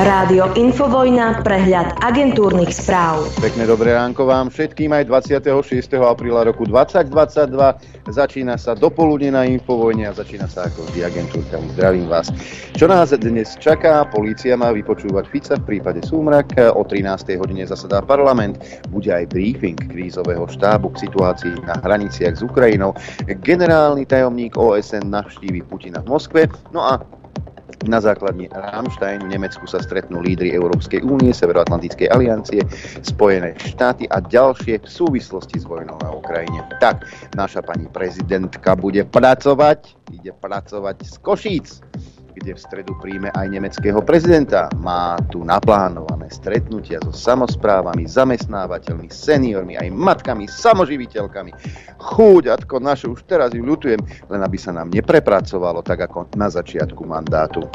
Rádio Infovojna, prehľad agentúrnych správ. Pekné dobré ránko vám všetkým aj 26. apríla roku 2022. Začína sa dopoludne na Infovojne a začína sa ako vždy agentúrkami. Zdravím vás. Čo nás dnes čaká? Polícia má vypočúvať Fica v prípade Súmrak. O 13. hodine zasadá parlament. Bude aj briefing krízového štábu k situácii na hraniciach s Ukrajinou. Generálny tajomník OSN navštívi Putina v Moskve. No a na základni Rammstein v Nemecku sa stretnú lídry Európskej únie, Severoatlantickej aliancie, Spojené štáty a ďalšie v súvislosti s vojnou na Ukrajine. Tak, naša pani prezidentka bude pracovať, ide pracovať z Košíc kde v stredu príjme aj nemeckého prezidenta. Má tu naplánované stretnutia so samozprávami, zamestnávateľmi, seniormi, aj matkami, samoživiteľkami. Chúďatko naše, už teraz ju ľutujem, len aby sa nám neprepracovalo tak ako na začiatku mandátu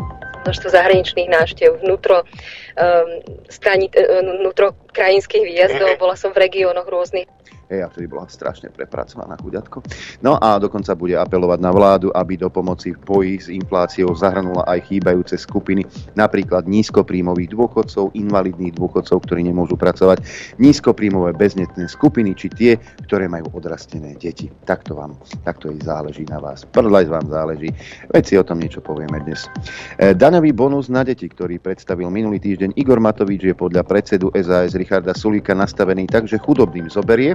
množstvo zahraničných návštev, vnútro, um, strani, uh, vnútro krajinských výjazdov, bola som v regiónoch rôznych Hej, a vtedy bola strašne prepracovaná chuďatko. No a dokonca bude apelovať na vládu, aby do pomoci v boji s infláciou zahrnula aj chýbajúce skupiny, napríklad nízkoprímových dôchodcov, invalidných dôchodcov, ktorí nemôžu pracovať, nízkoprímové beznetné skupiny, či tie, ktoré majú odrastené deti. Takto vám, takto jej záleží na vás. Prdlajs vám záleží. Veď si o tom niečo povieme dnes. E, daňový bonus na deti, ktorý predstavil minulý týždeň Igor Matovič, je podľa predsedu SAS Richarda Sulíka nastavený tak, že chudobným zoberie,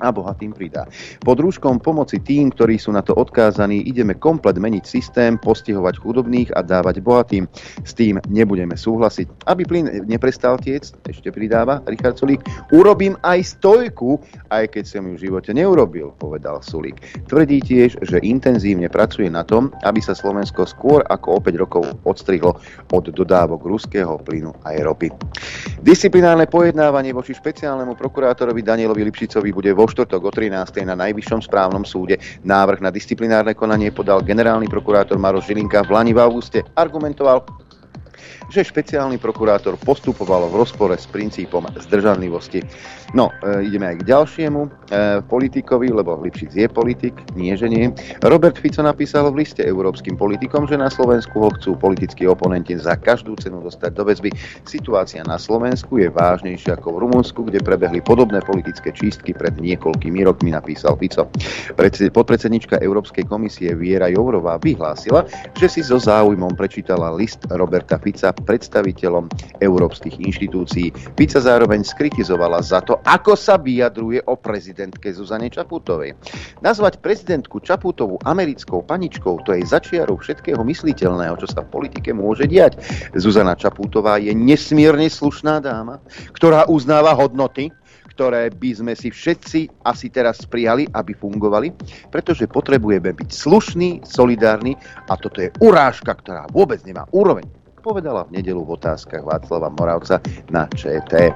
a bohatým pridá. Pod rúškom pomoci tým, ktorí sú na to odkázaní, ideme komplet meniť systém, postihovať chudobných a dávať bohatým. S tým nebudeme súhlasiť. Aby plyn neprestal tiec, ešte pridáva Richard Sulík, urobím aj stojku, aj keď som ju v živote neurobil, povedal Sulík. Tvrdí tiež, že intenzívne pracuje na tom, aby sa Slovensko skôr ako o 5 rokov odstrihlo od dodávok ruského plynu aj ropy. Disciplinárne pojednávanie voči špeciálnemu prokurátorovi Danielovi Lipšicovi bude vo štvrtok o 13. na Najvyššom správnom súde. Návrh na disciplinárne konanie podal generálny prokurátor Maroš Žilinka v Lani v auguste. Argumentoval, že špeciálny prokurátor postupoval v rozpore s princípom zdržanlivosti. No, e, ideme aj k ďalšiemu e, politikovi, lebo Lipšic je politik, nie že nie. Robert Fico napísal v liste európskym politikom, že na Slovensku ho chcú politickí oponenti za každú cenu dostať do väzby. Situácia na Slovensku je vážnejšia ako v Rumunsku, kde prebehli podobné politické čistky pred niekoľkými rokmi, napísal Fico. Podpredsednička Európskej komisie Viera Jourová vyhlásila, že si so záujmom prečítala list Roberta Fica predstaviteľom európskych inštitúcií. Fica zároveň skritizovala za to, ako sa vyjadruje o prezidentke Zuzane Čaputovej. Nazvať prezidentku Čaputovú americkou paničkou, to je začiarou všetkého mysliteľného, čo sa v politike môže diať. Zuzana Čaputová je nesmierne slušná dáma, ktorá uznáva hodnoty, ktoré by sme si všetci asi teraz prijali, aby fungovali, pretože potrebujeme byť slušní, solidárni a toto je urážka, ktorá vôbec nemá úroveň povedala v nedelu v otázkach Václava Moravca na ČT.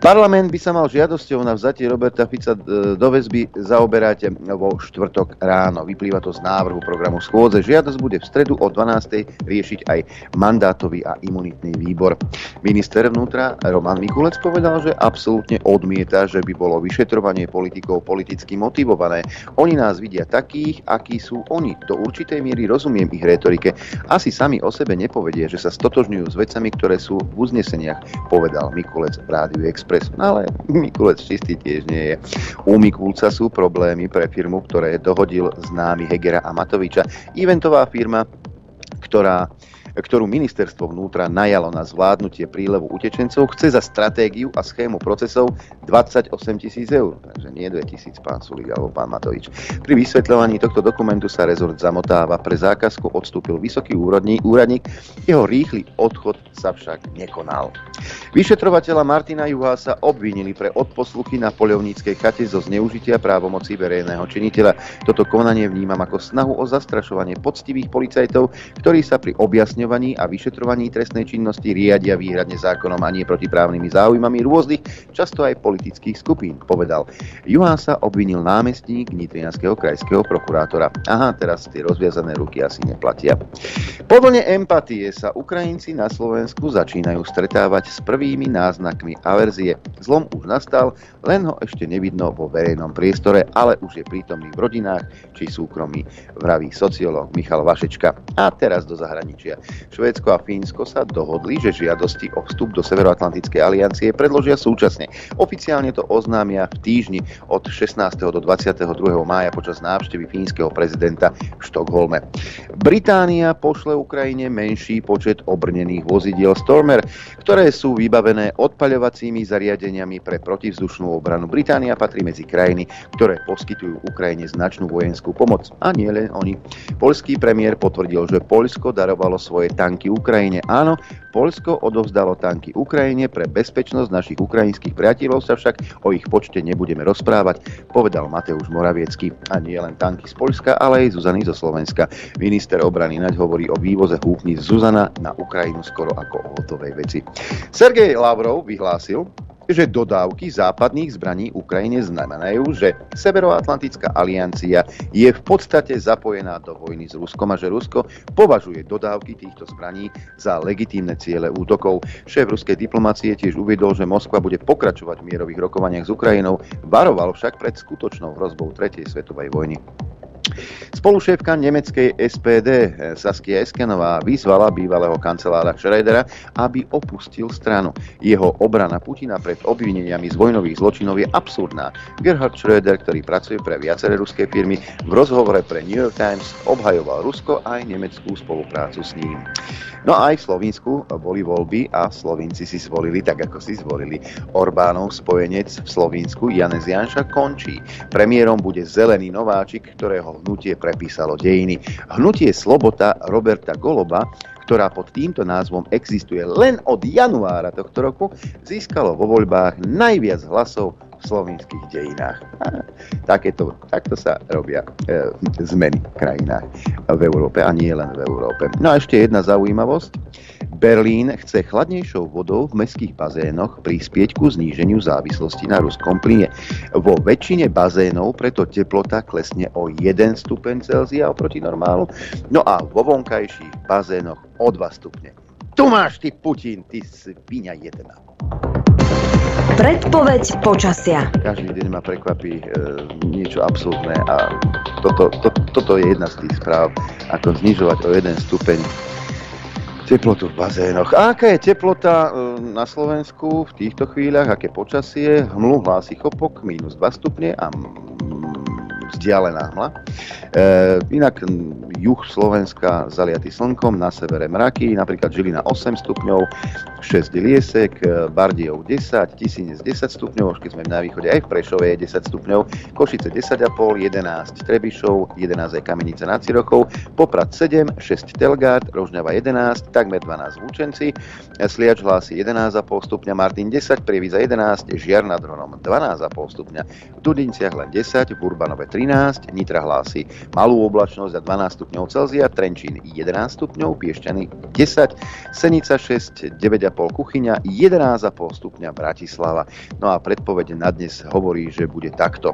Parlament by sa mal žiadosťou na vzatie Roberta Fica e, do väzby zaoberať vo štvrtok ráno. Vyplýva to z návrhu programu schôdze. Žiadosť bude v stredu o 12. riešiť aj mandátový a imunitný výbor. Minister vnútra Roman Mikulec povedal, že absolútne odmieta, že by bolo vyšetrovanie politikov politicky motivované. Oni nás vidia takých, akí sú oni. Do určitej miery rozumiem ich retorike. Asi sami o sebe nepovedie, že sa stotožňujú s vecami, ktoré sú v uzneseniach, povedal Mikulec v Rádiu Express. No ale Mikulec čistý tiež nie je. U Mikulca sú problémy pre firmu, ktoré dohodil známy Hegera a Matoviča. Eventová firma, ktorá ktorú ministerstvo vnútra najalo na zvládnutie prílevu utečencov, chce za stratégiu a schému procesov 28 tisíc eur. Takže nie 2 tisíc, pán Sulik alebo pán Matovič. Pri vysvetľovaní tohto dokumentu sa rezort zamotáva. Pre zákazku odstúpil vysoký úrodník, úradník, jeho rýchly odchod sa však nekonal. Vyšetrovateľa Martina Juhása obvinili pre odposluchy na poľovníckej chate zo zneužitia právomocí verejného činiteľa. Toto konanie vnímam ako snahu o zastrašovanie poctivých policajtov, ktorí sa pri objasnení uplatňovaní a vyšetrovaní trestnej činnosti riadia výhradne zákonom a nie protiprávnymi záujmami rôznych, často aj politických skupín, povedal. Juhán sa obvinil námestník Nitrianského krajského prokurátora. Aha, teraz tie rozviazané ruky asi neplatia. Po empatie sa Ukrajinci na Slovensku začínajú stretávať s prvými náznakmi averzie. Zlom už nastal, len ho ešte nevidno vo verejnom priestore, ale už je prítomný v rodinách či súkromí, vraví sociológ Michal Vašečka. A teraz do zahraničia. Švédsko a Fínsko sa dohodli, že žiadosti o vstup do Severoatlantickej aliancie predložia súčasne. Oficiálne to oznámia v týždni od 16. do 22. mája počas návštevy fínskeho prezidenta v Štokholme. Británia pošle Ukrajine menší počet obrnených vozidiel Stormer, ktoré sú vybavené odpaľovacími zariadeniami pre protivzdušnú obranu. Británia patrí medzi krajiny, ktoré poskytujú Ukrajine značnú vojenskú pomoc. A nie len oni. Polský premiér potvrdil, že Poľsko darovalo svoje tanky Ukrajine. Áno, Polsko odovzdalo tanky Ukrajine pre bezpečnosť našich ukrajinských priateľov sa však o ich počte nebudeme rozprávať, povedal Mateusz Moraviecky. A nie len tanky z Polska, ale aj Zuzany zo Slovenska. Minister obrany Naď hovorí o vývoze húfni z Zuzana na Ukrajinu skoro ako o hotovej veci. Sergej Lavrov vyhlásil, že dodávky západných zbraní Ukrajine znamenajú, že Severoatlantická aliancia je v podstate zapojená do vojny s Ruskom a že Rusko považuje dodávky týchto zbraní za legitímne ciele útokov. Šéf ruskej diplomácie tiež uviedol, že Moskva bude pokračovať v mierových rokovaniach s Ukrajinou, varoval však pred skutočnou hrozbou tretej svetovej vojny. Spolušéfka nemeckej SPD Saskia Eskenová vyzvala bývalého kancelára Schrödera, aby opustil stranu. Jeho obrana Putina pred obvineniami z vojnových zločinov je absurdná. Gerhard Schröder, ktorý pracuje pre viaceré ruské firmy, v rozhovore pre New York Times obhajoval Rusko aj nemeckú spoluprácu s ním. No aj v Slovensku boli voľby a Slovinci si zvolili tak, ako si zvolili. Orbánov spojenec v Slovensku Janez Janša končí. Premiérom bude zelený nováčik, ktorého hnutie prepísalo dejiny. Hnutie Slobota Roberta Goloba ktorá pod týmto názvom existuje len od januára tohto roku, získalo vo voľbách najviac hlasov v slovenských dejinách. Takéto, takto sa robia e, zmeny v krajinách v Európe a nie len v Európe. No a ešte jedna zaujímavosť. Berlín chce chladnejšou vodou v mestských bazénoch prispieť ku zníženiu závislosti na ruskom plyne. Vo väčšine bazénov preto teplota klesne o 1 stupeň Celzia oproti normálu, no a vo vonkajších bazénoch o 2 stupne. Tu máš ty Putin, ty svinia jedna. Predpoveď počasia. Každý deň ma prekvapí e, niečo absurdné a toto, to, toto je jedna z tých správ, ako znižovať o jeden stupeň teplotu v bazénoch. A aká je teplota e, na Slovensku v týchto chvíľach, aké počasie? Hmlu hlási chopok, minus 2 stupne a vzdialená hmla. E, inak juh Slovenska zaliatý slnkom, na severe mraky, napríklad Žilina 8 stupňov, 6 Liesek, Bardejov 10, Tisinec 10 stupňov, keď sme na východe aj v Prešove je 10 stupňov, Košice 10,5, 11 Trebišov, 11 aj Kamenica nad Cirochou, Poprad 7, 6 Telgard, Rožňava 11, takmer 12 Vúčenci, Sliač hlási 11,5 stupňa, Martin 10, Prievidza 11, Žiar nad Hronom 12,5 stupňa, v Dudinciach len 10, v Urbanove 13, Nitra hlási malú oblačnosť a 12 stupňov Celzia, Trenčín 11 stupňov, Piešťany 10, Senica 6, 9,5 kuchyňa, 11,5 stupňa Bratislava. No a predpoveď na dnes hovorí, že bude takto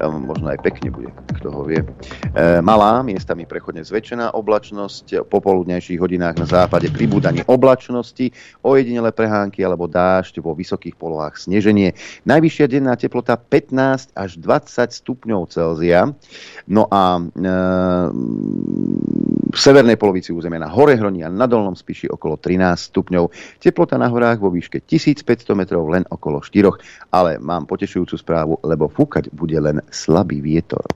možno aj pekne bude, kto ho vie. E, malá, miestami prechodne zväčšená oblačnosť, po poludnejších hodinách na západe pribúdanie oblačnosti, ojedinele prehánky alebo dážď vo vysokých polohách sneženie. Najvyššia denná teplota 15 až 20 stupňov Celzia. No a e, v severnej polovici územia na hore Hroni a na dolnom Spiši okolo 13 stupňov. Teplota na horách vo výške 1500 metrov len okolo 4, ale mám potešujúcu správu, lebo fúkať bude len slabý vietor.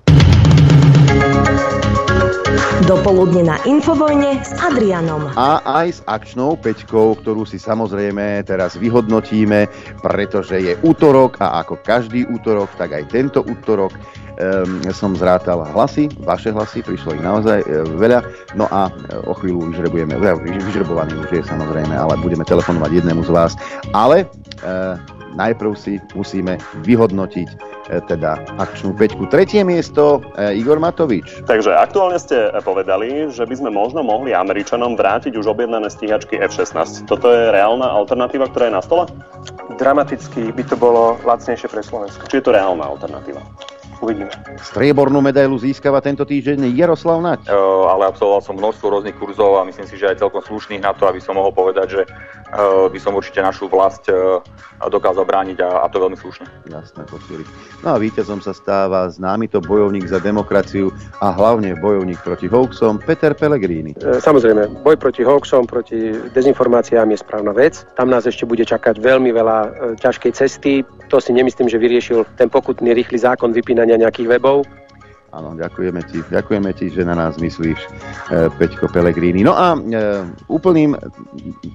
Dopoludne na Infovojne s Adrianom. A aj s akčnou peťkou, ktorú si samozrejme teraz vyhodnotíme, pretože je útorok a ako každý útorok, tak aj tento útorok um, som zrátal hlasy, vaše hlasy, prišlo ich naozaj e, veľa, no a e, o chvíľu vyžrebujeme, vyžrebovaný už je samozrejme, ale budeme telefonovať jednému z vás, ale e, najprv si musíme vyhodnotiť e, teda akčnú peťku. Tretie miesto e, Igor Matovič. Takže aktuálne ste povedali, že by sme možno mohli Američanom vrátiť už objednané stíhačky F-16. Toto je reálna alternatíva, ktorá je na stole? Dramaticky by to bolo lacnejšie pre Slovensko. Či je to reálna alternatíva? Uvidíme. Striebornú medailu získava tento týždeň Jaroslav Nať. Uh, ale absolvoval som množstvo rôznych kurzov a myslím si, že aj celkom slušných na to, aby som mohol povedať, že uh, by som určite našu vlast uh, dokázal brániť a, a to veľmi slušne. Jasné, počuli. No a víťazom sa stáva známy to bojovník za demokraciu a hlavne bojovník proti hoaxom Peter Pellegrini. Samozrejme, boj proti hoaxom, proti dezinformáciám je správna vec. Tam nás ešte bude čakať veľmi veľa ťažkej cesty. To si nemyslím, že vyriešil ten pokutný rýchly zákon vypínania nejakých webov. Áno, ďakujeme ti, ďakujeme ti, že na nás myslíš, e, Peťko Pellegrini. No a e, úplným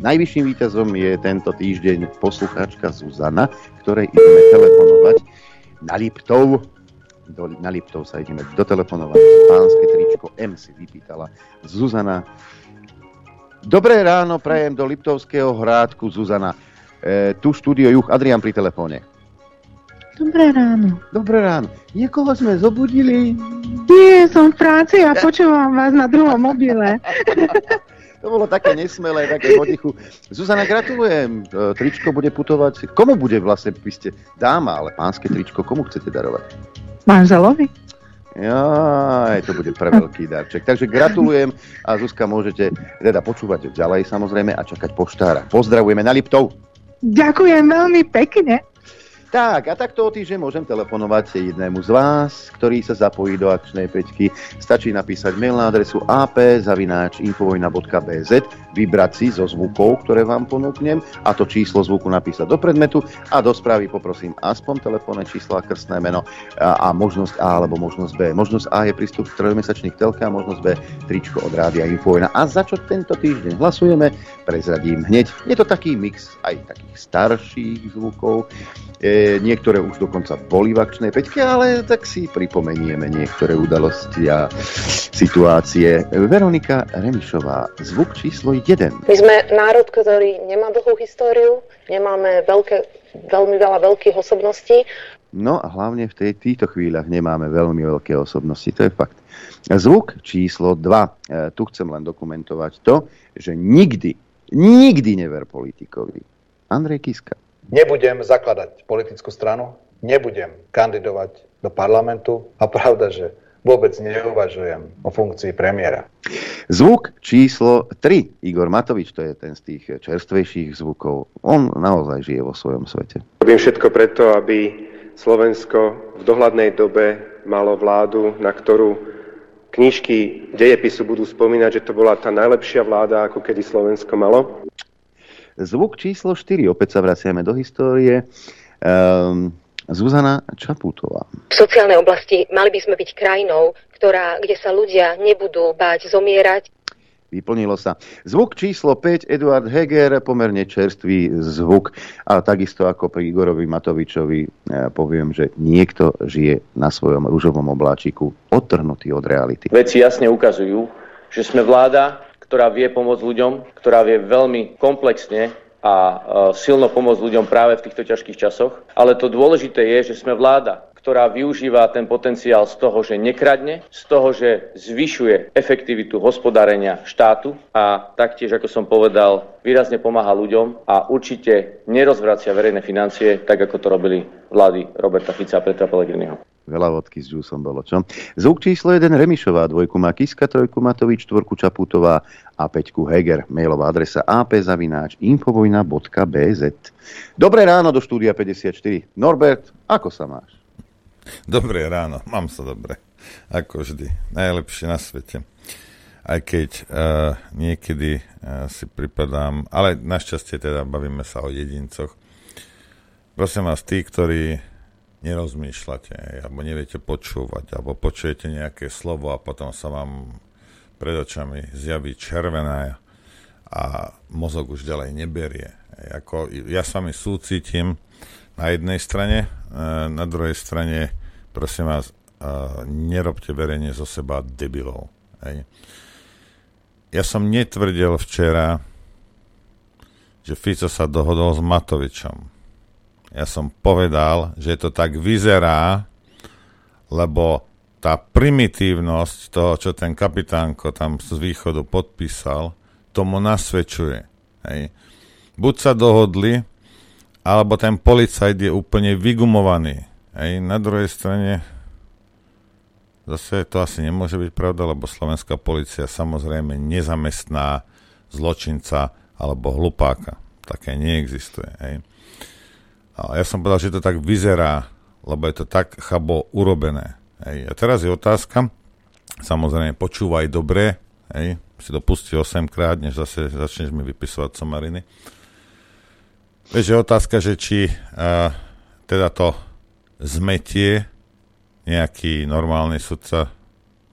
najvyšším víťazom je tento týždeň poslucháčka Zuzana, ktorej ideme telefonovať na Liptov. Do, na Liptov sa ideme dotelefonovať. Pánske tričko M si vypýtala Zuzana. Dobré ráno, prajem do Liptovského hrádku Zuzana. E, tu štúdio Juch, Adrian pri telefóne. Dobré ráno. Dobré ráno. Niekoho sme zobudili? Nie, som v práci a počúvam vás na druhom mobile. To bolo také nesmelé, také potichu. Zuzana, gratulujem. E, tričko bude putovať. Komu bude vlastne, vy ste dáma, ale pánske tričko, komu chcete darovať? Manželovi. Jaj, to bude pre veľký darček. Takže gratulujem a Zuzka môžete teda počúvať ďalej samozrejme a čakať poštára. Pozdravujeme na Liptov. Ďakujem veľmi pekne. Tak, a takto o týždeň môžem telefonovať jednému z vás, ktorý sa zapojí do akčnej peťky. Stačí napísať mail na adresu ap.infovojna.bz, vybrať si zo zvukov, ktoré vám ponúknem, a to číslo zvuku napísať do predmetu a do správy poprosím aspoň telefónne číslo a krstné meno a, a možnosť A alebo možnosť B. Možnosť A je prístup k trojmesačných telka možnosť B tričko od rádia Infovojna. A za čo tento týždeň hlasujeme, prezradím hneď. Je to taký mix aj takých starších zvukov, E, niektoré už dokonca boli v akčnej peťke, ale tak si pripomenieme niektoré udalosti a situácie. Veronika Remišová, zvuk číslo 1. My sme národ, ktorý nemá dlhú históriu, nemáme veľké, veľmi veľa veľkých osobností. No a hlavne v tej, týchto chvíľach nemáme veľmi veľké osobnosti, to je fakt. Zvuk číslo 2. E, tu chcem len dokumentovať to, že nikdy, nikdy never politikovi. Andrej Kiska nebudem zakladať politickú stranu, nebudem kandidovať do parlamentu a pravda, že vôbec neuvažujem o funkcii premiéra. Zvuk číslo 3. Igor Matovič, to je ten z tých čerstvejších zvukov. On naozaj žije vo svojom svete. Robím všetko preto, aby Slovensko v dohľadnej dobe malo vládu, na ktorú knižky dejepisu budú spomínať, že to bola tá najlepšia vláda, ako kedy Slovensko malo. Zvuk číslo 4, opäť sa vraciame do histórie. Um, Zuzana Čaputová. V sociálnej oblasti mali by sme byť krajinou, ktorá, kde sa ľudia nebudú báť zomierať. Vyplnilo sa. Zvuk číslo 5, Eduard Heger, pomerne čerstvý zvuk. A takisto ako pri Igorovi Matovičovi ja poviem, že niekto žije na svojom rúžovom obláčiku odtrhnutý od reality. Veci jasne ukazujú, že sme vláda, ktorá vie pomôcť ľuďom, ktorá vie veľmi komplexne a e, silno pomôcť ľuďom práve v týchto ťažkých časoch. Ale to dôležité je, že sme vláda, ktorá využíva ten potenciál z toho, že nekradne, z toho, že zvyšuje efektivitu hospodárenia štátu a taktiež, ako som povedal, výrazne pomáha ľuďom a určite nerozvracia verejné financie, tak ako to robili vlády Roberta Fica a Petra Pellegriniho. Veľa vodky s džúsom bolo, čo? Zvuk číslo 1 Remišová, dvojku má Kiska, trojku Matovič, štvorku Čaputová a peťku Heger. Mailová adresa apzavináč infovojna.bz Dobré ráno do štúdia 54. Norbert, ako sa máš? Dobré ráno, mám sa dobre. Ako vždy. Najlepšie na svete. Aj keď uh, niekedy uh, si pripadám, ale našťastie teda bavíme sa o jedincoch. Prosím vás, tí, ktorí nerozmýšľate, alebo neviete počúvať, alebo počujete nejaké slovo a potom sa vám pred očami zjaví červená a mozog už ďalej neberie. Ako, ja s vami súcitím na jednej strane, e, na druhej strane, prosím vás, e, nerobte verejne zo seba debilov. Hej. Ja som netvrdil včera, že Fico sa dohodol s Matovičom ja som povedal, že to tak vyzerá, lebo tá primitívnosť toho, čo ten kapitánko tam z východu podpísal, tomu nasvedčuje. Hej. Buď sa dohodli, alebo ten policajt je úplne vygumovaný. Hej. Na druhej strane zase to asi nemôže byť pravda, lebo slovenská policia samozrejme nezamestná zločinca alebo hlupáka. Také neexistuje. Hej. Ale ja som povedal, že to tak vyzerá, lebo je to tak chabo urobené. Hej. A teraz je otázka, samozrejme počúvaj dobre, hej, si to pustí 8 krát, než zase začneš mi vypisovať somariny. Vieš, je otázka, že či uh, teda to zmetie nejaký normálny sudca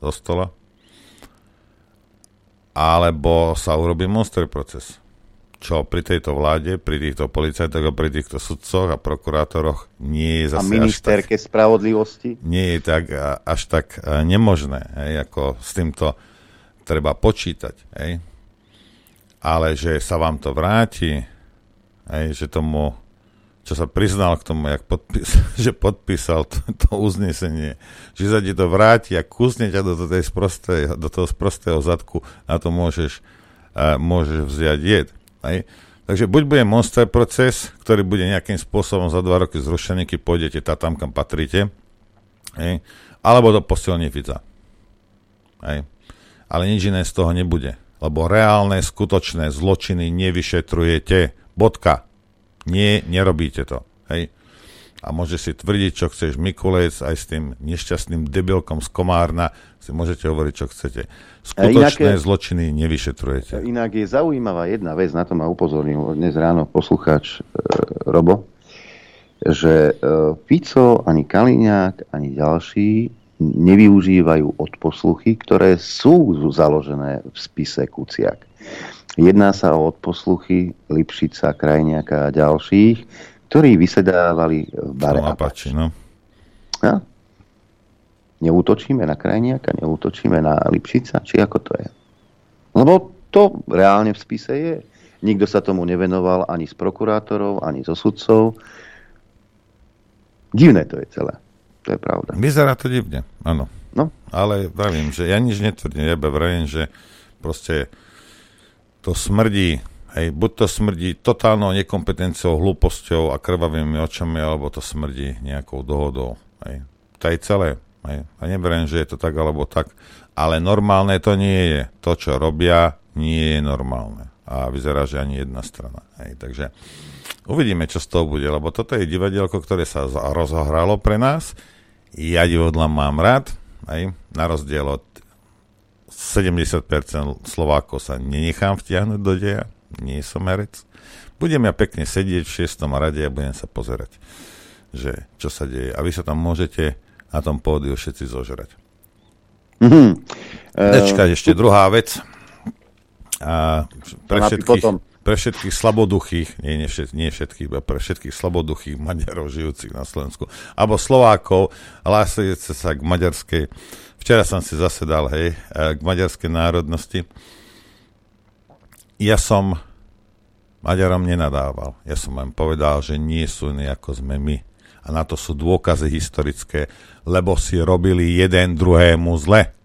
do stola, alebo sa urobí monster proces čo pri tejto vláde, pri týchto policajtoch a pri týchto sudcoch a prokurátoroch nie je zase A ministerke až tak, spravodlivosti? Nie je tak až tak nemožné, hej, ako s týmto treba počítať. Hej. Ale že sa vám to vráti, hej, že tomu, čo sa priznal k tomu, jak podpis, že podpísal to, to uznesenie, že sa ti to vráti a kusne ťa do, tej sprostej, do toho sprostého zadku, na to môžeš, uh, môžeš vziať jed. Hej. Takže buď bude monster proces, ktorý bude nejakým spôsobom za dva roky zrušený, keď pôjdete tam, kam patríte, hej, alebo to posilní Fica. Hej. Ale nič iné z toho nebude, lebo reálne, skutočné zločiny nevyšetrujete. Bodka. Nie, nerobíte to. Hej. A môže si tvrdiť, čo chceš Mikulec, aj s tým nešťastným debilkom z Komárna, si môžete hovoriť, čo chcete Skutočné inak, zločiny nevyšetrujete. Inak je zaujímavá jedna vec, na to ma upozornil dnes ráno poslucháč e, Robo, že e, Fico, ani Kaliňák, ani ďalší nevyužívajú odposluchy, ktoré sú založené v spise Kuciak. Jedná sa o odposluchy Lipšica, Krajniaka a ďalších, ktorí vysedávali v bare. To páči, no. Ja? Neútočíme na Krajniaka, neútočíme na Lipšica, či ako to je? Lebo to reálne v spise je. Nikto sa tomu nevenoval ani z prokurátorov, ani zo sudcov. Divné to je celé. To je pravda. Vyzerá to divne, áno. No. Ale vravím, že ja nič netvrdím, ja vravím, že proste to smrdí, hej, buď to smrdí totálnou nekompetenciou, hlúposťou a krvavými očami, alebo to smrdí nejakou dohodou. Hej. To je celé. Hej. A neberiem, že je to tak alebo tak, ale normálne to nie je. To, čo robia, nie je normálne. A vyzerá, že ani jedna strana. Hej. Takže uvidíme, čo z toho bude, lebo toto je divadielko, ktoré sa rozohralo pre nás. Ja divadla mám rád, hej. na rozdiel od 70% Slovákov sa nenechám vtiahnuť do deja, nie som herec. Budem ja pekne sedieť v šiestom rade a budem sa pozerať, že čo sa deje. A vy sa tam môžete na tom pódiu všetci zožrať. Mm-hmm. Nečkať, uh, ešte druhá vec. A pre, všetkých, pre všetkých slaboduchých, nie, nie, všet, nie všetkých, pre všetkých slaboduchých Maďarov žijúcich na Slovensku, alebo Slovákov, hlásajúce sa k maďarskej, včera som si zasedal, hej, e, k maďarskej národnosti. Ja som Maďarom nenadával. Ja som len povedal, že nie sú iní ako sme my a na to sú dôkazy historické, lebo si robili jeden druhému zle.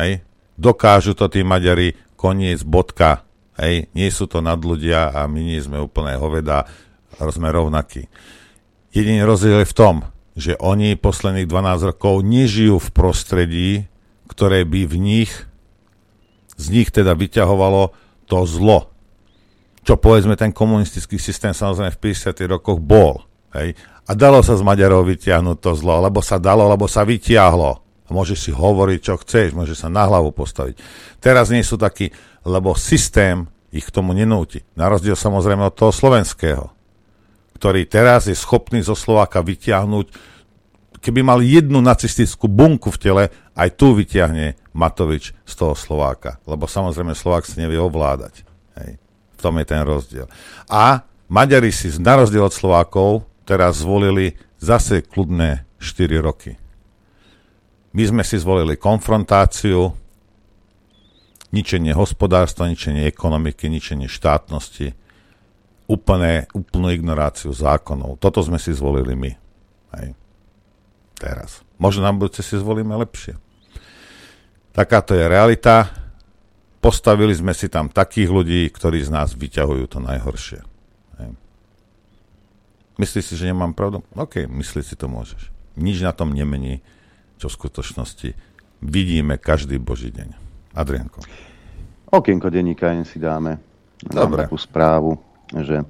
Hej. Dokážu to tí Maďari, koniec, bodka. Hej. Nie sú to nadľudia a my nie sme úplné hoveda, sme rovnakí. Jediný rozdiel je v tom, že oni posledných 12 rokov nežijú v prostredí, ktoré by v nich, z nich teda vyťahovalo to zlo. Čo povedzme ten komunistický systém samozrejme v 50. rokoch bol. Hej. A dalo sa z Maďarov vyťahnuť to zlo, lebo sa dalo, lebo sa vyťahlo. A môžeš si hovoriť, čo chceš, môžeš sa na hlavu postaviť. Teraz nie sú takí, lebo systém ich k tomu nenúti. Na rozdiel samozrejme od toho slovenského, ktorý teraz je schopný zo Slováka vyťahnuť keby mal jednu nacistickú bunku v tele, aj tu vyťahne Matovič z toho Slováka. Lebo samozrejme Slovák si nevie ovládať. Hej. V tom je ten rozdiel. A Maďari si na rozdiel od Slovákov teraz zvolili zase kľudné 4 roky. My sme si zvolili konfrontáciu, ničenie hospodárstva, ničenie ekonomiky, ničenie štátnosti, úplné, úplnú ignoráciu zákonov. Toto sme si zvolili my. Hej. Teraz. Možno nám budúce si zvolíme lepšie. Takáto je realita. Postavili sme si tam takých ľudí, ktorí z nás vyťahujú to najhoršie. Myslíš si, že nemám pravdu? OK, myslíš si to môžeš. Nič na tom nemení, čo v skutočnosti vidíme každý boží deň. Adrianko. Okienko denníka si dáme. Dobre. takú správu, že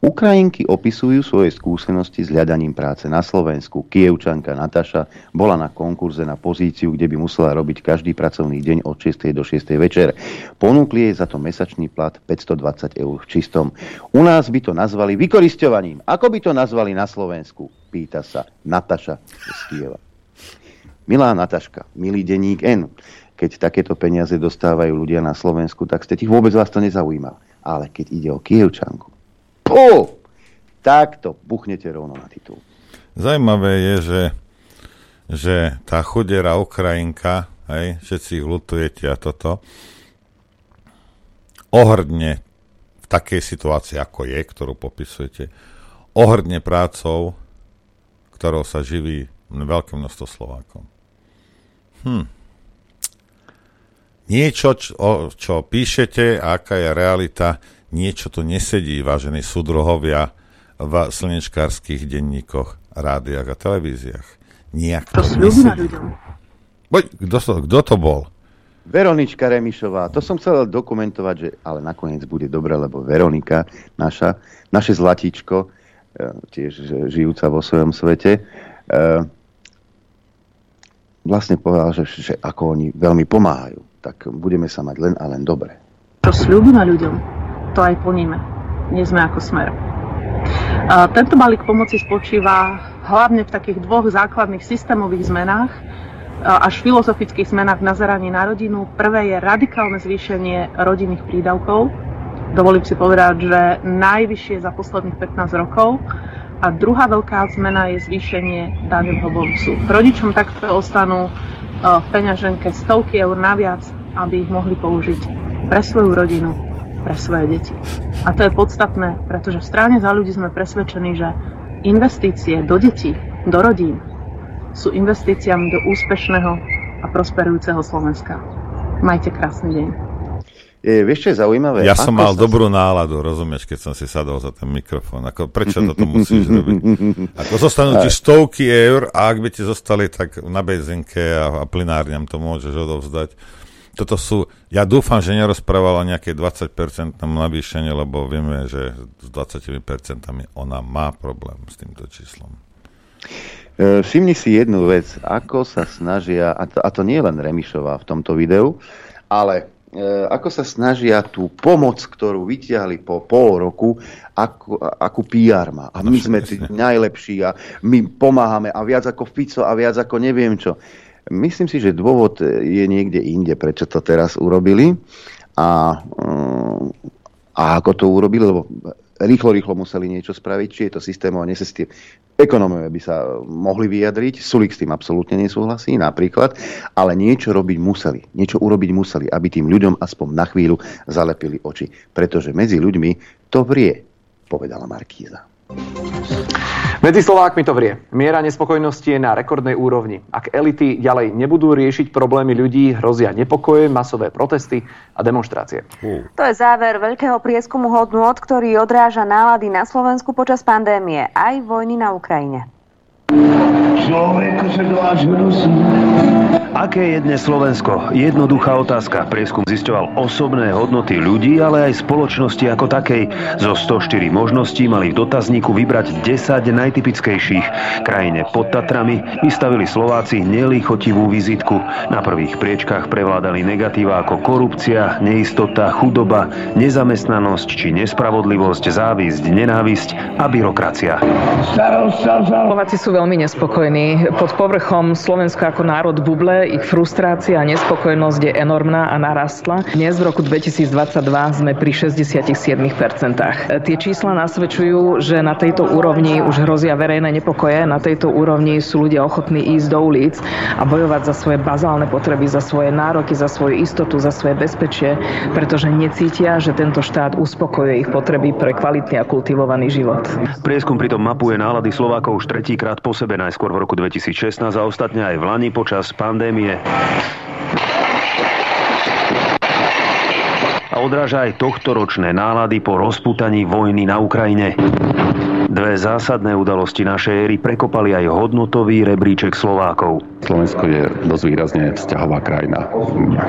Ukrajinky opisujú svoje skúsenosti s hľadaním práce na Slovensku. Kievčanka Nataša bola na konkurze na pozíciu, kde by musela robiť každý pracovný deň od 6. do 6. večer. Ponúkli jej za to mesačný plat 520 eur v čistom. U nás by to nazvali vykoristovaním. Ako by to nazvali na Slovensku? Pýta sa Nataša z Kieva. Milá Nataška, milý denník N, keď takéto peniaze dostávajú ľudia na Slovensku, tak ste tých vôbec vás to nezaujíma. Ale keď ide o Kievčanku, pú, tak to buchnete rovno na titul. Zajímavé je, že, že tá chudera Ukrajinka, hej, všetci ich lutujete a toto, ohrdne v takej situácii, ako je, ktorú popisujete, ohrdne prácou, ktorou sa živí veľké množstvo Slovákov. Hm. Niečo, čo, čo píšete, aká je realita, niečo tu nesedí, vážení súdruhovia, v slnečkárských denníkoch, rádiách a televíziách. Nijak to, to nesedí. Poď, kto, to, kto to bol? Veronička Remišová. To som chcel dokumentovať, že ale nakoniec bude dobre, lebo Veronika, naša, naše zlatíčko, e, tiež žijúca vo svojom svete, e, vlastne povedal, že, že ako oni veľmi pomáhajú, tak budeme sa mať len a len dobre. To slúbime ľuďom to aj plníme. Nie sme ako smer. Tento balík pomoci spočíva hlavne v takých dvoch základných systémových zmenách, až filozofických zmenách v nazeraní na rodinu. Prvé je radikálne zvýšenie rodinných prídavkov. Dovolím si povedať, že najvyššie za posledných 15 rokov. A druhá veľká zmena je zvýšenie daňového bonusu. Rodičom takto ostanú v peňaženke stovky eur naviac, aby ich mohli použiť pre svoju rodinu, pre svoje deti. A to je podstatné, pretože v stráne za ľudí sme presvedčení, že investície do detí, do rodín sú investíciami do úspešného a prosperujúceho Slovenska. Majte krásny deň. Je, vieš, čo je zaujímavé? Ja som mal sa... dobrú náladu, rozumieš, keď som si sadol za ten mikrofón. Ako, prečo toto musíš robiť? Ako zostanú ti stovky eur a ak by ti zostali, tak na benzinke a, a plinárňam to môžeš odovzdať toto sú, ja dúfam, že nerozprávala nejaké 20% navýšenie, lebo vieme, že s 20% ona má problém s týmto číslom. E, všimni si jednu vec, ako sa snažia, a to, a to nie je len Remišová v tomto videu, ale e, ako sa snažia tú pomoc, ktorú vyťahli po pol roku, ako, akú PR má. A my no, sme tí najlepší a my pomáhame a viac ako Fico a viac ako neviem čo. Myslím si, že dôvod je niekde inde, prečo to teraz urobili a, mm, a ako to urobili, lebo rýchlo, rýchlo museli niečo spraviť, či je to systémové, nesystém. Ekonómové by sa mohli vyjadriť, Sulik s tým absolútne nesúhlasí napríklad, ale niečo robiť museli, niečo urobiť museli, aby tým ľuďom aspoň na chvíľu zalepili oči. Pretože medzi ľuďmi to vrie, povedala Markíza. Medzi Slovákmi to vrie. Miera nespokojnosti je na rekordnej úrovni. Ak elity ďalej nebudú riešiť problémy ľudí, hrozia nepokoje, masové protesty a demonstrácie. Uh. To je záver veľkého prieskumu hodnôt, ktorý odráža nálady na Slovensku počas pandémie aj vojny na Ukrajine. Človek sa Aké je dnes Slovensko? Jednoduchá otázka. Prieskum zisťoval osobné hodnoty ľudí, ale aj spoločnosti ako takej. Zo 104 možností mali v dotazníku vybrať 10 najtypickejších. Krajine pod Tatrami vystavili Slováci nelíchotivú vizitku. Na prvých priečkách prevládali negatíva ako korupcia, neistota, chudoba, nezamestnanosť či nespravodlivosť, závisť, nenávisť a byrokracia. Slováci sú veľmi nespokojní. Pod povrchom Slovensko ako národ buble ich frustrácia a nespokojnosť je enormná a narastla. Dnes v roku 2022 sme pri 67%. Tie čísla nasvedčujú, že na tejto úrovni už hrozia verejné nepokoje, na tejto úrovni sú ľudia ochotní ísť do ulic a bojovať za svoje bazálne potreby, za svoje nároky, za svoju istotu, za svoje bezpečie, pretože necítia, že tento štát uspokojuje ich potreby pre kvalitný a kultivovaný život. Prieskum pritom mapuje nálady Slovákov už tretíkrát po sebe, najskôr v roku 2016 a ostatne aj v Lani počas pandémie. A odráža aj tohto ročné nálady po rozputaní vojny na Ukrajine. Dve zásadné udalosti našej éry prekopali aj hodnotový rebríček Slovákov. Slovensko je dosť výrazne vzťahová krajina.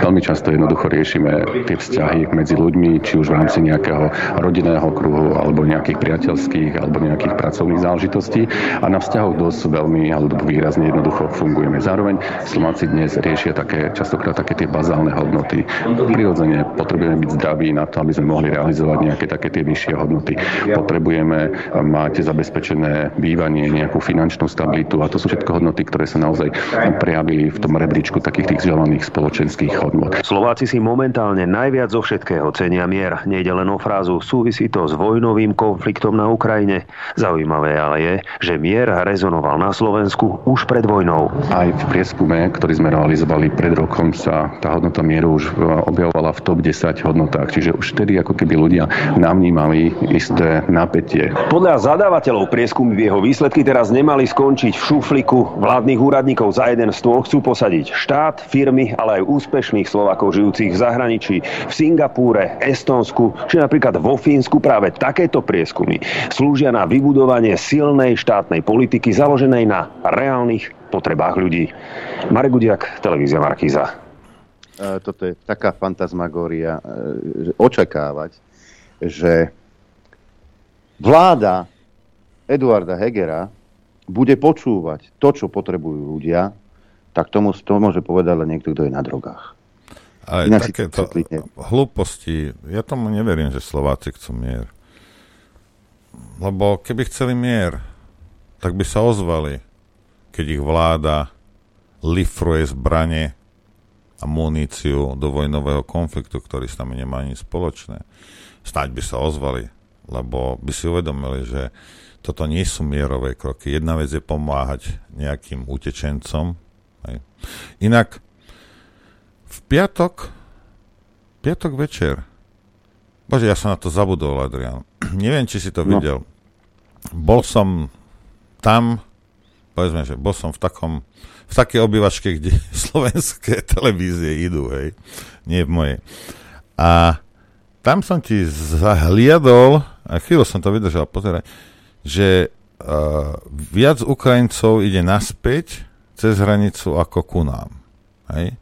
Veľmi často jednoducho riešime tie vzťahy medzi ľuďmi, či už v rámci nejakého rodinného kruhu, alebo nejakých priateľských, alebo nejakých pracovných záležitostí. A na vzťahoch dosť veľmi alebo výrazne jednoducho fungujeme. Zároveň Slováci dnes riešia také, častokrát také tie bazálne hodnoty. Prirodzene potrebujeme byť zdraví na to, aby sme mohli realizovať nejaké také tie vyššie hodnoty. Potrebujeme mať zabezpečené bývanie, nejakú finančnú stabilitu a to sú všetko hodnoty, ktoré sa naozaj prejavili v tom rebríčku takých tých vzdelaných spoločenských hodnot. Slováci si momentálne najviac zo všetkého cenia mier. Nejde len o frázu, súvisí to s vojnovým konfliktom na Ukrajine. Zaujímavé ale je, že mier rezonoval na Slovensku už pred vojnou. Aj v prieskume, ktorý sme realizovali pred rokom, sa tá hodnota mieru už objavovala v top 10 hodnotách. Čiže už vtedy ako keby ľudia namnímali isté napätie. Podľa zadávateľov prieskumy v jeho výsledky teraz nemali skončiť v šufliku vládnych úradníkov za jeden stôl chcú posadiť štát, firmy, ale aj úspešných Slovakov žijúcich v zahraničí, v Singapúre, Estonsku či napríklad vo Fínsku. Práve takéto prieskumy slúžia na vybudovanie silnej štátnej politiky založenej na reálnych potrebách ľudí. Marek Gudiak, televízia Markíza. Toto je taká fantasmagória, e, očakávať, že vláda Eduarda Hegera bude počúvať to, čo potrebujú ľudia, tak tomu to môže povedať len niekto, kto je na drogách. Ale Inak takéto hlúposti, ja tomu neverím, že Slováci chcú mier. Lebo keby chceli mier, tak by sa ozvali, keď ich vláda lifruje zbranie a muníciu do vojnového konfliktu, ktorý s nami nemá nič spoločné. Snaď by sa ozvali, lebo by si uvedomili, že toto nie sú mierové kroky. Jedna vec je pomáhať nejakým utečencom, Hej. Inak v piatok, piatok večer, bože, ja som na to zabudol, Adrian. Neviem, či si to no. videl. Bol som tam, povedzme, že bol som v takom, v takej obývačke, kde slovenské televízie idú, hej, nie v mojej. A tam som ti zahliadol, a chvíľu som to vydržal pozerať, že uh, viac Ukrajincov ide naspäť cez hranicu ako ku nám. Hej?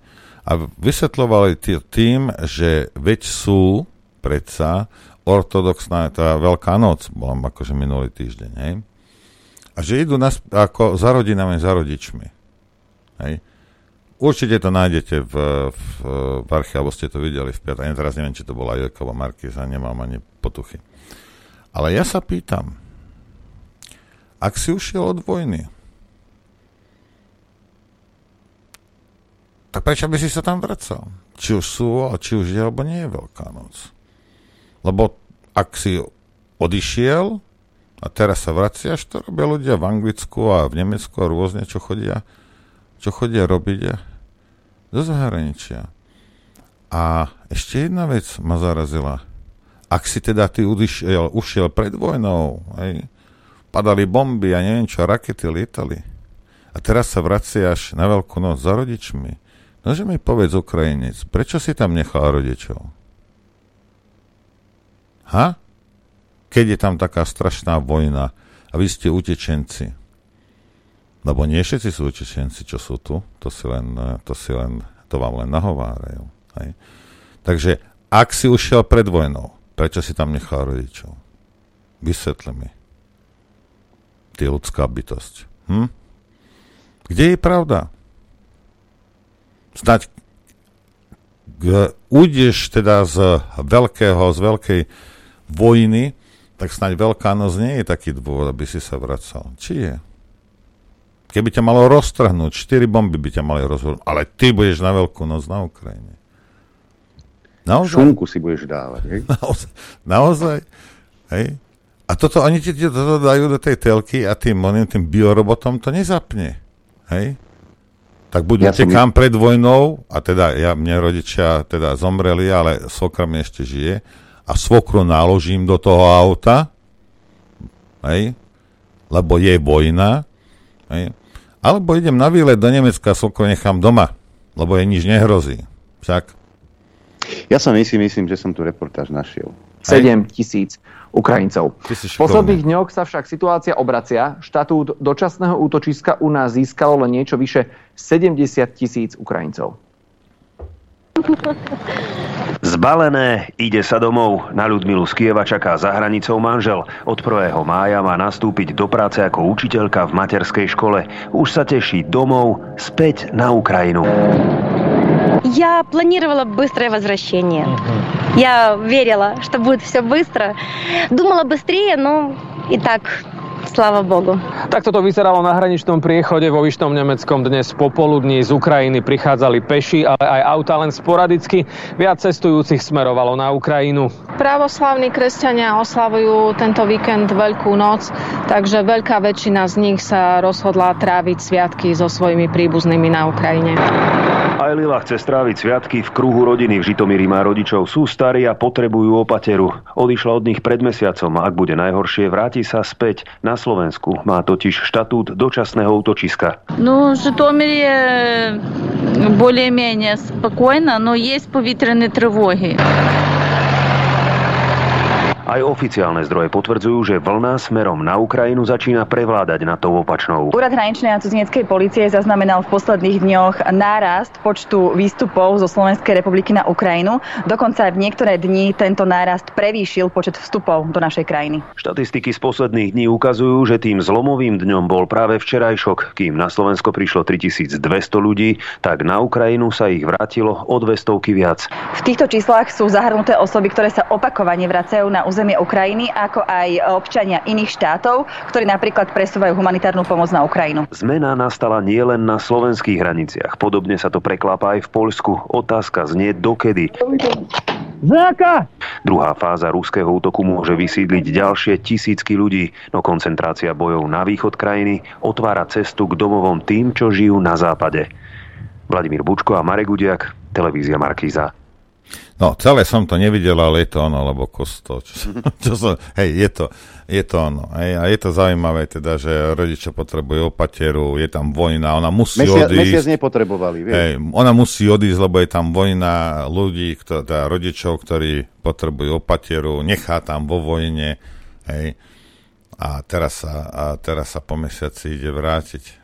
A vysvetľovali tým, že veď sú predsa ortodoxná, tá Veľká noc, bola akože minulý týždeň, hej? A že idú nás, ako za rodinami, za rodičmi. Hej? Určite to nájdete v, v, v arche, alebo ste to videli v piatok. Ja teraz neviem, či to bola Jojková Markiza, nemám ani potuchy. Ale ja sa pýtam, ak si ušiel od vojny, tak prečo by si sa tam vracal? Či už sú, či už je, alebo nie je Veľká noc. Lebo ak si odišiel a teraz sa vraciaš, to robia ľudia v Anglicku a v Nemecku a rôzne, čo chodia, čo chodia robiť do zahraničia. A ešte jedna vec ma zarazila. Ak si teda ty ušiel, ušiel pred vojnou, hej, padali bomby a neviem čo, rakety lietali. A teraz sa vraciaš na veľkú noc za rodičmi Nože mi povedz Ukrajinec, prečo si tam nechal rodičov? Ha? Keď je tam taká strašná vojna a vy ste utečenci. Lebo nie všetci sú utečenci, čo sú tu. To, si len, to, si len, to vám len nahovárajú. Hej? Takže ak si ušiel pred vojnou, prečo si tam nechal rodičov? Vysvetli mi. Ty ľudská bytosť. Hm? Kde je pravda? Snať ujdeš teda z veľkého, z veľkej vojny, tak snáď Veľká noc nie je taký dôvod, aby si sa vracal. Či je? Keby ťa malo roztrhnúť, štyri bomby by ťa mali rozhodnúť, ale ty budeš na Veľkú noc na Ukrajine. Naozaj? Šunku si budeš dávať, hej? Naozaj? naozaj hej? A toto, oni ti toto dajú do tej telky a tým, oným, tým biorobotom to nezapne. Hej? Tak buď ja utekám som... pred vojnou, a teda ja, mne rodičia teda zomreli, ale svokra mi ešte žije, a svokru naložím do toho auta, hej, lebo je vojna, hej, alebo idem na výlet do Nemecka a svokru nechám doma, lebo jej nič nehrozí. Však. Ja sa myslím, myslím, že som tu reportáž našiel. 7 tisíc Ukrajincov. V posledných dňoch sa však situácia obracia. Štatút dočasného útočiska u nás získalo len niečo vyše 70 tisíc Ukrajincov. Zbalené, ide sa domov. Na Ľudmilu z Kieva čaká za hranicou manžel. Od 1. mája má nastúpiť do práce ako učiteľka v materskej škole. Už sa teší domov, späť na Ukrajinu. Я планировала быстрое возвращение. Я верила, что будет все быстро. Думала быстрее, но и так Slava Bogu. Takto to vyzeralo na hraničnom priechode vo Vyšnom Nemeckom dnes popoludní. Z Ukrajiny prichádzali peši, ale aj auta len sporadicky. Viac cestujúcich smerovalo na Ukrajinu. Pravoslavní kresťania oslavujú tento víkend Veľkú noc, takže veľká väčšina z nich sa rozhodla tráviť sviatky so svojimi príbuznými na Ukrajine. Aj Lila chce stráviť sviatky v kruhu rodiny v Žitomíri má rodičov. Sú starí a potrebujú opateru. Odišla od nich pred mesiacom. Ak bude najhoršie, vráti sa späť na Slovensku. Má totiž štatút dočasného útočiska. Ну, в Житомире более-менее спокойно, но есть повітряні тривоги. Aj oficiálne zdroje potvrdzujú, že vlna smerom na Ukrajinu začína prevládať na tou opačnou. Úrad hraničnej a cudzineckej policie zaznamenal v posledných dňoch nárast počtu výstupov zo Slovenskej republiky na Ukrajinu. Dokonca aj v niektoré dni tento nárast prevýšil počet vstupov do našej krajiny. Štatistiky z posledných dní ukazujú, že tým zlomovým dňom bol práve včerajšok. Kým na Slovensko prišlo 3200 ľudí, tak na Ukrajinu sa ich vrátilo o 200 viac. V týchto číslach sú zahrnuté osoby, ktoré sa opakovane vracajú na územie územie Ukrajiny, ako aj občania iných štátov, ktorí napríklad presúvajú humanitárnu pomoc na Ukrajinu. Zmena nastala nielen na slovenských hraniciach. Podobne sa to preklápa aj v Poľsku. Otázka znie dokedy. Záka! Druhá fáza ruského útoku môže vysídliť ďalšie tisícky ľudí, no koncentrácia bojov na východ krajiny otvára cestu k domovom tým, čo žijú na západe. Vladimír Bučko a Marek Udiak, televízia Markíza. No, celé som to nevidel, ale je to ono, lebo kosto, čo, čo som, hej, je to, je to ono. Hej, a je to zaujímavé teda, že rodičia potrebujú opateru, je tam vojna, ona musí mesiac, odísť. Mesiac nepotrebovali, vieš. Hej, ona musí odísť, lebo je tam vojna ľudí, kto, teda rodičov, ktorí potrebujú opateru, nechá tam vo vojne, hej. A teraz sa, a teraz sa po mesiaci ide vrátiť.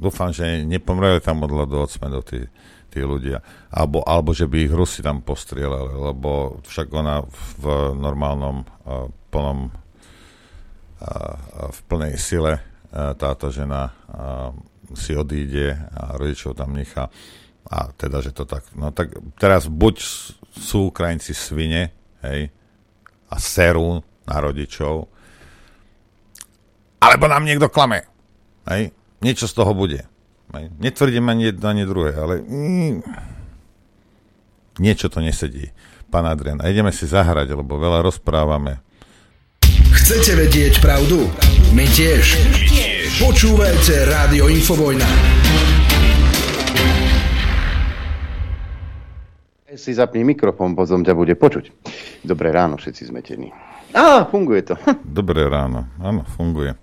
Dúfam, že nepomreli tam od hladu od smedu tí, tí ľudia. Alebo, alebo že by ich Rusi tam postrieľali, lebo však ona v normálnom uh, plnom uh, v plnej sile uh, táto žena si odíde a rodičov tam nechá. A teda, že to tak... No tak teraz buď sú Ukrajinci svine, hej, a serú na rodičov, alebo nám niekto klame. Hej, niečo z toho bude. Netvrdím ani jedno, ani druhé, ale mm, niečo to nesedí. Pán Adrian, a ideme si zahrať, lebo veľa rozprávame. Chcete vedieť pravdu? My tiež. My tiež. Počúvajte Rádio Infovojna. Si zapni mikrofón, potom ťa bude počuť. Dobré ráno, všetci zmetení. Á, funguje to. Dobré ráno, áno, funguje.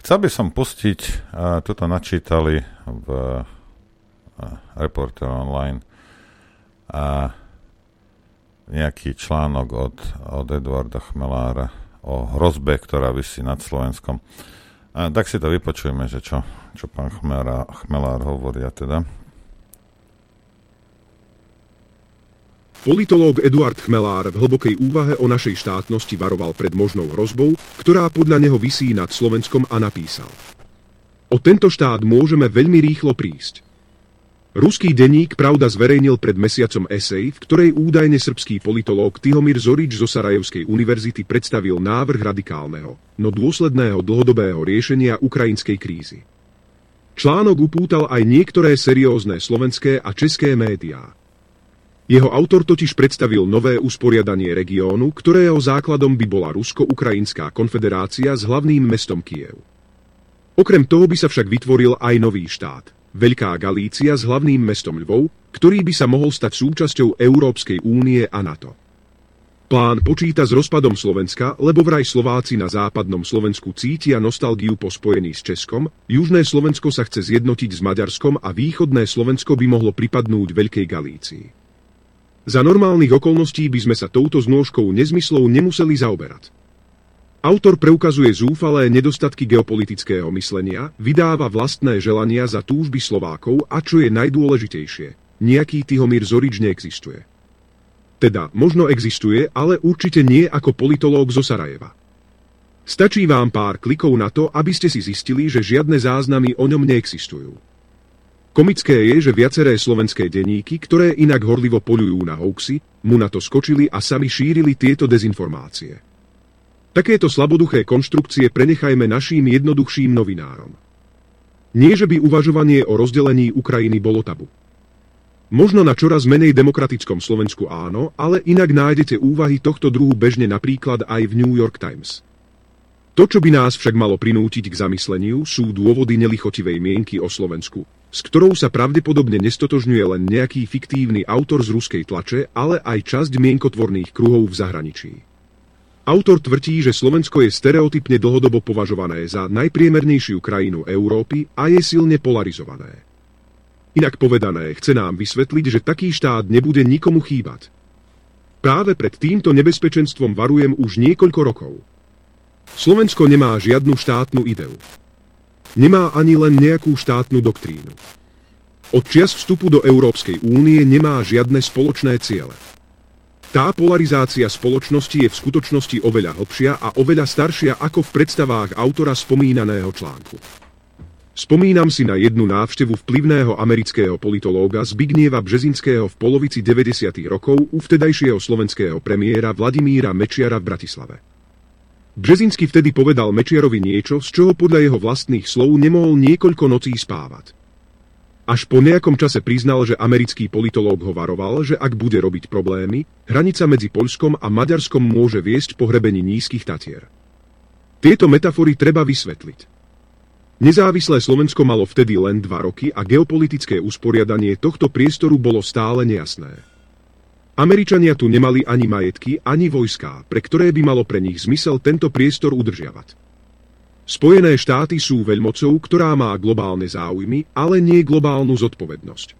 Chcel by som pustiť, toto načítali v Reporter Online, a nejaký článok od, od Eduarda Chmelára o hrozbe, ktorá vysí nad Slovenskom. A tak si to vypočujeme, že čo, čo pán Chmelár, Chmelár hovoria teda. Politológ Eduard Chmelár v hlbokej úvahe o našej štátnosti varoval pred možnou hrozbou, ktorá podľa neho vysí nad Slovenskom a napísal. O tento štát môžeme veľmi rýchlo prísť. Ruský denník Pravda zverejnil pred mesiacom esej, v ktorej údajne srbský politológ Tihomir Zorič zo Sarajevskej univerzity predstavil návrh radikálneho, no dôsledného dlhodobého riešenia ukrajinskej krízy. Článok upútal aj niektoré seriózne slovenské a české médiá. Jeho autor totiž predstavil nové usporiadanie regiónu, ktorého základom by bola Rusko-Ukrajinská konfederácia s hlavným mestom Kiev. Okrem toho by sa však vytvoril aj nový štát, Veľká Galícia s hlavným mestom Lvov, ktorý by sa mohol stať súčasťou Európskej únie a NATO. Plán počíta s rozpadom Slovenska, lebo vraj Slováci na západnom Slovensku cítia nostalgiu po spojení s Českom, južné Slovensko sa chce zjednotiť s Maďarskom a východné Slovensko by mohlo pripadnúť Veľkej Galícii. Za normálnych okolností by sme sa touto znôžkou nezmyslov nemuseli zaoberať. Autor preukazuje zúfalé nedostatky geopolitického myslenia, vydáva vlastné želania za túžby Slovákov a čo je najdôležitejšie, nejaký Tihomír Zorič neexistuje. Teda možno existuje, ale určite nie ako politológ zo Sarajeva. Stačí vám pár klikov na to, aby ste si zistili, že žiadne záznamy o ňom neexistujú. Komické je, že viaceré slovenské denníky, ktoré inak horlivo polujú na hoaxy, mu na to skočili a sami šírili tieto dezinformácie. Takéto slaboduché konštrukcie prenechajme našim jednoduchším novinárom. Nie, že by uvažovanie o rozdelení Ukrajiny bolo tabu. Možno na čoraz menej demokratickom Slovensku áno, ale inak nájdete úvahy tohto druhu bežne napríklad aj v New York Times. To, čo by nás však malo prinútiť k zamysleniu, sú dôvody nelichotivej mienky o Slovensku, s ktorou sa pravdepodobne nestotožňuje len nejaký fiktívny autor z ruskej tlače, ale aj časť mienkotvorných kruhov v zahraničí. Autor tvrdí, že Slovensko je stereotypne dlhodobo považované za najpriemernejšiu krajinu Európy a je silne polarizované. Inak povedané, chce nám vysvetliť, že taký štát nebude nikomu chýbať. Práve pred týmto nebezpečenstvom varujem už niekoľko rokov. Slovensko nemá žiadnu štátnu ideu. Nemá ani len nejakú štátnu doktrínu. Od čias vstupu do Európskej únie nemá žiadne spoločné ciele. Tá polarizácia spoločnosti je v skutočnosti oveľa hlbšia a oveľa staršia ako v predstavách autora spomínaného článku. Spomínam si na jednu návštevu vplyvného amerického politológa Zbignieva Březinského v polovici 90. rokov u vtedajšieho slovenského premiéra Vladimíra Mečiara v Bratislave. Březinsky vtedy povedal Mečiarovi niečo, z čoho podľa jeho vlastných slov nemohol niekoľko nocí spávať. Až po nejakom čase priznal, že americký politológ ho varoval, že ak bude robiť problémy, hranica medzi Poľskom a Maďarskom môže viesť pohrebení nízkych Tatier. Tieto metafory treba vysvetliť. Nezávislé Slovensko malo vtedy len dva roky a geopolitické usporiadanie tohto priestoru bolo stále nejasné. Američania tu nemali ani majetky, ani vojská, pre ktoré by malo pre nich zmysel tento priestor udržiavať. Spojené štáty sú veľmocou, ktorá má globálne záujmy, ale nie globálnu zodpovednosť.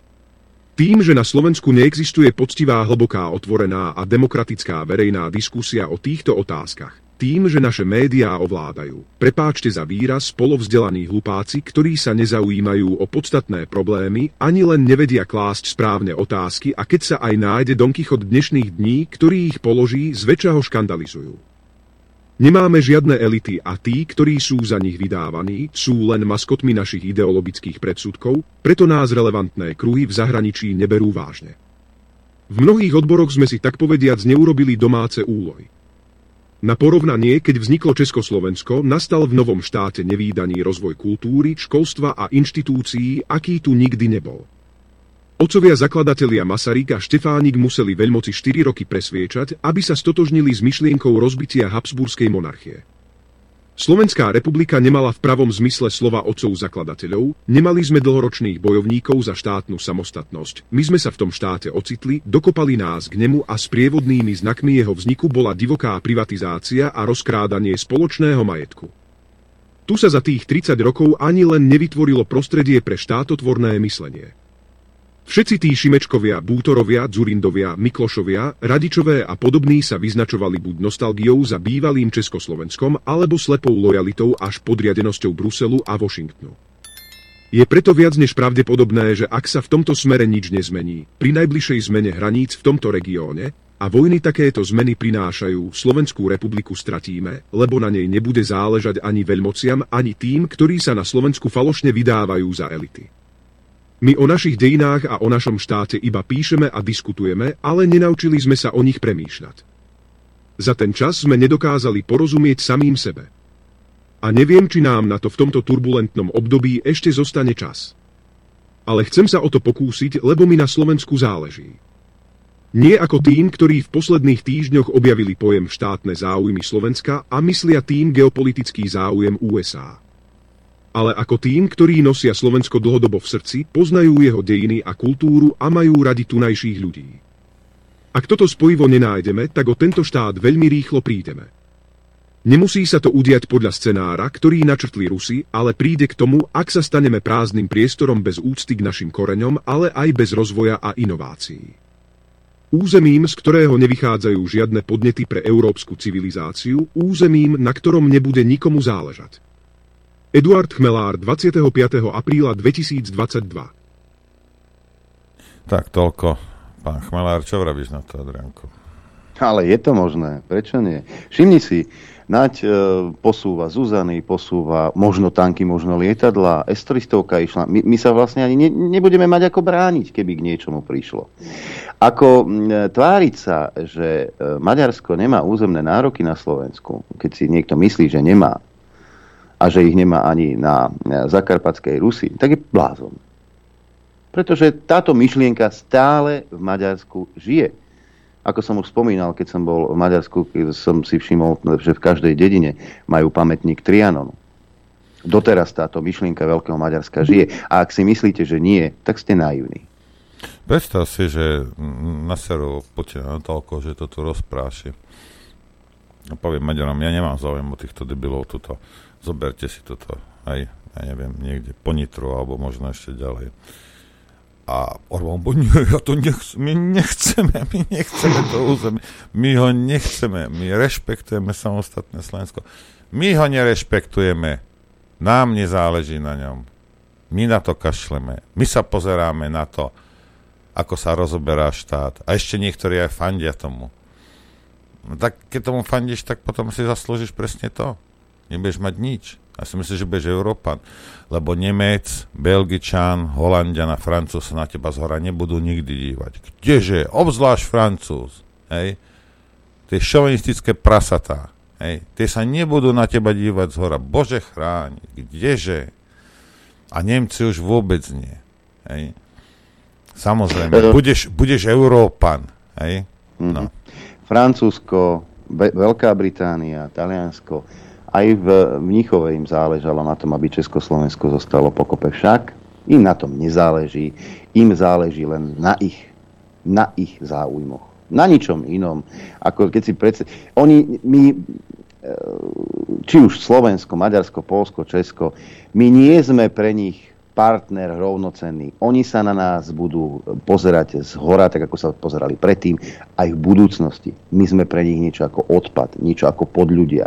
Tým, že na Slovensku neexistuje poctivá, hlboká, otvorená a demokratická verejná diskusia o týchto otázkach, tým, že naše médiá ovládajú. Prepáčte za výraz polovzdelaní hlupáci, ktorí sa nezaujímajú o podstatné problémy, ani len nevedia klásť správne otázky a keď sa aj nájde Don dnešných dní, ktorý ich položí, zväčša ho škandalizujú. Nemáme žiadne elity a tí, ktorí sú za nich vydávaní, sú len maskotmi našich ideologických predsudkov, preto nás relevantné kruhy v zahraničí neberú vážne. V mnohých odboroch sme si tak povediac neurobili domáce úlohy. Na porovnanie, keď vzniklo Československo, nastal v novom štáte nevýdaný rozvoj kultúry, školstva a inštitúcií, aký tu nikdy nebol. Otcovia zakladatelia Masaryk a Štefánik museli veľmoci 4 roky presviečať, aby sa stotožnili s myšlienkou rozbitia Habsburskej monarchie. Slovenská republika nemala v pravom zmysle slova otcov zakladateľov, nemali sme dlhoročných bojovníkov za štátnu samostatnosť, my sme sa v tom štáte ocitli, dokopali nás k nemu a sprievodnými znakmi jeho vzniku bola divoká privatizácia a rozkrádanie spoločného majetku. Tu sa za tých 30 rokov ani len nevytvorilo prostredie pre štátotvorné myslenie. Všetci tí Šimečkovia, Bútorovia, Dzurindovia, Miklošovia, Radičové a podobní sa vyznačovali buď nostalgiou za bývalým Československom, alebo slepou lojalitou až podriadenosťou Bruselu a Washingtonu. Je preto viac než pravdepodobné, že ak sa v tomto smere nič nezmení, pri najbližšej zmene hraníc v tomto regióne, a vojny takéto zmeny prinášajú, Slovenskú republiku stratíme, lebo na nej nebude záležať ani veľmociam, ani tým, ktorí sa na Slovensku falošne vydávajú za elity. My o našich dejinách a o našom štáte iba píšeme a diskutujeme, ale nenaučili sme sa o nich premýšľať. Za ten čas sme nedokázali porozumieť samým sebe. A neviem, či nám na to v tomto turbulentnom období ešte zostane čas. Ale chcem sa o to pokúsiť, lebo mi na Slovensku záleží. Nie ako tým, ktorí v posledných týždňoch objavili pojem štátne záujmy Slovenska a myslia tým geopolitický záujem USA ale ako tým, ktorí nosia Slovensko dlhodobo v srdci, poznajú jeho dejiny a kultúru a majú radi tunajších ľudí. Ak toto spojivo nenájdeme, tak o tento štát veľmi rýchlo prídeme. Nemusí sa to udiať podľa scenára, ktorý načrtli Rusi, ale príde k tomu, ak sa staneme prázdnym priestorom bez úcty k našim koreňom, ale aj bez rozvoja a inovácií. Územím, z ktorého nevychádzajú žiadne podnety pre európsku civilizáciu, územím, na ktorom nebude nikomu záležať. Eduard Chmelár, 25. apríla 2022 Tak toľko. Pán Chmelár, čo vravíš na to, Adrianko? Ale je to možné, prečo nie? Všimni si, Naď e, posúva Zuzany, posúva možno tanky, možno lietadla, S-300 išla. My, my sa vlastne ani ne, nebudeme mať ako brániť, keby k niečomu prišlo. Ako e, tváriť sa, že e, Maďarsko nemá územné nároky na Slovensku, keď si niekto myslí, že nemá, a že ich nemá ani na Zakarpatskej Rusi, tak je blázon. Pretože táto myšlienka stále v Maďarsku žije. Ako som už spomínal, keď som bol v Maďarsku, keď som si všimol, že v každej dedine majú pamätník Trianonu. Doteraz táto myšlienka Veľkého Maďarska žije. A ak si myslíte, že nie, tak ste naivní. Predstav si, že naserú Putina na toľko, že to tu rozpráši. A poviem Maďarom, ja nemám záujem o týchto debilov tuto. Zoberte si toto aj, ja neviem, niekde po Nitru, alebo možno ešte ďalej. A Orbán bo ja to nechc, my nechceme, my nechceme to územie. My ho nechceme, my rešpektujeme samostatné Slovensko. My ho nerešpektujeme. Nám nezáleží na ňom. My na to kašleme. My sa pozeráme na to, ako sa rozoberá štát. A ešte niektorí aj fandia tomu. No tak keď tomu fandíš, tak potom si zaslúžiš presne to. Nebudeš mať nič. A si myslíš, že budeš Európan. Lebo Nemec, Belgičan, Holandian a Francúz sa na teba z hora nebudú nikdy dívať. Kdeže? Obzvlášť Francúz. Hej? Tie šovinistické prasatá. Hej? Tie sa nebudú na teba dívať z hora. Bože chráň. Kdeže? A Nemci už vôbec nie. Hej? Samozrejme. Budeš, budeš Európan. Hej? No. Francúzsko, Be- Veľká Británia, Taliansko, aj v Mníchove im záležalo na tom, aby Československo zostalo pokope. Však im na tom nezáleží. Im záleží len na ich, na ich záujmoch. Na ničom inom. Ako keď si predse... Oni, my, e, či už Slovensko, Maďarsko, Polsko, Česko, my nie sme pre nich partner rovnocenný. Oni sa na nás budú pozerať z hora, tak ako sa pozerali predtým, aj v budúcnosti. My sme pre nich niečo ako odpad, niečo ako podľudia.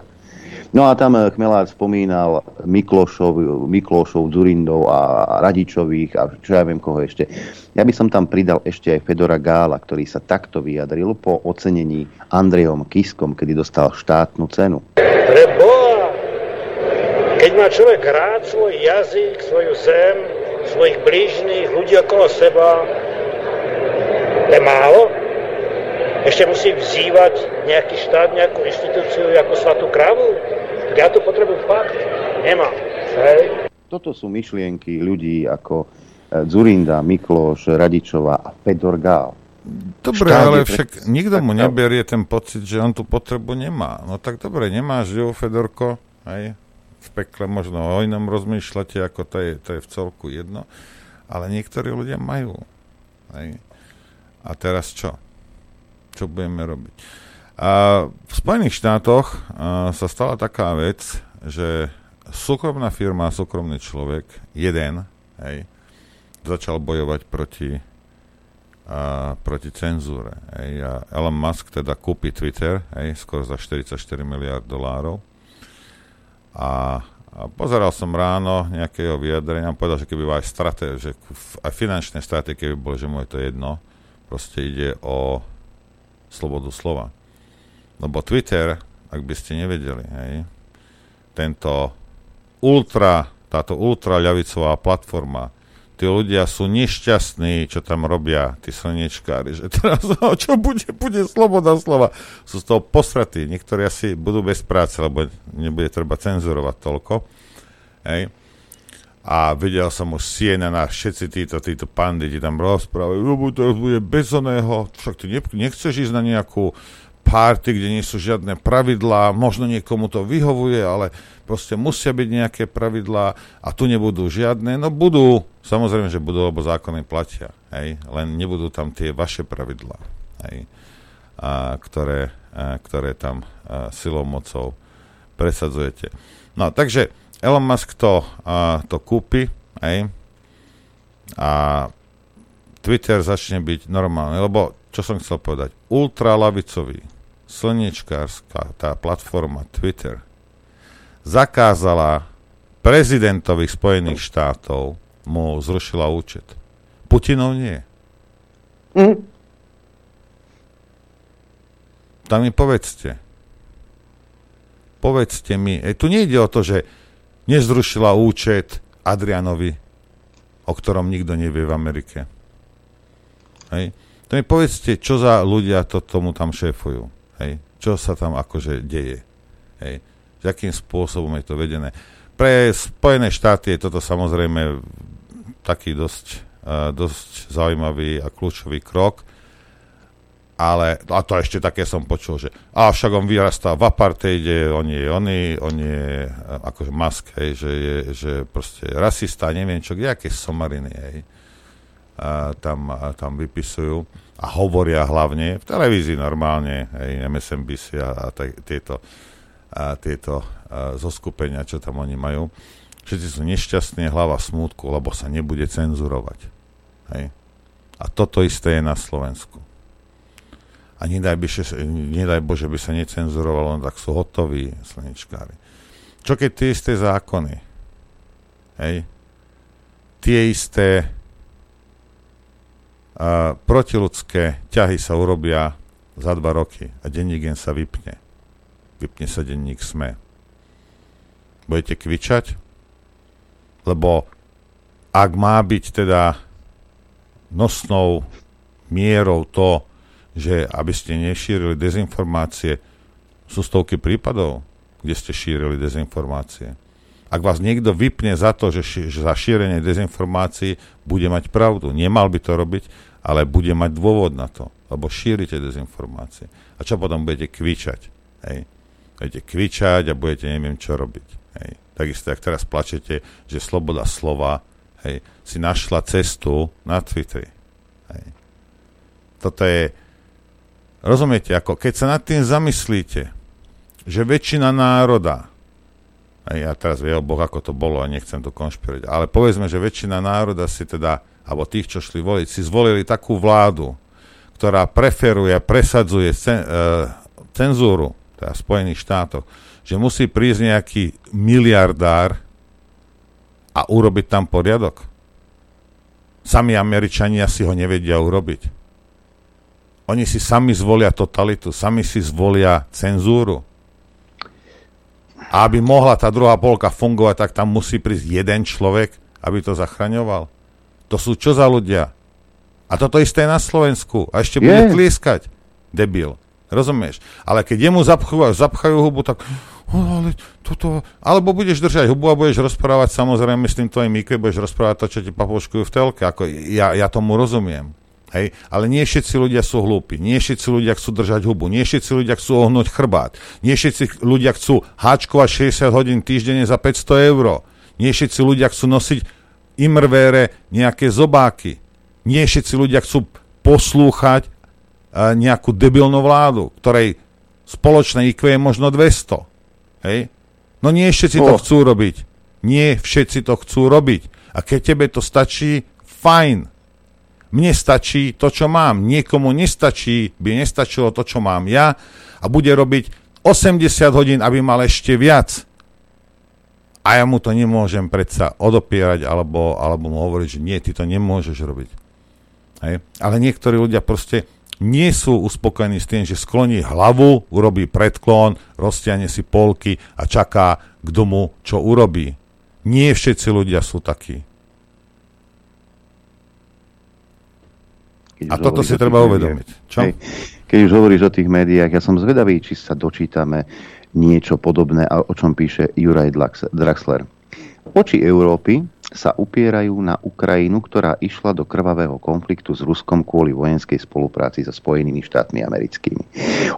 No a tam eh, Chmelár spomínal Miklošov, Miklošov, Zurindov a Radičových a čo ja viem koho ešte. Ja by som tam pridal ešte aj Fedora Gála, ktorý sa takto vyjadril po ocenení Andrejom Kiskom, kedy dostal štátnu cenu. Preboha, keď má človek rád svoj jazyk, svoju zem, svojich blížnych, ľudí okolo seba, to je málo? Ešte musí vzývať nejaký štát, nejakú inštitúciu, ako svatú kravu? Ja to potrebujem fakt. Nemám. Hej. Toto sú myšlienky ľudí ako e, Zurinda, Mikloš, Radičová a Fedor Gál. Dobre, Štát ale však pre... nikto mu neberie ten pocit, že on tú potrebu nemá. No tak dobre, nemáš ju, Fedorko, aj v pekle možno o inom rozmýšľate, ako to je, to je v celku jedno, ale niektorí ľudia majú. Aj. A teraz čo? čo budeme robiť. A v Spojených štátoch sa stala taká vec, že súkromná firma, súkromný človek, jeden, hej, začal bojovať proti, a, proti cenzúre. Hej, a Elon Musk teda kúpi Twitter, hej, skoro za 44 miliard dolárov. A, a pozeral som ráno nejaké jeho vyjadrenia, povedal, že keby aj strate, že aj finančné straty, keby bolo, že mu je to jedno, proste ide o slobodu slova. Lebo Twitter, ak by ste nevedeli, hej, tento ultra, táto ultra ľavicová platforma, tí ľudia sú nešťastní, čo tam robia, tí slnečkári, že teraz, no, čo bude, bude sloboda slova. Sú z toho posratí, niektorí asi budú bez práce, lebo nebude treba cenzurovať toľko. Hej a videl som už CNN a všetci títo, títo panditi tam rozprávajú, lebo to bude bez oného, však ty nechceš ísť na nejakú party, kde nie sú žiadne pravidlá, možno niekomu to vyhovuje, ale proste musia byť nejaké pravidlá a tu nebudú žiadne, no budú, samozrejme, že budú, lebo zákony platia, hej, len nebudú tam tie vaše pravidlá, hej, a, ktoré, a, ktoré tam a, silou mocou presadzujete. No, takže Elon Musk to, uh, to kúpi, hej, a Twitter začne byť normálny, lebo čo som chcel povedať, ultralavicový, slnečkárska, tá platforma Twitter, zakázala prezidentovi Spojených štátov, mu zrušila účet. Putinov nie. Mm. Tam mi povedzte. Povedzte mi. E, tu nejde o to, že nezrušila účet Adrianovi, o ktorom nikto nevie v Amerike. Hej. To mi povedzte, čo za ľudia to tomu tam šéfujú. Hej. Čo sa tam akože deje. Hej. Akým spôsobom je to vedené. Pre Spojené štáty je toto samozrejme taký dosť, uh, dosť zaujímavý a kľúčový krok ale, a to ešte také som počul, že však on vyrastá v apartheide, on je oný, on je akože mask, hej, že je že proste rasista, neviem čo, kde aké somariny, hej, a tam, a tam vypisujú a hovoria hlavne v televízii normálne, hej, MSNBC a, a t- tieto, a tieto a zoskupenia, čo tam oni majú. Všetci sú nešťastní, hlava smútku, lebo sa nebude cenzurovať. Hej. A toto isté je na Slovensku a nedaj, by, nedaj Bože, by sa necenzurovalo, no tak sú hotoví slnečkári. Čo keď tie isté zákony, hej, tie isté a, protiludské ťahy sa urobia za dva roky a denník sa vypne. Vypne sa denník SME. Budete kvičať? Lebo ak má byť teda nosnou mierou to, že aby ste nešírili dezinformácie, sú stovky prípadov, kde ste šírili dezinformácie. Ak vás niekto vypne za to, že, ši- že za šírenie dezinformácií bude mať pravdu, nemal by to robiť, ale bude mať dôvod na to, lebo šírite dezinformácie. A čo potom budete kvičať? Hej? Budete kvičať a budete neviem čo robiť. Hej? Takisto, ak teraz plačete, že sloboda slova hej, si našla cestu na Twitteri. Hej. Toto je Rozumiete, ako keď sa nad tým zamyslíte, že väčšina národa, ja teraz vie Boh, ako to bolo a nechcem to konšpirovať, ale povedzme, že väčšina národa si teda, alebo tých, čo šli voliť, si zvolili takú vládu, ktorá preferuje, presadzuje cen, e, cenzúru, teda v Spojených štátoch, že musí prísť nejaký miliardár a urobiť tam poriadok. Sami Američania si ho nevedia urobiť oni si sami zvolia totalitu, sami si zvolia cenzúru. A aby mohla tá druhá polka fungovať, tak tam musí prísť jeden človek, aby to zachraňoval. To sú čo za ľudia? A toto isté je na Slovensku. A ešte bude tlieskať. Debil. Rozumieš? Ale keď jemu zapchajú, zapchajú hubu, tak ale toto... Alebo budeš držať hubu a budeš rozprávať samozrejme s tým tvojim mikro, budeš rozprávať to, čo ti papočkujú v telke. Ako ja, ja tomu rozumiem. Hej? Ale nie všetci ľudia sú hlúpi, nie všetci ľudia chcú držať hubu, nie všetci ľudia chcú ohnúť chrbát, nie všetci ľudia chcú háčkovať 60 hodín týždenne za 500 eur, nie všetci ľudia chcú nosiť imrvére nejaké zobáky, nie všetci ľudia chcú poslúchať uh, nejakú debilnú vládu, ktorej spoločné IQ je možno 200. Hej? No nie všetci oh. to chcú robiť. Nie všetci to chcú robiť. A keď tebe to stačí, fajn. Mne stačí to, čo mám. Niekomu nestačí, by nestačilo to, čo mám ja a bude robiť 80 hodín, aby mal ešte viac. A ja mu to nemôžem predsa odopierať alebo, alebo mu hovoriť, že nie, ty to nemôžeš robiť. Hej. Ale niektorí ľudia proste nie sú uspokojení s tým, že skloní hlavu, urobí predklon, roztiahne si polky a čaká, kto mu čo urobí. Nie všetci ľudia sú takí. Keď A toto si treba uvedomiť. Čo? Hej, keď už hovoríš o tých médiách, ja som zvedavý, či sa dočítame niečo podobné, o čom píše Juraj Draxler. Oči Európy sa upierajú na Ukrajinu, ktorá išla do krvavého konfliktu s Ruskom kvôli vojenskej spolupráci so Spojenými štátmi americkými.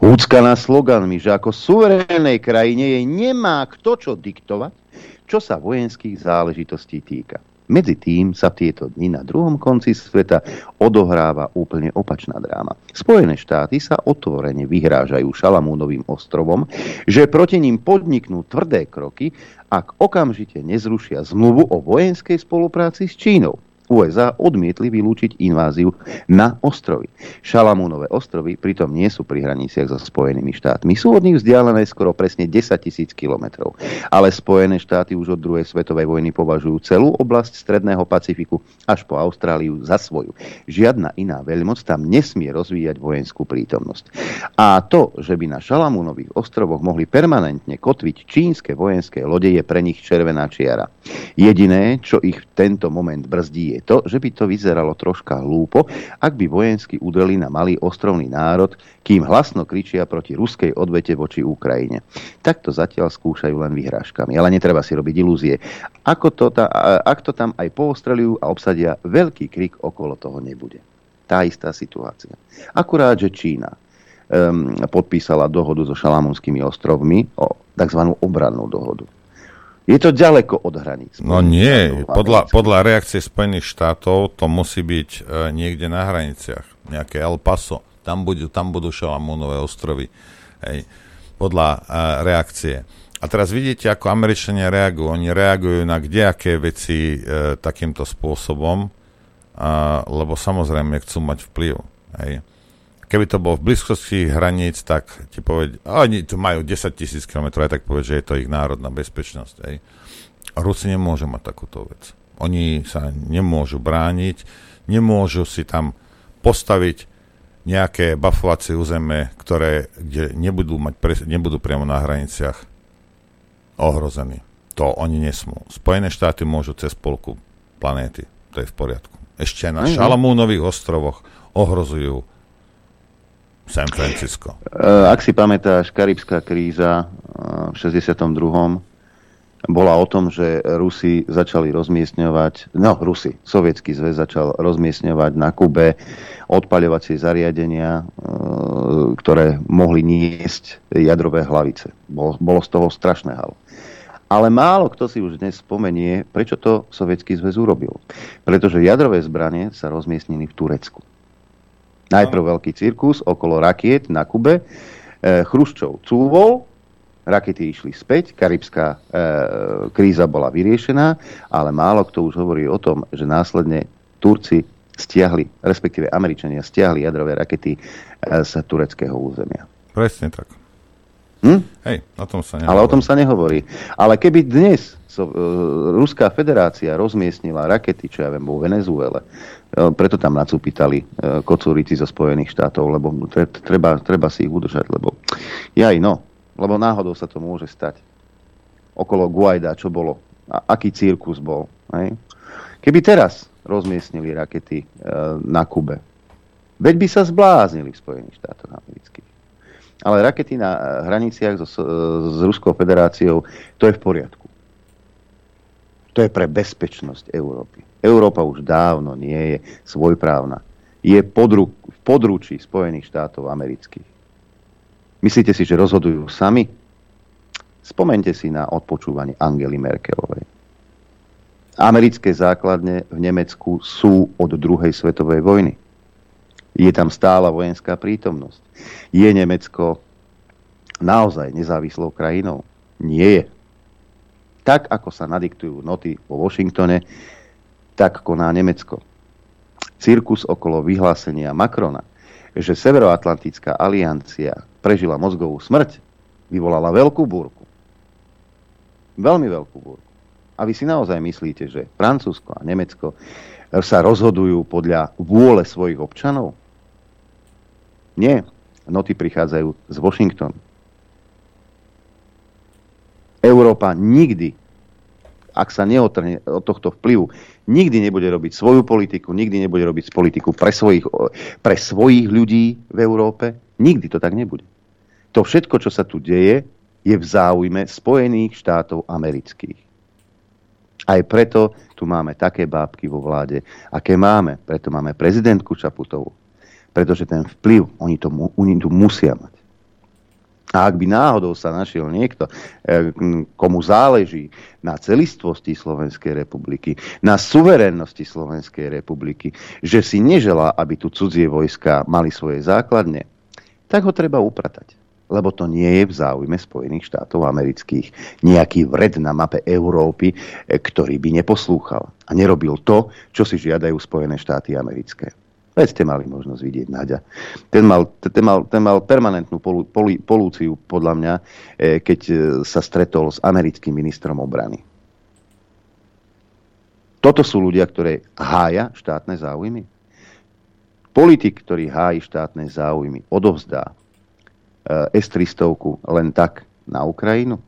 Úcka na sloganmi, že ako suverénnej krajine jej nemá kto čo diktovať, čo sa vojenských záležitostí týka. Medzi tým sa tieto dni na druhom konci sveta odohráva úplne opačná dráma. Spojené štáty sa otvorene vyhrážajú Šalamúnovým ostrovom, že proti ním podniknú tvrdé kroky, ak okamžite nezrušia zmluvu o vojenskej spolupráci s Čínou. USA odmietli vylúčiť inváziu na ostrovy. Šalamúnové ostrovy pritom nie sú pri hraniciach so Spojenými štátmi. Sú od nich vzdialené skoro presne 10 tisíc kilometrov. Ale Spojené štáty už od druhej svetovej vojny považujú celú oblasť Stredného Pacifiku až po Austráliu za svoju. Žiadna iná veľmoc tam nesmie rozvíjať vojenskú prítomnosť. A to, že by na Šalamúnových ostrovoch mohli permanentne kotviť čínske vojenské lode, je pre nich červená čiara. Jediné, čo ich v tento moment brzdí, je to, že by to vyzeralo troška hlúpo, ak by vojensky udreli na malý ostrovný národ, kým hlasno kričia proti ruskej odvete voči Ukrajine. Takto zatiaľ skúšajú len vyhrážkami, ale netreba si robiť ilúzie. Ako to ta, ak to tam aj poostrelujú a obsadia, veľký krik okolo toho nebude. Tá istá situácia. Akurát, že Čína um, podpísala dohodu so Šalamúnskymi ostrovmi o tzv. obrannú dohodu. Je to ďaleko od hraníc. No nie, podľa, podľa reakcie Spojených štátov to musí byť e, niekde na hraniciach, nejaké El Paso, tam budú, tam budú Šalamúnové ostrovy, hej, podľa e, reakcie. A teraz vidíte, ako Američania reagujú. Oni reagujú na kdejaké veci e, takýmto spôsobom, a, lebo samozrejme chcú mať vplyv. Hej. Keby to bolo v blízkosti hraníc, tak ti povedia, oni tu majú 10 tisíc km, tak povedia, že je to ich národná bezpečnosť. Hej. Rusi nemôžu mať takúto vec. Oni sa nemôžu brániť, nemôžu si tam postaviť nejaké bafovacie územie, ktoré kde nebudú, mať pre, nebudú priamo na hraniciach ohrození. To oni nesmú. Spojené štáty môžu cez polku planéty. To je v poriadku. Ešte na Šalamúnových ostrovoch ohrozujú San Francisco. Eh, ak si pamätáš, karibská kríza eh, v 62. bola o tom, že Rusi začali rozmiestňovať, no Rusi, Sovietský zväz začal rozmiestňovať na Kube odpaľovacie zariadenia, eh, ktoré mohli niesť jadrové hlavice. Bolo, bolo z toho strašné halo. Ale málo kto si už dnes spomenie, prečo to Sovietský zväz urobil. Pretože jadrové zbranie sa rozmiestnili v Turecku. Najprv veľký cirkus okolo rakiet na Kube. E, Chruščov cúvol, rakety išli späť, karibská e, kríza bola vyriešená, ale málo kto už hovorí o tom, že následne Turci stiahli, respektíve Američania stiahli jadrové rakety e, z tureckého územia. Presne tak. Hm? Hej, o tom sa nehovorí. Ale o tom sa nehovorí. Ale keby dnes so, uh, Ruská federácia rozmiestnila rakety, čo ja viem, vo Venezuele, uh, preto tam nacúpitali uh, kocúrici zo Spojených štátov, lebo tre, treba, treba si ich udržať, lebo jaj no, lebo náhodou sa to môže stať. Okolo Guaida, čo bolo, a, aký cirkus bol. Hej? Keby teraz rozmiestnili rakety uh, na Kube, veď by sa zbláznili v Spojených štátoch amerických. Ale rakety na hraniciach so, s Ruskou federáciou, to je v poriadku. To je pre bezpečnosť Európy. Európa už dávno nie je svojprávna. Je podru, v područí Spojených štátov amerických. Myslíte si, že rozhodujú sami? Spomente si na odpočúvanie Angely Merkelovej. Americké základne v Nemecku sú od druhej svetovej vojny. Je tam stála vojenská prítomnosť. Je Nemecko naozaj nezávislou krajinou? Nie je. Tak, ako sa nadiktujú noty vo Washingtone, tak koná Nemecko. Cirkus okolo vyhlásenia Macrona, že Severoatlantická aliancia prežila mozgovú smrť, vyvolala veľkú búrku. Veľmi veľkú búrku. A vy si naozaj myslíte, že Francúzsko a Nemecko sa rozhodujú podľa vôle svojich občanov? Nie. Noty prichádzajú z Washingtonu. Európa nikdy, ak sa neotrhne od tohto vplyvu, nikdy nebude robiť svoju politiku, nikdy nebude robiť politiku pre svojich, pre svojich ľudí v Európe. Nikdy to tak nebude. To všetko, čo sa tu deje, je v záujme Spojených štátov amerických. Aj preto tu máme také bábky vo vláde, aké máme. Preto máme prezidentku Čaputovú. Pretože ten vplyv oni, to, oni tu musia mať. A ak by náhodou sa našiel niekto, e, komu záleží na celistvosti Slovenskej republiky, na suverénnosti Slovenskej republiky, že si neželá, aby tu cudzie vojska mali svoje základne, tak ho treba upratať. lebo to nie je v záujme Spojených štátov amerických. Nejaký vred na mape Európy, e, ktorý by neposlúchal a nerobil to, čo si žiadajú Spojené štáty americké. Veď ste mali možnosť vidieť Naďa. Ten mal, ten mal, ten mal permanentnú polu, polu, polúciu, podľa mňa, e, keď e, sa stretol s americkým ministrom obrany. Toto sú ľudia, ktoré hája štátne záujmy. Politik, ktorý hájí štátne záujmy, odovzdá e, S-300 len tak na Ukrajinu,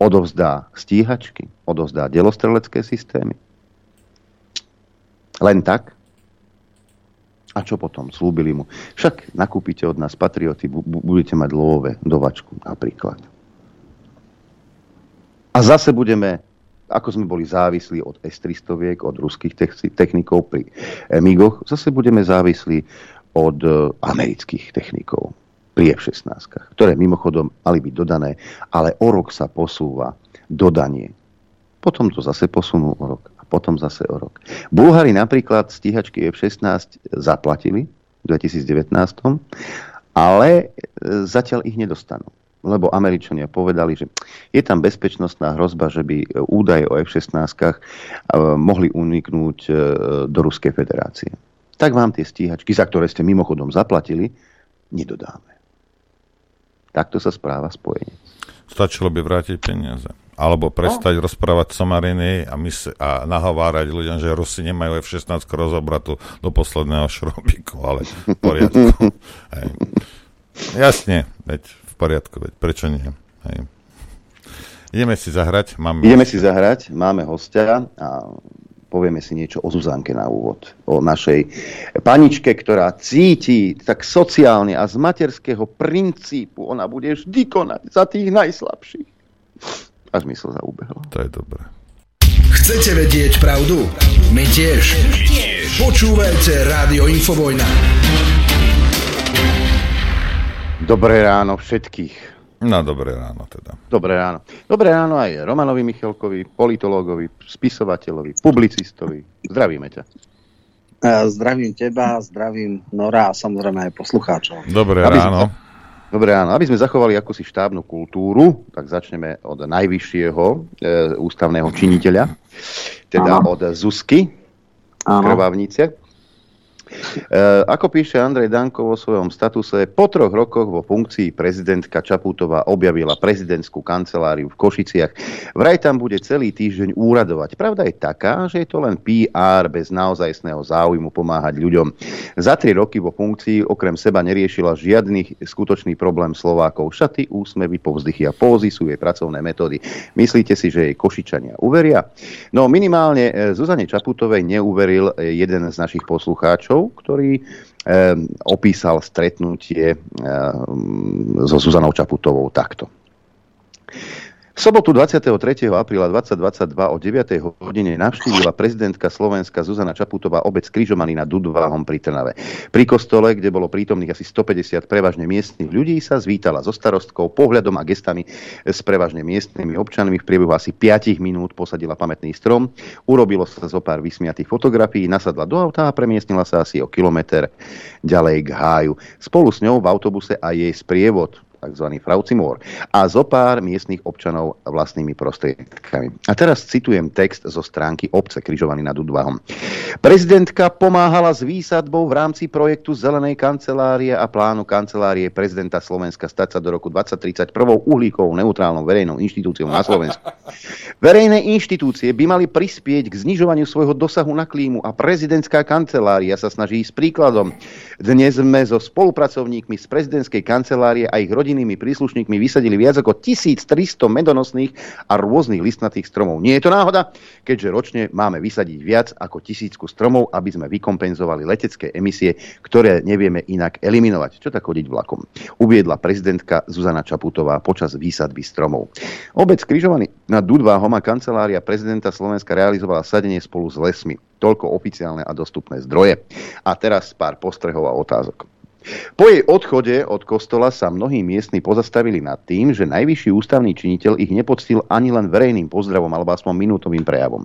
odovzdá stíhačky, odovzdá delostrelecké systémy. Len tak, a čo potom? Slúbili mu. Však nakúpite od nás patrioty, budete mať lovové dovačku napríklad. A zase budeme, ako sme boli závislí od S-300, od ruských technikov pri MIGoch, zase budeme závislí od e, amerických technikov pri F-16, ktoré mimochodom mali byť dodané, ale o rok sa posúva dodanie. Potom to zase posunú o rok potom zase o rok. Bulhári napríklad stíhačky F-16 zaplatili v 2019, ale e, zatiaľ ich nedostanú. Lebo Američania povedali, že je tam bezpečnostná hrozba, že by údaje o F-16 e, mohli uniknúť e, do Ruskej federácie. Tak vám tie stíhačky, za ktoré ste mimochodom zaplatili, nedodáme. Takto sa správa spojenie. Stačilo by vrátiť peniaze. Alebo prestať no. rozprávať somariny a, mys- a nahovárať ľuďom, že Rusi nemajú F-16 rozobratu do posledného šrobiku, ale v poriadku. Hej. Jasne, veď v poriadku, veď prečo nie? Hej. Ideme si zahrať. Máme Ideme hostia. si zahrať, máme hostia a povieme si niečo o Zuzanke na úvod. O našej paničke, ktorá cíti tak sociálne a z materského princípu ona bude vždy konať za tých najslabších. Až mi sa zaubehlo. To je dobré. Chcete vedieť pravdu? My tiež. tiež. Počúvajte Rádio Infovojna. Dobré ráno všetkých. No, dobré ráno teda. Dobré ráno. Dobré ráno aj Romanovi Michalkovi, politológovi, spisovateľovi, publicistovi. Zdravíme ťa. Zdravím teba, zdravím Nora a samozrejme aj poslucháčov. Dobré Aby ráno. Sme Dobre, áno. Aby sme zachovali akúsi štábnu kultúru, tak začneme od najvyššieho e, ústavného činiteľa, teda áno. od Zuzky, krvavnice. E, ako píše Andrej Danko vo svojom statuse, po troch rokoch vo funkcii prezidentka Čaputová objavila prezidentskú kanceláriu v Košiciach. Vraj tam bude celý týždeň úradovať. Pravda je taká, že je to len PR bez naozajstného záujmu pomáhať ľuďom. Za tri roky vo funkcii okrem seba neriešila žiadny skutočný problém Slovákov. Šaty, úsmevy, povzdychy a pózy sú jej pracovné metódy. Myslíte si, že jej Košičania uveria? No minimálne e, Zuzane Čaputovej neuveril e, jeden z našich poslucháčov, Kováčov, ktorý opísal stretnutie so Zuzanou Čaputovou takto. V sobotu 23. apríla 2022 o 9. hodine navštívila prezidentka Slovenska Zuzana Čaputová obec Križomany nad Dudváhom pri Trnave. Pri kostole, kde bolo prítomných asi 150 prevažne miestnych ľudí, sa zvítala so starostkou, pohľadom a gestami s prevažne miestnymi občanmi. V priebehu asi 5 minút posadila pamätný strom, urobilo sa zo pár vysmiatých fotografií, nasadla do auta a premiestnila sa asi o kilometr ďalej k háju. Spolu s ňou v autobuse a jej sprievod tzv. Fraucimor, a zo pár miestnych občanov vlastnými prostriedkami. A teraz citujem text zo stránky obce Križovaný nad Udvahom. Prezidentka pomáhala s výsadbou v rámci projektu Zelenej kancelárie a plánu kancelárie prezidenta Slovenska stať sa do roku 2030 prvou uhlíkovou neutrálnou verejnou inštitúciou na Slovensku. Verejné inštitúcie by mali prispieť k znižovaniu svojho dosahu na klímu a prezidentská kancelária sa snaží s príkladom. Dnes sme so spolupracovníkmi z prezidentskej kancelárie a ich rodinami rodinnými príslušníkmi vysadili viac ako 1300 medonosných a rôznych listnatých stromov. Nie je to náhoda, keďže ročne máme vysadiť viac ako tisícku stromov, aby sme vykompenzovali letecké emisie, ktoré nevieme inak eliminovať. Čo tak chodiť vlakom? Uviedla prezidentka Zuzana Čaputová počas výsadby stromov. Obec križovaný na Dudváhom a kancelária prezidenta Slovenska realizovala sadenie spolu s lesmi. Toľko oficiálne a dostupné zdroje. A teraz pár postrehov a otázok. Po jej odchode od kostola sa mnohí miestni pozastavili nad tým, že najvyšší ústavný činiteľ ich nepoctil ani len verejným pozdravom alebo aspoň minútovým prejavom.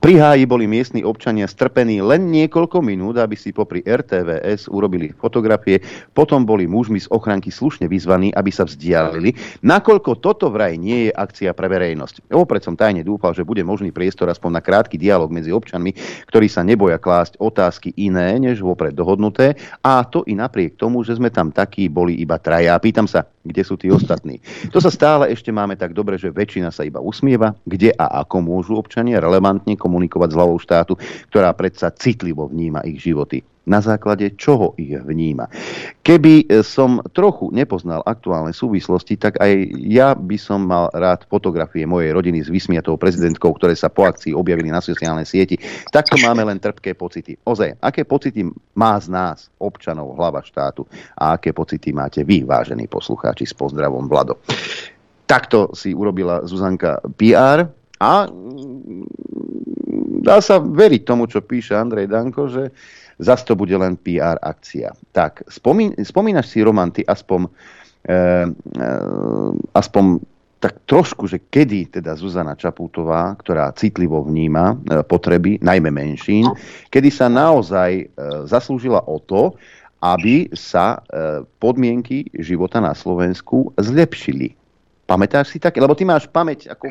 Pri háji boli miestni občania strpení len niekoľko minút, aby si popri RTVS urobili fotografie, potom boli mužmi z ochranky slušne vyzvaní, aby sa vzdialili, nakoľko toto vraj nie je akcia pre verejnosť. Opred som tajne dúfal, že bude možný priestor aspoň na krátky dialog medzi občanmi, ktorí sa neboja klásť otázky iné, než vopred dohodnuté, a to i napriek tomu, že sme tam takí boli iba traja. Pýtam sa, kde sú tí ostatní. To sa stále ešte máme tak dobre, že väčšina sa iba usmieva, kde a ako môžu občania relevantne komunikovať s hlavou štátu, ktorá predsa citlivo vníma ich životy na základe čoho ich vníma. Keby e, som trochu nepoznal aktuálne súvislosti, tak aj ja by som mal rád fotografie mojej rodiny s vysmiatou prezidentkou, ktoré sa po akcii objavili na sociálnej sieti. Takto máme len trpké pocity. Oze, aké pocity má z nás, občanov, hlava štátu a aké pocity máte vy, vážení poslucháči, s pozdravom Vlado. Takto si urobila Zuzanka PR a dá sa veriť tomu, čo píše Andrej Danko, že zase to bude len PR akcia. Tak, spomín, spomínaš si, Roman, ty aspoň, e, e, aspoň tak trošku, že kedy teda Zuzana Čapútová, ktorá citlivo vníma e, potreby, najmä menšín, kedy sa naozaj e, zaslúžila o to, aby sa e, podmienky života na Slovensku zlepšili. Pamätáš si také? Lebo ty máš pamäť, ako,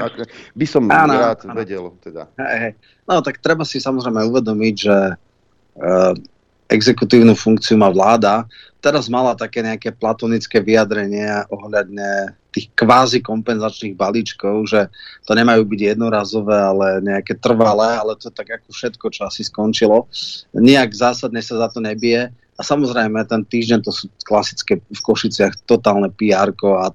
by som áno, rád áno. vedel. Teda. Hej, hej. No tak treba si samozrejme uvedomiť, že exekutívnu funkciu má vláda. Teraz mala také nejaké platonické vyjadrenia ohľadne tých kvázi kompenzačných balíčkov, že to nemajú byť jednorazové, ale nejaké trvalé, ale to tak ako všetko, čo asi skončilo. Nijak zásadne sa za to nebije. A samozrejme, ten týždeň to sú klasické v Košiciach totálne pr a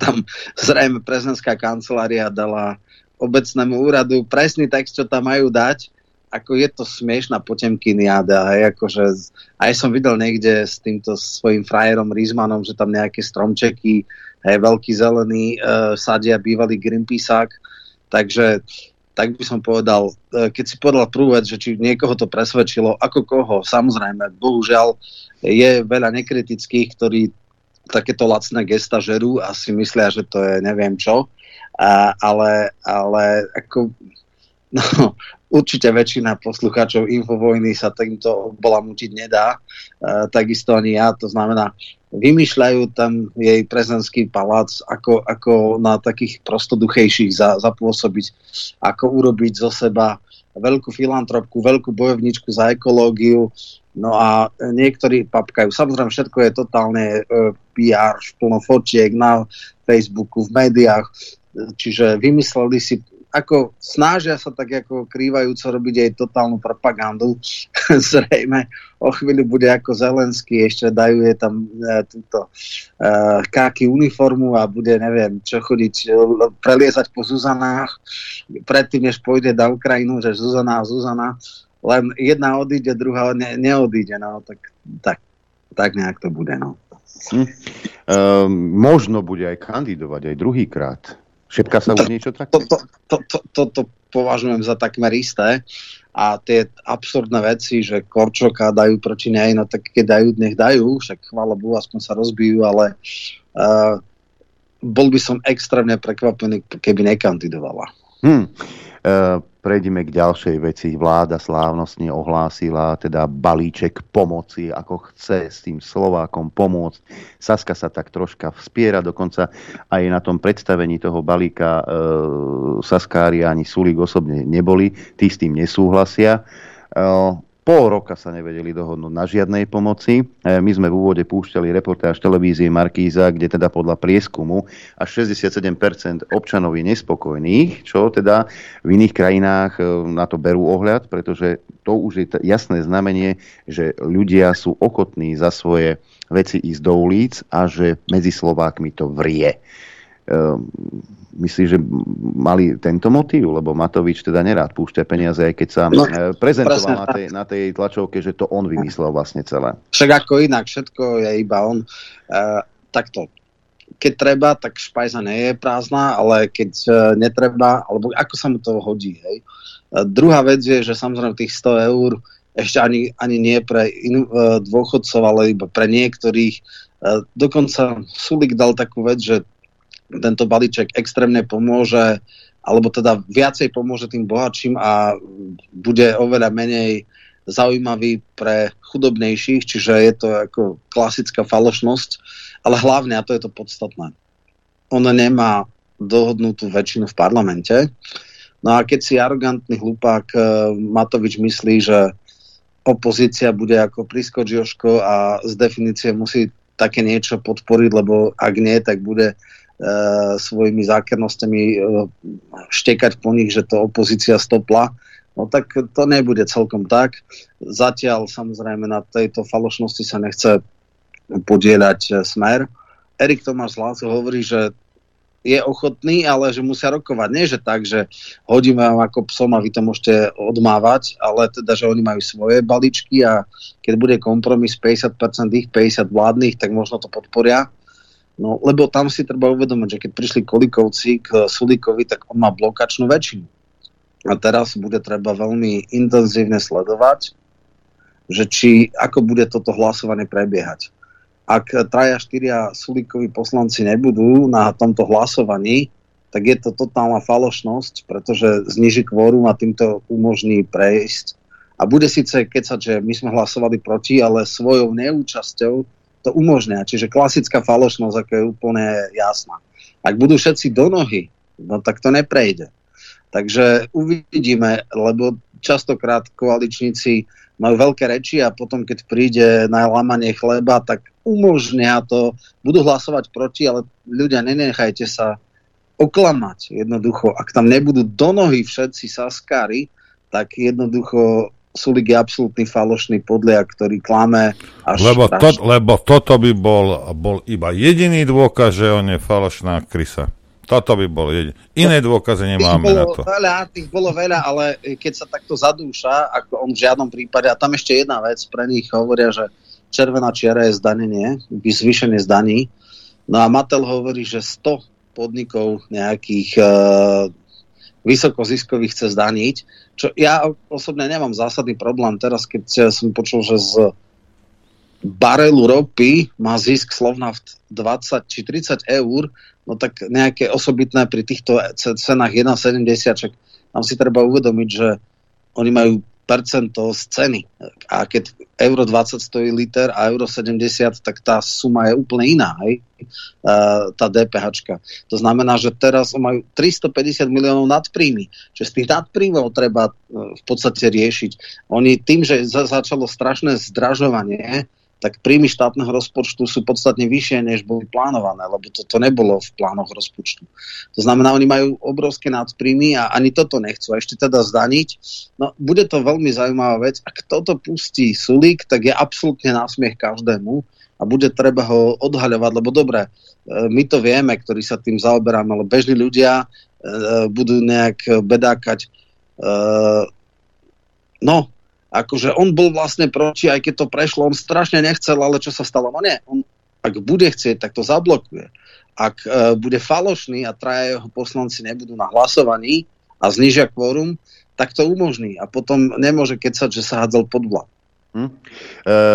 tam zrejme prezidentská kancelária dala obecnému úradu presný text, čo tam majú dať, ako je to smiešná potemkiniáda. Hej, akože, aj som videl niekde s týmto svojim frajerom Rizmanom, že tam nejaké stromčeky, hej, veľký zelený, e, sadia bývalý Greenpeaceák. Takže tak by som povedal, e, keď si povedal prvú vec, že či niekoho to presvedčilo, ako koho, samozrejme, bohužiaľ je veľa nekritických, ktorí takéto lacné gesta žerú a si myslia, že to je neviem čo. A, ale, ale ako, no, určite väčšina poslucháčov Infovojny sa týmto bolamutiť nedá. A, takisto ani ja, to znamená, vymýšľajú tam jej prezidentský palác, ako, ako na takých prostoduchejších za, zapôsobiť, ako urobiť zo seba veľkú filantropku, veľkú bojovničku za ekológiu, No a niektorí papkajú. Samozrejme, všetko je totálne e, PR, plno fotiek na Facebooku, v médiách. Čiže vymysleli si, ako snažia sa tak ako krývajúco robiť aj totálnu propagandu. Zrejme o chvíľu bude ako Zelenský, ešte dajú je tam e, túto e, káky uniformu a bude, neviem, čo chodiť, e, preliezať po Zuzanách, predtým, než pôjde do Ukrajinu, že Zuzana a Zuzana len jedna odíde, druhá ne, neodíde, no, tak, tak, tak nejak to bude, no. Hm. Uh, možno bude aj kandidovať aj druhýkrát. Všetka sa už niečo také? To, to, to, to, to, to považujem za takmer isté. A tie absurdné veci, že Korčoka dajú proti nej, no tak keď dajú, nech dajú, však chvála Bohu, aspoň sa rozbijú, ale uh, bol by som extrémne prekvapený, keby nekandidovala. Hmm. Uh, prejdeme k ďalšej veci. Vláda slávnostne ohlásila teda balíček pomoci, ako chce s tým Slovákom pomôcť. Saska sa tak troška vspiera, dokonca aj na tom predstavení toho balíka e, Saskári ani Sulík osobne neboli, tí s tým nesúhlasia. E, Pol roka sa nevedeli dohodnúť na žiadnej pomoci. E, my sme v úvode púšťali reportáž televízie Markíza, kde teda podľa prieskumu až 67% občanov je nespokojných, čo teda v iných krajinách e, na to berú ohľad, pretože to už je jasné znamenie, že ľudia sú ochotní za svoje veci ísť do ulic a že medzi Slovákmi to vrie. Myslíš, že mali tento motív? Lebo Matovič teda nerád púšťa peniaze, aj keď sa no, e, prezentoval na tej, na tej tlačovke, že to on vymyslel vlastne celé. Však ako inak, všetko je iba on. Uh, takto, keď treba, tak špajza nie je prázdna, ale keď uh, netreba, alebo ako sa mu to hodí. Hej. Uh, druhá vec je, že samozrejme tých 100 eur ešte ani, ani nie pre in, uh, dôchodcov, ale iba pre niektorých. Uh, dokonca Sulik dal takú vec, že tento balíček extrémne pomôže alebo teda viacej pomôže tým bohatším a bude oveľa menej zaujímavý pre chudobnejších, čiže je to ako klasická falošnosť, ale hlavne, a to je to podstatné, on nemá dohodnutú väčšinu v parlamente. No a keď si arogantný hlupák e, Matovič myslí, že opozícia bude ako Prisko Joško a z definície musí také niečo podporiť, lebo ak nie, tak bude svojimi zákernosťami e, štekať po nich, že to opozícia stopla, no tak to nebude celkom tak. Zatiaľ samozrejme na tejto falošnosti sa nechce podieľať e, smer. Erik Tomáš Zláso hovorí, že je ochotný, ale že musia rokovať. Nie, že tak, že hodíme vám ako psom a vy to môžete odmávať, ale teda, že oni majú svoje balíčky a keď bude kompromis 50% ich, 50% vládnych, tak možno to podporia. No, lebo tam si treba uvedomiť, že keď prišli Kolikovci k Sulíkovi, tak on má blokačnú väčšinu. A teraz bude treba veľmi intenzívne sledovať, že či, ako bude toto hlasovanie prebiehať. Ak traja, štyria Sulíkovi poslanci nebudú na tomto hlasovaní, tak je to totálna falošnosť, pretože zniží kvórum a týmto umožní prejsť. A bude síce kecať, že my sme hlasovali proti, ale svojou neúčasťou to umožňa. Čiže klasická falošnosť ako je úplne jasná. Ak budú všetci do nohy, no tak to neprejde. Takže uvidíme, lebo častokrát koaličníci majú veľké reči a potom, keď príde na lamanie chleba, tak umožnia to, budú hlasovať proti, ale ľudia, nenechajte sa oklamať jednoducho. Ak tam nebudú do nohy všetci saskári, tak jednoducho Sulik je absolútny falošný podliak, ktorý klame až lebo, to, lebo toto by bol, bol iba jediný dôkaz, že on je falošná krysa. Toto by bol jediný. Iné dôkazy nemáme tých na to. Veľa, tých bolo veľa, ale keď sa takto zadúša, ako on v žiadnom prípade, a tam ešte jedna vec, pre nich hovoria, že červená čiara je zdanenie, by zvýšenie zdaní. No a Matel hovorí, že 100 podnikov nejakých uh, vysokoziskových chce zdaniť, čo ja osobne nemám zásadný problém. Teraz, keď som počul, že z barelu ropy má zisk Slovnaft 20 či 30 eur, no tak nejaké osobitné pri týchto cenách 1,70, čak tam si treba uvedomiť, že oni majú percento z ceny. A keď euro 20 stojí liter a euro 70, tak tá suma je úplne iná, hej? tá DPH. To znamená, že teraz majú 350 miliónov nadpríjmy. Čiže z tých nadpríjmov treba e, v podstate riešiť. Oni tým, že začalo strašné zdražovanie, tak príjmy štátneho rozpočtu sú podstatne vyššie, než boli plánované, lebo to, nebolo v plánoch rozpočtu. To znamená, oni majú obrovské nadpríjmy a ani toto nechcú. A ešte teda zdaniť. No, bude to veľmi zaujímavá vec. Ak toto pustí Sulík, tak je absolútne násmiech každému a bude treba ho odhaľovať, lebo dobre, e, my to vieme, ktorí sa tým zaoberáme, ale bežní ľudia e, budú nejak bedákať. E, no, akože on bol vlastne proti, aj keď to prešlo, on strašne nechcel, ale čo sa stalo? No nie, on ak bude chcieť, tak to zablokuje. Ak e, bude falošný a traja jeho poslanci nebudú na hlasovaní a znižia kvórum, tak to umožní. A potom nemôže kecať, že sa hádzal pod vlak. Hm? E,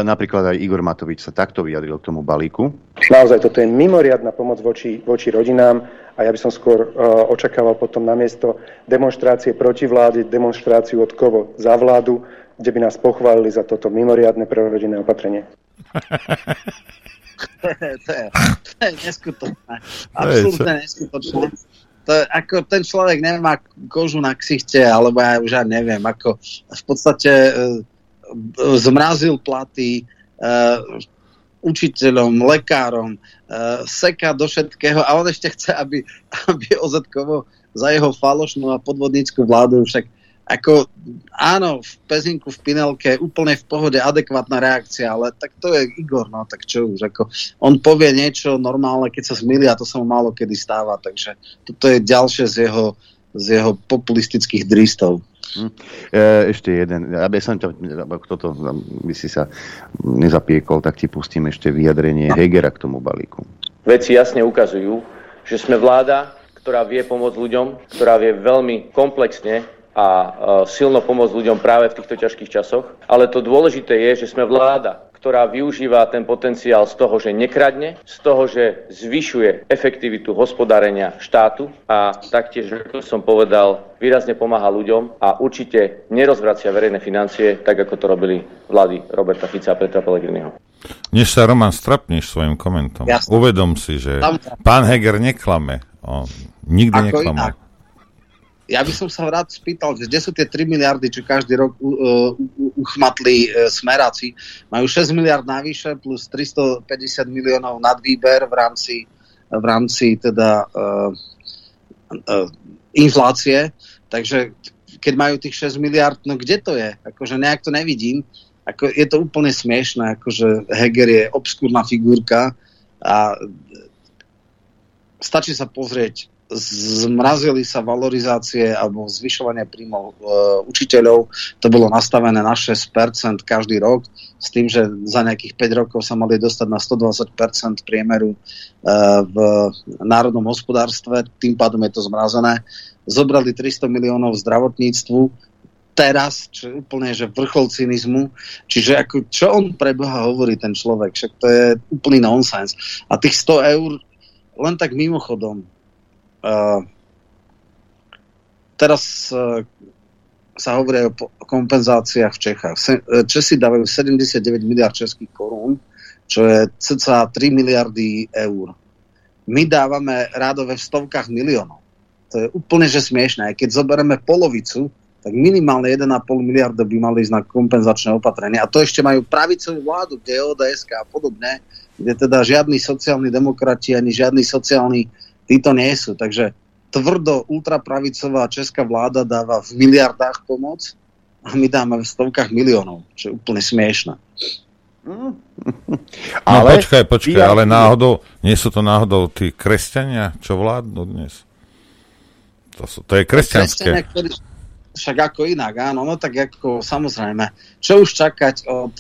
napríklad aj Igor Matovič sa takto vyjadril k tomu balíku. Naozaj toto je mimoriadná pomoc voči, voči rodinám a ja by som skôr uh, očakával potom namiesto demonstrácie proti vláde, demonstráciu od kovo za vládu, kde by nás pochválili za toto mimoriadne prorodinné opatrenie. to, je, to je neskutočné. Absolutne neskutočné. To je, ako ten človek nemá kožu na ksichte, alebo ja už ja neviem, ako v podstate e, zmrazil platy e, učiteľom, lekárom, e, seka do všetkého a on ešte chce, aby, aby OZ-kovo za jeho falošnú a podvodníckú vládu však ako áno, v Pezinku v Pinelke úplne v pohode adekvátna reakcia, ale tak to je Igor, no tak čo už, ako on povie niečo normálne, keď sa zmýli a to sa mu málo kedy stáva, takže toto je ďalšie z jeho, z jeho populistických dristov. Hm. E, ešte jeden, aby som to, toto by si sa nezapiekol, tak ti pustím ešte vyjadrenie Hegera k tomu balíku. Veci jasne ukazujú, že sme vláda, ktorá vie pomôcť ľuďom, ktorá vie veľmi komplexne a silno pomôcť ľuďom práve v týchto ťažkých časoch. Ale to dôležité je, že sme vláda, ktorá využíva ten potenciál z toho, že nekradne, z toho, že zvyšuje efektivitu hospodárenia štátu a taktiež, ako som povedal, výrazne pomáha ľuďom a určite nerozvracia verejné financie, tak ako to robili vlády Roberta Fica a Petra Pellegriniho. Než sa Roman strapneš svojim komentom, Jasne. uvedom si, že pán Heger neklame. On nikdy ako neklamal. Inak ja by som sa rád spýtal, kde sú tie 3 miliardy, čo každý rok uh, uchmatli uh, smeráci. Majú 6 miliard navyše plus 350 miliónov nad výber v rámci, v rámci teda uh, uh, inflácie. Takže keď majú tých 6 miliard, no kde to je? Akože nejak to nevidím. Ako, je to úplne smiešné, akože Heger je obskúrna figurka a stačí sa pozrieť zmrazili sa valorizácie alebo zvyšovanie príjmov e, učiteľov. To bolo nastavené na 6% každý rok s tým, že za nejakých 5 rokov sa mali dostať na 120% priemeru e, v národnom hospodárstve. Tým pádom je to zmrazené. Zobrali 300 miliónov zdravotníctvu, teraz, čo úplne že vrchol cynizmu. Čiže ako, čo on pre Boha hovorí ten človek? Však to je úplný nonsens. A tých 100 eur len tak mimochodom, teraz uh, sa hovorí o kompenzáciách v Čechách. E, Česi dávajú 79 miliard českých korún, čo je cca 3 miliardy eur. My dávame rádové v stovkách miliónov. To je úplne že smiešné. Keď zoberieme polovicu, tak minimálne 1,5 miliarda by mali ísť na kompenzačné opatrenie. A to ešte majú pravicovú vládu, kde je ODS a podobne, kde teda žiadni sociálni demokrati ani žiadni sociálni títo nie sú. Takže tvrdo ultrapravicová česká vláda dáva v miliardách pomoc a my dáme v stovkách miliónov, čo je úplne smiešné. No ale, počkaj, počkaj, ale náhodou, nie sú to náhodou tí kresťania, čo vládnu dnes? To, sú, to je kresťanské. Ktorí, však ako inak, áno, no tak ako samozrejme. Čo už čakať od,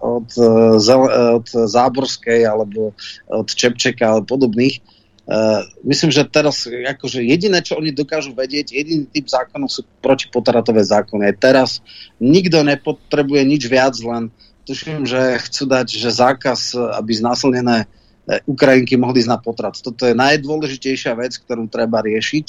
od, od, od Záborskej alebo od Čepčeka alebo podobných, Uh, myslím, že teraz akože jediné, čo oni dokážu vedieť, jediný typ zákonov sú protipotratové zákony. Teraz nikto nepotrebuje nič viac, len tuším, že chcú dať že zákaz, aby znásilnené e, Ukrajinky mohli ísť na potrat. Toto je najdôležitejšia vec, ktorú treba riešiť.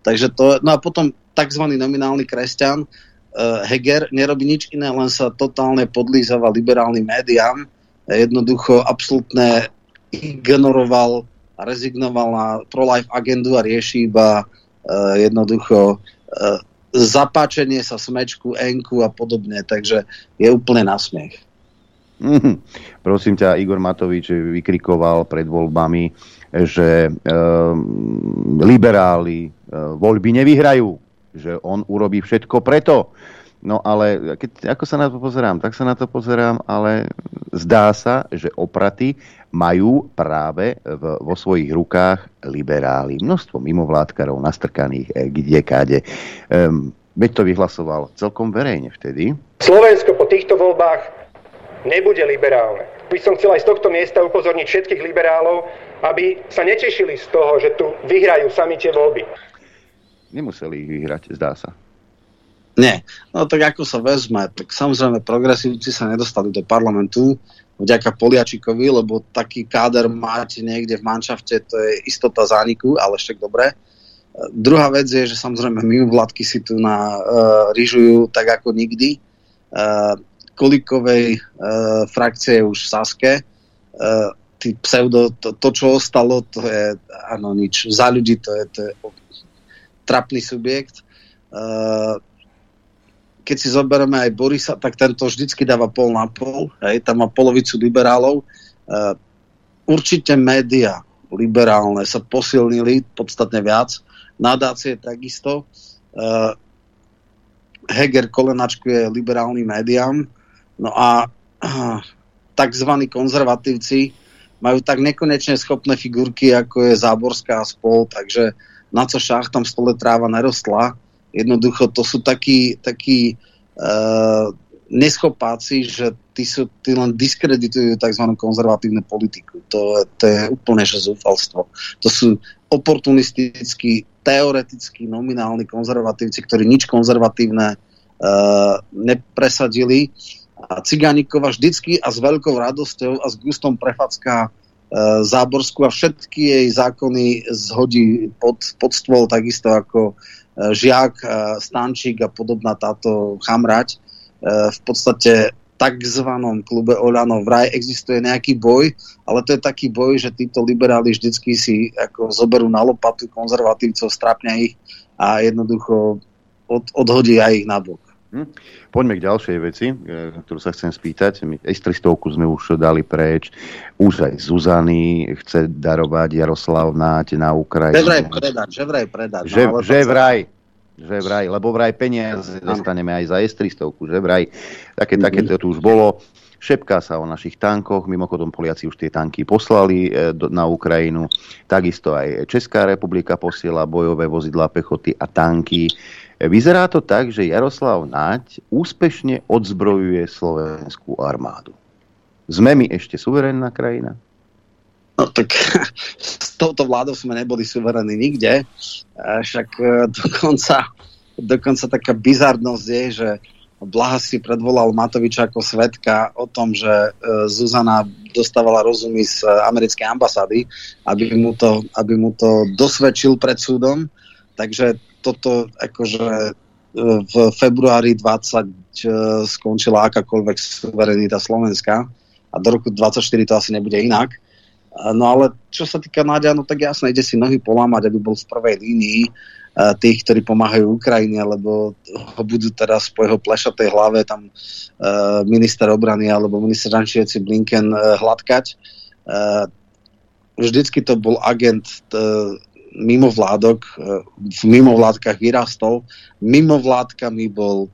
Takže to, no a potom tzv. nominálny kresťan uh, Heger nerobí nič iné, len sa totálne podlízava liberálnym médiám. Jednoducho absolútne ignoroval rezignoval na pro-life agendu a rieši iba uh, jednoducho uh, zapáčenie sa smečku, enku a podobne, takže je úplne na smiech. Mm, prosím ťa, Igor Matovič vykrikoval pred voľbami, že e, liberáli e, voľby nevyhrajú, že on urobí všetko preto. No ale keď, ako sa na to pozerám, tak sa na to pozerám, ale zdá sa, že opraty majú práve v, vo svojich rukách liberáli. Množstvo mimovládkarov nastrkaných eh, kde káde. Um, veď to vyhlasoval celkom verejne vtedy. Slovensko po týchto voľbách nebude liberálne. By som chcel aj z tohto miesta upozorniť všetkých liberálov, aby sa netešili z toho, že tu vyhrajú sami tie voľby. Nemuseli ich vyhrať, zdá sa. Nie. No tak ako sa vezme, tak samozrejme progresívci sa nedostali do parlamentu, vďaka Poliačikovi, lebo taký káder máte niekde v manšafte, to je istota zániku, ale však dobre. Druhá vec je, že samozrejme mimovládky si tu na, uh, rýžujú tak ako nikdy. Uh, Kolikovej uh, frakcie už v Saske. Uh, pseudo, to, to, čo ostalo, to je áno, nič. Za ľudí to je, to je trapný subjekt. Uh, keď si zoberieme aj Borisa, tak tento vždycky dáva pol na pol, hej, tam má polovicu liberálov. Uh, určite média liberálne sa posilnili podstatne viac, nadácie takisto. Uh, Heger kolenačkuje liberálnym médiám, no a uh, tzv. konzervatívci majú tak nekonečne schopné figurky, ako je Záborská spol, takže na co šách tam stole tráva nerostla Jednoducho to sú takí, takí uh, neschopáci, že tí, sú, tí len diskreditujú tzv. konzervatívnu politiku. To, to je úplne že zúfalstvo. To sú oportunistickí, teoretickí, nominálni konzervatívci, ktorí nič konzervatívne uh, nepresadili A Cigánikova vždycky a s veľkou radosťou a s gustom prefacká e, Záborsku a všetky jej zákony zhodí pod, pod stôl, takisto ako e, Žiak, e, Stančík a podobná táto chamrať. E, v podstate takzvanom klube Oľano vraj existuje nejaký boj, ale to je taký boj, že títo liberáli vždycky si ako zoberú na lopatu konzervatívcov, strapňa ich a jednoducho od, odhodí aj ich nabok. Hm. Poďme k ďalšej veci, e, ktorú sa chcem spýtať. My S-300 sme už dali preč. Už aj Zuzany chce darovať Jaroslav Náť na Ukrajinu. Že vraj predať, že vraj predať. Že, no, že vraj. Že vraj, lebo vraj peniaze dostaneme aj za S-300, že vraj. Také, mm-hmm. také to tu už bolo. Šepká sa o našich tankoch, mimochodom Poliaci už tie tanky poslali e, na Ukrajinu, takisto aj Česká republika posiela bojové vozidlá pechoty a tanky. E, vyzerá to tak, že Jaroslav Naď úspešne odzbrojuje slovenskú armádu. Sme my ešte suverénna krajina? No tak s touto vládou sme neboli suverení nikde. Však e, dokonca, dokonca taká bizarnosť je, že Blaha si predvolal Matoviča ako svetka o tom, že e, Zuzana dostávala rozumy z americkej ambasády, aby mu to, aby mu to dosvedčil pred súdom. Takže toto akože e, v februári 20 e, skončila akákoľvek suverenita Slovenska a do roku 24 to asi nebude inak. No ale čo sa týka Náďa, no tak jasne, ide si nohy polámať, aby bol v prvej línii tých, ktorí pomáhajú Ukrajine, lebo ho budú teraz po jeho plešatej hlave tam minister obrany alebo minister Rančieci Blinken hladkať. Vždycky to bol agent mimo vládok, v mimovládkach vyrastol, mimo vládkami bol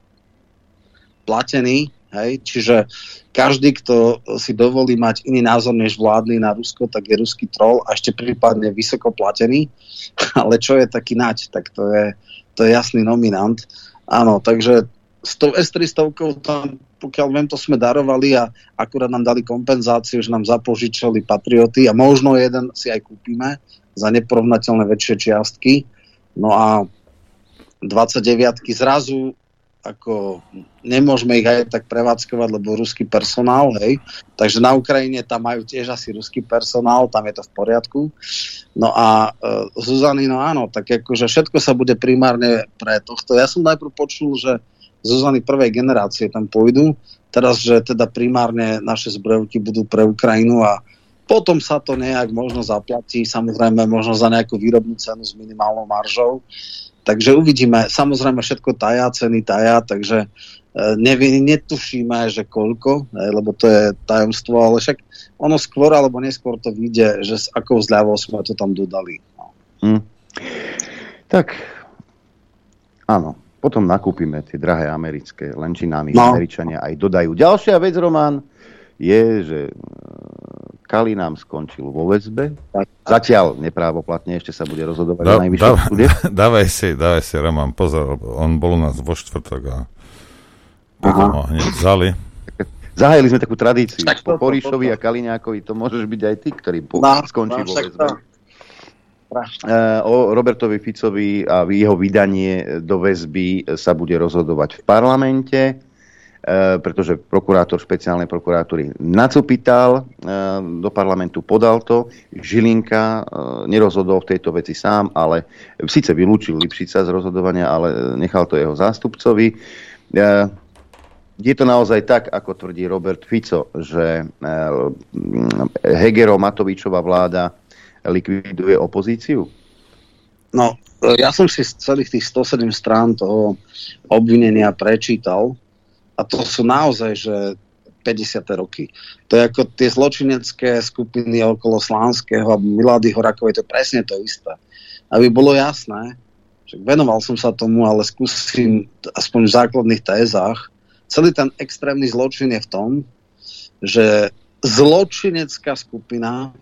platený, hej? čiže každý, kto si dovolí mať iný názor než vládny na Rusko, tak je ruský troll a ešte prípadne vysoko platený. Ale čo je taký nať, tak to je, to je jasný nominant. Áno, takže s tou S-300 tam, pokiaľ viem, to sme darovali a akurát nám dali kompenzáciu, že nám zapožičali patrioty a možno jeden si aj kúpime za neporovnateľné väčšie čiastky. No a 29 zrazu ako nemôžeme ich aj tak prevádzkovať, lebo ruský personál, hej. Takže na Ukrajine tam majú tiež asi ruský personál, tam je to v poriadku. No a e, Zuzany, no áno, tak akože všetko sa bude primárne pre tohto. Ja som najprv počul, že Zuzany prvej generácie tam pôjdu, teraz, že teda primárne naše zbrojovky budú pre Ukrajinu a potom sa to nejak možno zaplatí, samozrejme možno za nejakú výrobnú cenu s minimálnou maržou. Takže uvidíme. Samozrejme všetko tajá, ceny tajá, takže e, nevie, netušíme, že koľko, lebo to je tajomstvo, ale však ono skôr alebo neskôr to vyjde, že s akou zľavou sme to tam dodali. No. Hmm. Tak, áno. Potom nakúpime tie drahé americké, len či nám ich no. Američania aj dodajú. Ďalšia vec, Roman, je, že Kali nám skončil vo väzbe. Zatiaľ neprávoplatne, ešte sa bude rozhodovať da, najvyššie da, súde. Dávaj si, dávaj si, Roman, pozor, on bol u nás vo štvrtok a potom ho hneď vzali. Zahajili sme takú tradíciu. Tak po Porišovi a Kaliňákovi to môžeš byť aj ty, ktorý po, no, skončí no, vo väzbe. Uh, o Robertovi Ficovi a jeho vydanie do väzby sa bude rozhodovať v parlamente. E, pretože prokurátor špeciálnej prokuratúry Nacupital e, do parlamentu podal to. Žilinka e, nerozhodol v tejto veci sám, ale síce vylúčil Lipšica z rozhodovania, ale nechal to jeho zástupcovi. Je to naozaj tak, ako tvrdí Robert Fico, že Hegero Matovičová vláda likviduje opozíciu? No, ja som si z celých tých 107 strán toho obvinenia prečítal a to sú naozaj, že 50. roky. To je ako tie zločinecké skupiny okolo Slánskeho a Milady Horakovej, to je presne to isté. Aby bolo jasné, že venoval som sa tomu, ale skúsim aspoň v základných tézach. Celý ten extrémny zločin je v tom, že zločinecká skupina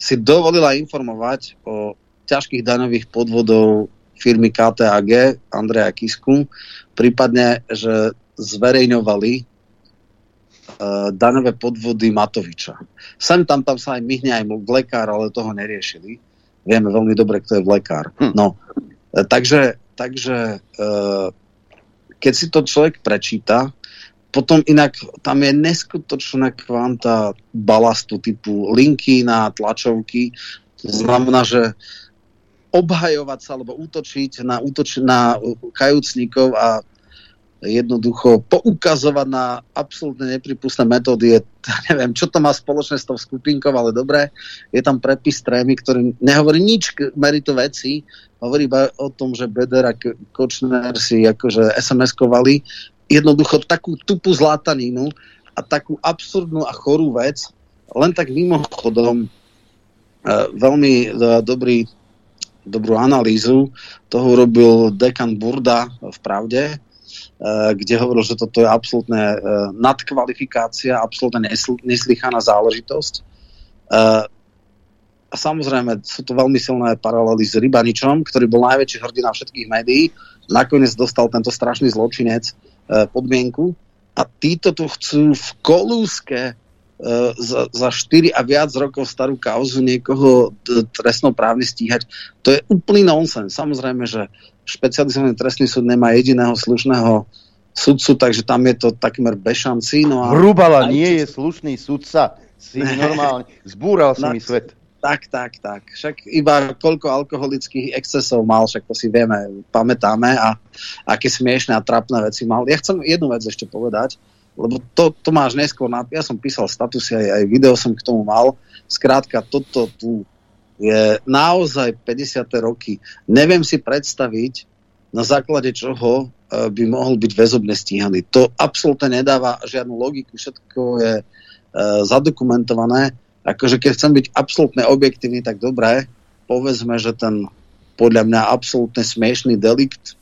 si dovolila informovať o ťažkých daňových podvodov firmy KTAG Andreja Kisku, prípadne, že zverejňovali uh, daňové podvody Matoviča. Sem tam, tam sa aj myhne aj vlekár, ale toho neriešili. Vieme veľmi dobre, kto je vlekár. Hm. No, e, takže, takže uh, keď si to človek prečíta, potom inak tam je neskutočná kvanta balastu typu linky na tlačovky. To znamená, že obhajovať sa alebo útočiť na, útoč- na kajúcnikov a jednoducho poukazovať na absolútne nepripustné metódy. Je, neviem, čo to má spoločné s tou skupinkou, ale dobre, je tam prepis trémy, ktorý nehovorí nič k meritu veci, hovorí iba o tom, že Beder a Kočner si akože SMS-kovali jednoducho takú tupú zlataninu a takú absurdnú a chorú vec, len tak mimochodom e, veľmi e, dobrý, dobrú analýzu toho urobil dekan Burda v Pravde, kde hovoril, že toto je absolútne nadkvalifikácia, absolútne neslychaná záležitosť. A samozrejme sú to veľmi silné paralely s Rybaničom, ktorý bol najväčší hrdina všetkých médií. Nakoniec dostal tento strašný zločinec podmienku a títo tu chcú v kolúske za, za 4 a viac rokov starú kauzu niekoho trestnoprávne stíhať. To je úplný nonsens. Samozrejme, že špecializovaný trestný súd nemá jediného slušného sudcu, takže tam je to takmer bez šancí. No a Hrubala nie je slušný sudca. Si normálne. Zbúral si mi svet. Tak, tak, tak. Však iba koľko alkoholických excesov mal, však to si vieme, pamätáme a aké smiešné a trapné veci mal. Ja chcem jednu vec ešte povedať, lebo to, to máš neskôr, na, ja som písal statusy, aj, aj video som k tomu mal. Skrátka, toto tu je naozaj 50. roky. Neviem si predstaviť, na základe čoho e, by mohol byť väzobne stíhaný. To absolútne nedáva žiadnu logiku, všetko je e, zadokumentované akože keď chcem byť absolútne objektívny, tak dobré, povedzme, že ten podľa mňa absolútne smiešný delikt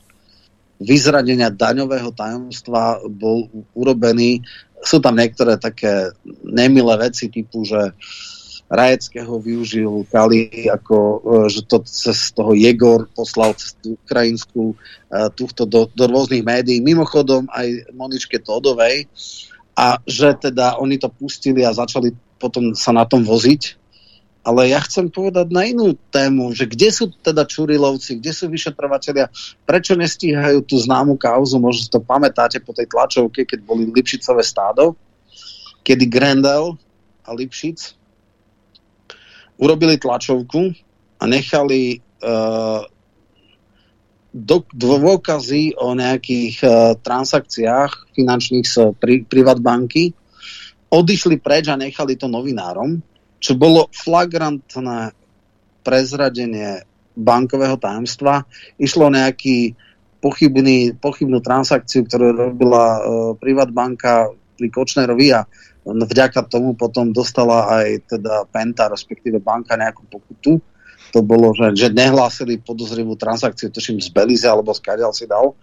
vyzradenia daňového tajomstva bol urobený. Sú tam niektoré také nemilé veci typu, že Rajeckého využil Kali, ako, e, že to cez toho Jegor poslal cez tú ukrajinskú e, túchto do, do rôznych médií, mimochodom aj Moničke Todovej a že teda oni to pustili a začali potom sa na tom voziť. Ale ja chcem povedať na inú tému, že kde sú teda Čurilovci, kde sú vyšetrovateľia, prečo nestíhajú tú známu kauzu, možno si to pamätáte po tej tlačovke, keď boli Lipšicové stádo, kedy Grendel a Lipšic urobili tlačovku a nechali uh, dôkazy o nejakých uh, transakciách finančných z pri, banky odišli preč a nechali to novinárom, čo bolo flagrantné prezradenie bankového tajomstva. Išlo nejaký pochybný, pochybnú transakciu, ktorú robila uh, Privatbanka pri Kočnerovi a vďaka tomu potom dostala aj teda Penta, respektíve banka nejakú pokutu. To bolo, že, že nehlásili podozrivú transakciu, tuším z Belize alebo z Kadial si dal.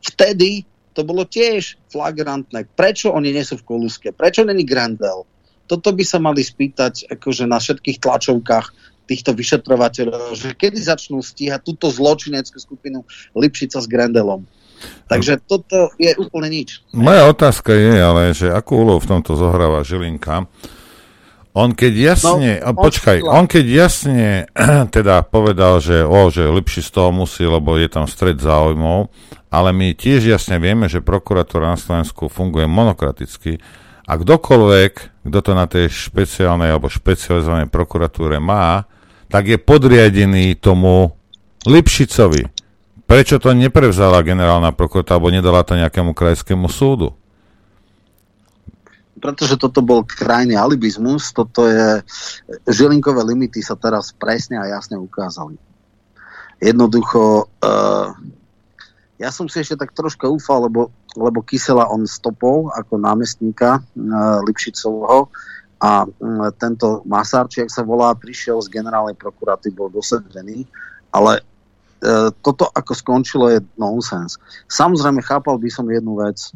Vtedy to bolo tiež flagrantné. Prečo oni nie sú v kolúske? Prečo není Grandel? Toto by sa mali spýtať akože na všetkých tlačovkách týchto vyšetrovateľov, že kedy začnú stíhať túto zločineckú skupinu Lipšica s Grandelom. Takže toto je úplne nič. Moja otázka je ale, že akú úlohu v tomto zohráva Žilinka. On keď jasne, no, počkaj, on keď jasne teda povedal, že, o, že lepší z toho musí, lebo je tam stred záujmov, ale my tiež jasne vieme, že prokuratúra na Slovensku funguje monokraticky a kdokoľvek, kto to na tej špeciálnej alebo špecializovanej prokuratúre má, tak je podriadený tomu Lipšicovi. Prečo to neprevzala generálna prokuratúra alebo nedala to nejakému krajskému súdu? pretože toto bol krajný alibizmus, toto je, žilinkové limity sa teraz presne a jasne ukázali. Jednoducho, uh, ja som si ešte tak troška ufal, lebo, lebo Kysela on stopol ako námestníka uh, Lipšicovho a um, tento Masárči, ak sa volá, prišiel z generálnej prokuraty, bol dosadený, ale toto ako skončilo je nonsens. Samozrejme chápal by som jednu vec,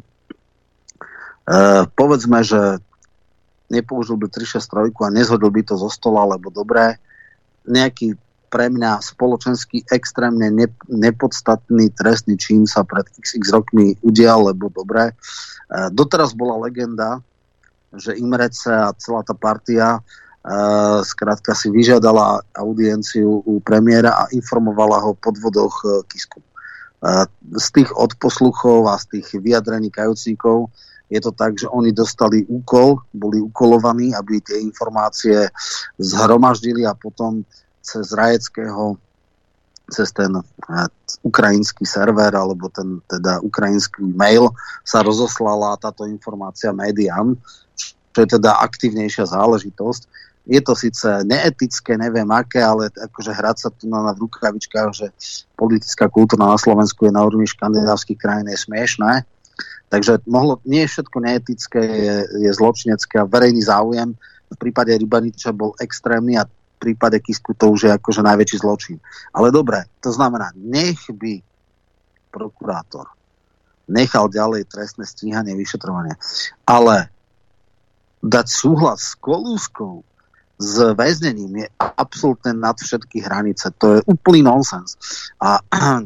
Uh, povedzme, že nepoužil by 363 a nezhodil by to zo stola, lebo dobré, nejaký pre mňa spoločensky extrémne ne, nepodstatný trestný čin sa pred xx rokmi udial, lebo dobre. Uh, doteraz bola legenda, že Imrece a celá tá partia skrátka si vyžiadala audienciu u premiéra a informovala ho o podvodoch Kisku. Uh, z tých odposluchov a z tých vyjadrení kajúcníkov Je to tak, že oni dostali úkol, boli ukolovaní, aby tie informácie zhromaždili a potom cez Rajeckého cez ten eh, ukrajinský server alebo ten teda ukrajinský mail sa rozoslala táto informácia médiám, čo je teda aktívnejšia záležitosť. Je to síce neetické, neviem aké, ale akože hrať sa tu na, na v rukavičkách, že politická kultúra na Slovensku je na úrovni škandinávskych krajín je smiešné. Takže mohlo, nie všetko neetické, je, je zločinecké a verejný záujem v prípade Rybaniča bol extrémny a prípade Kisku to už je akože najväčší zločin. Ale dobre, to znamená, nech by prokurátor nechal ďalej trestné stíhanie, vyšetrovanie, ale dať súhlas s kolúskou s väznením je absolútne nad všetky hranice. To je úplný nonsens. A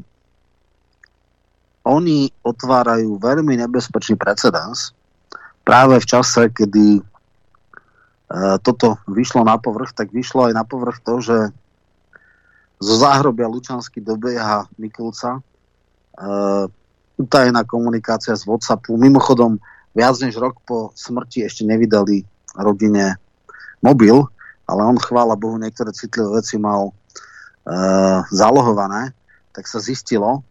oni otvárajú veľmi nebezpečný precedens práve v čase, kedy E, toto vyšlo na povrch, tak vyšlo aj na povrch to, že zo záhrobia Lučansky dobieha Mikulca. Uh, utajená komunikácia z Whatsappu. Mimochodom, viac než rok po smrti ešte nevydali rodine mobil, ale on, chvála Bohu, niektoré citlivé veci mal uh, zalohované, tak sa zistilo,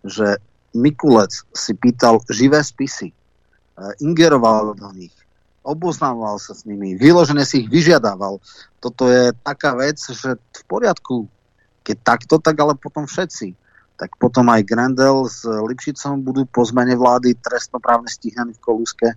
že Mikulec si pýtal živé spisy, uh, ingeroval do nich, oboznával sa s nimi, vyložené si ich vyžiadával. Toto je taká vec, že v poriadku, keď takto, tak ale potom všetci. Tak potom aj Grendel s Lipšicom budú po zmene vlády trestnoprávne stíhaní v Kolúske.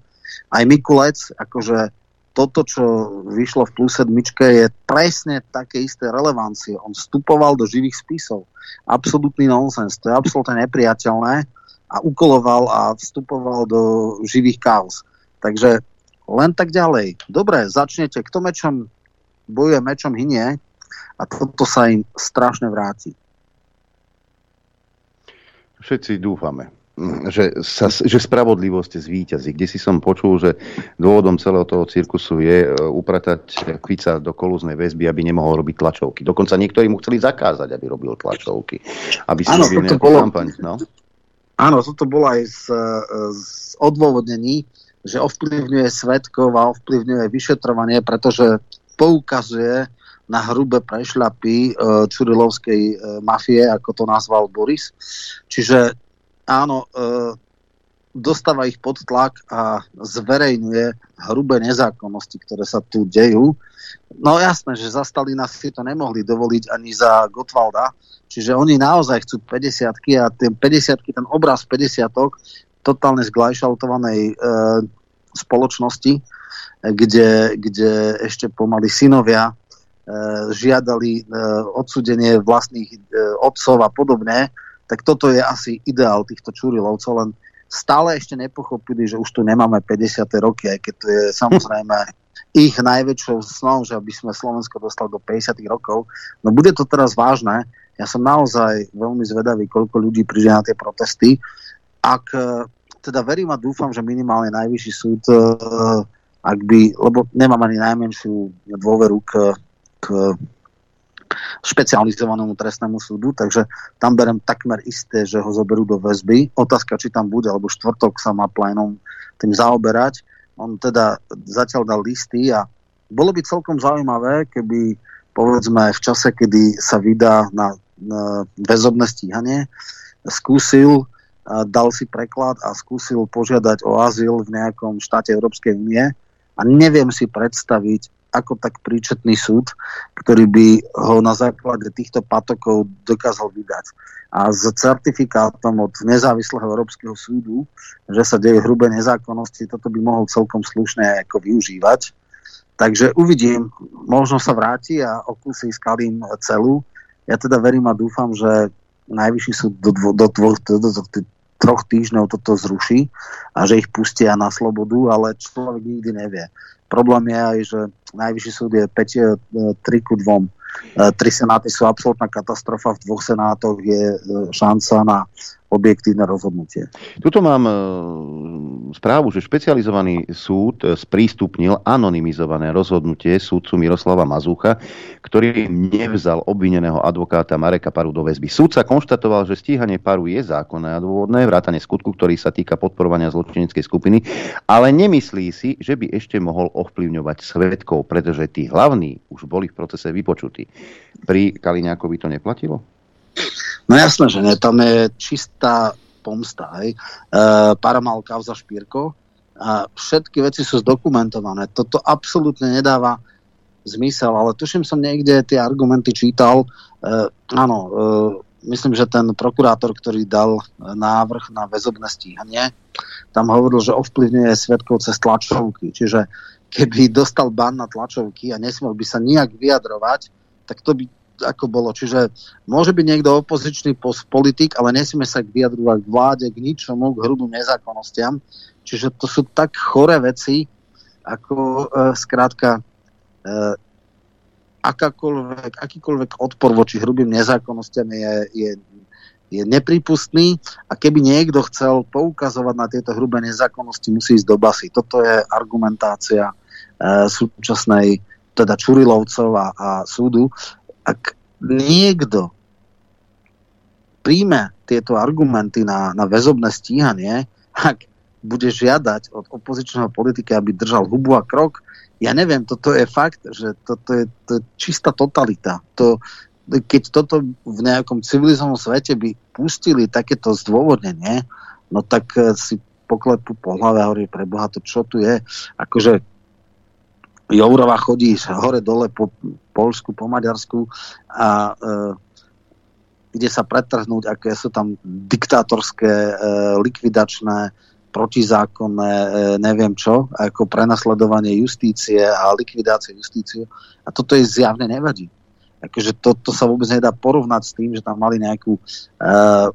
Aj Mikulec, akože toto, čo vyšlo v plus sedmičke, je presne také isté relevancie. On vstupoval do živých spisov. Absolutný nonsens. To je absolútne nepriateľné a ukoloval a vstupoval do živých kaos. Takže len tak ďalej. Dobre, začnete, kto mečom bojuje, mečom hynie a toto sa im strašne vráti. Všetci dúfame, že, sa, že spravodlivosť zvíťazí. Kde si som počul, že dôvodom celého toho cirkusu je e, upratať Fica do kolúznej väzby, aby nemohol robiť tlačovky. Dokonca niektorí mu chceli zakázať, aby robil tlačovky. Aby si ano, toto bolo, kampaň. No? Áno, toto bolo aj z, e, z odôvodnení, že ovplyvňuje svetkov a ovplyvňuje vyšetrovanie, pretože poukazuje na hrubé prešľapy e, čurilovskej e, mafie, ako to nazval Boris. Čiže áno, e, dostáva ich pod tlak a zverejňuje hrubé nezákonnosti, ktoré sa tu dejú. No jasné, že za Stalina si to nemohli dovoliť ani za Gotwalda, čiže oni naozaj chcú 50 a ten 50 ten obraz 50 totálne zglajšaltovanej e, spoločnosti, kde, kde ešte pomaly synovia e, žiadali e, odsudenie vlastných e, otcov a podobne, tak toto je asi ideál týchto čurilovcov, len stále ešte nepochopili, že už tu nemáme 50. roky, aj keď to je samozrejme ich najväčšou snou, že aby sme Slovensko dostali do 50. rokov. No bude to teraz vážne. Ja som naozaj veľmi zvedavý, koľko ľudí príde na tie protesty. Ak teda verím a dúfam, že minimálne najvyšší súd, e, ak by, lebo nemám ani najmenšiu dôveru k, k špecializovanému trestnému súdu, takže tam berem takmer isté, že ho zoberú do väzby. Otázka, či tam bude, alebo štvrtok sa má plénom tým zaoberať. On teda zatiaľ dal listy a bolo by celkom zaujímavé, keby povedzme v čase, kedy sa vydá na, na väzobné stíhanie, skúsil dal si preklad a skúsil požiadať o azyl v nejakom štáte Európskej únie a neviem si predstaviť, ako tak príčetný súd, ktorý by ho na základe týchto patokov dokázal vydať. A s certifikátom od nezávislého Európskeho súdu, že sa deje hrubé nezákonnosti, toto by mohol celkom slušne ako využívať. Takže uvidím, možno sa vráti a okusí s Kalím celú. Ja teda verím a dúfam, že najvyšší súd do, do, do, do, do, do, do troch týždňov toto zruší a že ich pustia na slobodu, ale človek nikdy nevie. Problém je aj, že najvyšší súd je 5, 3 e, ku 2. E, tri senáty sú absolútna katastrofa, v dvoch senátoch je e, šanca na objektívne rozhodnutie. Tuto mám e, správu, že špecializovaný súd e, sprístupnil anonymizované rozhodnutie súdcu Miroslava Mazúcha, ktorý nevzal obvineného advokáta Mareka Paru do väzby. Súdca konštatoval, že stíhanie Paru je zákonné a dôvodné, vrátane skutku, ktorý sa týka podporovania zločineckej skupiny, ale nemyslí si, že by ešte mohol ovplyvňovať svetkov, pretože tí hlavní už boli v procese vypočutí. Pri Kaliňákovi to neplatilo? No jasné, že nie. Tam je čistá pomsta. Hej. E, Paramal kauza Špírko a všetky veci sú zdokumentované. Toto absolútne nedáva zmysel, ale tuším som niekde tie argumenty čítal. E, áno, e, myslím, že ten prokurátor, ktorý dal návrh na väzobné stíhanie, tam hovoril, že ovplyvňuje svetkov cez tlačovky. Čiže keby dostal ban na tlačovky a nesmel by sa nijak vyjadrovať, tak to by ako bolo. Čiže môže byť niekto opozičný politik, ale nesmie sa vyjadrovať k vláde, k ničomu, k hrubým nezákonnostiam. Čiže to sú tak choré veci, ako e, skrátka e, akákoľvek, akýkoľvek odpor voči hrubým nezákonnostiam je, je, je nepripustný a keby niekto chcel poukazovať na tieto hrubé nezákonnosti, musí ísť do basy. Toto je argumentácia e, súčasnej teda Čurilovcov a, a súdu ak niekto príjme tieto argumenty na, na väzobné stíhanie, ak bude žiadať od opozičného politika, aby držal hubu a krok, ja neviem, toto je fakt, že toto je, to je čistá totalita. To, keď toto v nejakom civilizovanom svete by pustili takéto zdôvodnenie, no tak si poklepu po hlave a hovorí, pre Boha, to čo tu je? Akože Jourova chodí hore dole po Polsku, po Maďarsku a e, ide sa pretrhnúť, aké sú tam diktátorské, e, likvidačné, protizákonné, e, neviem čo, ako prenasledovanie justície a likvidácie justície. A toto je zjavne nevadí. Akože to, to sa vôbec nedá porovnať s tým, že tam mali nejakú e,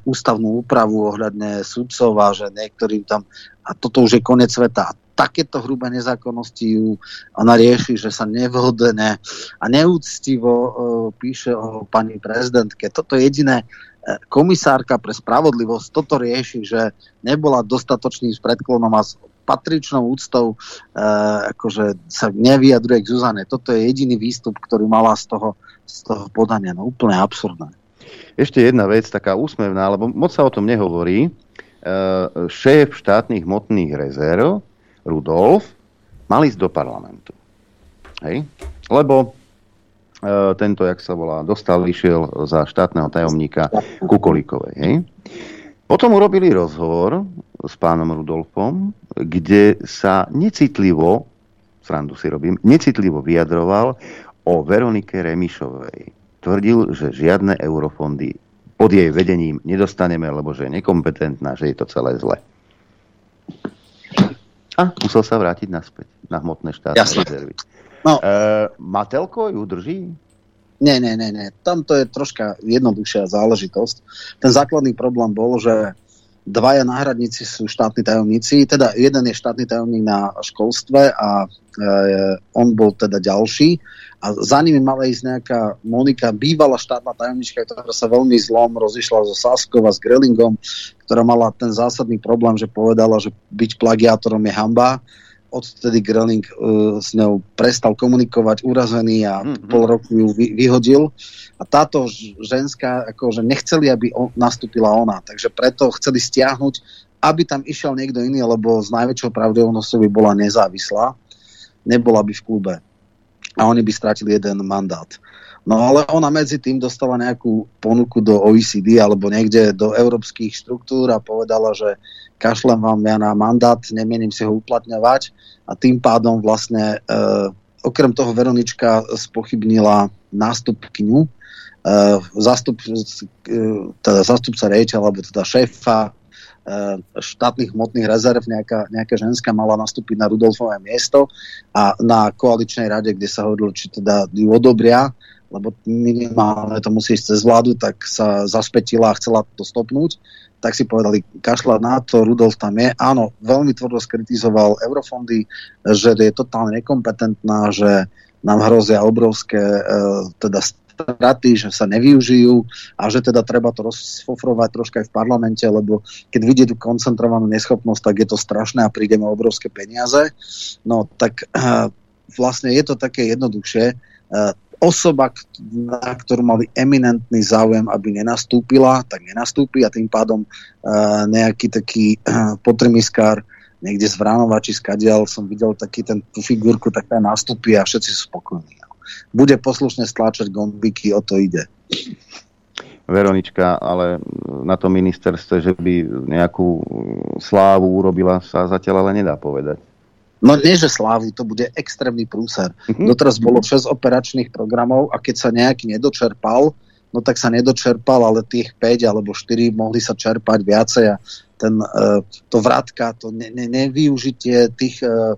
ústavnú úpravu ohľadne sudcov a že niektorým tam... A toto už je koniec sveta. A takéto hrubé nezákonnosti ju ona rieši, že sa nevhodne a neúctivo uh, píše o pani prezidentke. Toto je jediné uh, komisárka pre spravodlivosť toto rieši, že nebola dostatočným predklonom a s patričnou úctou uh, akože sa nevyjadruje k Zuzane. Toto je jediný výstup, ktorý mala z toho, z toho podania. No úplne absurdné. Ešte jedna vec, taká úsmevná, lebo moc sa o tom nehovorí. Uh, šéf štátnych hmotných rezerv Rudolf mal ísť do parlamentu. Hej? Lebo e, tento, jak sa volá, dostal, vyšiel za štátneho tajomníka Kukolíkovej. Hej? Potom urobili rozhovor s pánom Rudolfom, kde sa necitlivo, srandu si robím, necitlivo vyjadroval o Veronike Remišovej. Tvrdil, že žiadne eurofondy pod jej vedením nedostaneme, lebo že je nekompetentná, že je to celé zle. A musel sa vrátiť naspäť na hmotné štátne Jasne. rezervy. No. E, Matelko ju drží? Nie, nie, nie, nie. Tam to je troška jednoduchšia záležitosť. Ten základný problém bol, že dvaja náhradníci sú štátni tajomníci, teda jeden je štátny tajomník na školstve a e, on bol teda ďalší a za nimi mala ísť nejaká Monika, bývalá štátna tajomnička, ktorá sa veľmi zlom rozišla so Saskov a s Grellingom, ktorá mala ten zásadný problém, že povedala, že byť plagiátorom je hamba. Odtedy Grelling uh, s ňou prestal komunikovať, urazený a mm-hmm. pol roku ju vy, vyhodil. A táto ženská, akože nechceli, aby on, nastúpila ona, takže preto chceli stiahnuť, aby tam išiel niekto iný, lebo s najväčšou pravdepodobnosťou by bola nezávislá, nebola by v klube a oni by stratili jeden mandát. No ale ona medzi tým dostala nejakú ponuku do OECD alebo niekde do európskych štruktúr a povedala, že kašlem vám ja na mandát, nemienim si ho uplatňovať. A tým pádom vlastne e, okrem toho Veronička spochybnila nástupkyňu, e, zastup, e, teda zastupca rejča alebo teda šéfa Eh, štátnych hmotných rezerv nejaká, nejaká ženská mala nastúpiť na Rudolfové miesto a na koaličnej rade, kde sa hovorilo, či teda ju odobria, lebo minimálne to musí ísť cez vládu, tak sa zaspetila a chcela to stopnúť, tak si povedali, kašľať na to, Rudolf tam je. Áno, veľmi tvrdo skritizoval eurofondy, že je totálne nekompetentná, že nám hrozia obrovské e, teda straty, že sa nevyužijú a že teda treba to rozfofrovať troška aj v parlamente, lebo keď vidie tú koncentrovanú neschopnosť, tak je to strašné a prídeme obrovské peniaze. No tak vlastne je to také jednoduchšie osoba, na ktorú mali eminentný záujem, aby nenastúpila, tak nenastúpi a tým pádom uh, nejaký taký uh, potremiskár niekde z Vránova či skadial som videl taký ten, tú figurku, tak tá nastúpi a všetci sú spokojní. Bude poslušne stláčať gombiky, o to ide. Veronička, ale na tom ministerstve, že by nejakú slávu urobila, sa zatiaľ ale nedá povedať. No nie, že slávu, to bude extrémny prúser. Mm-hmm. Doteraz bolo 6 operačných programov a keď sa nejaký nedočerpal, no tak sa nedočerpal, ale tých 5 alebo 4 mohli sa čerpať viacej a ten, uh, to vrátka, to ne, ne, nevyužitie tých, uh,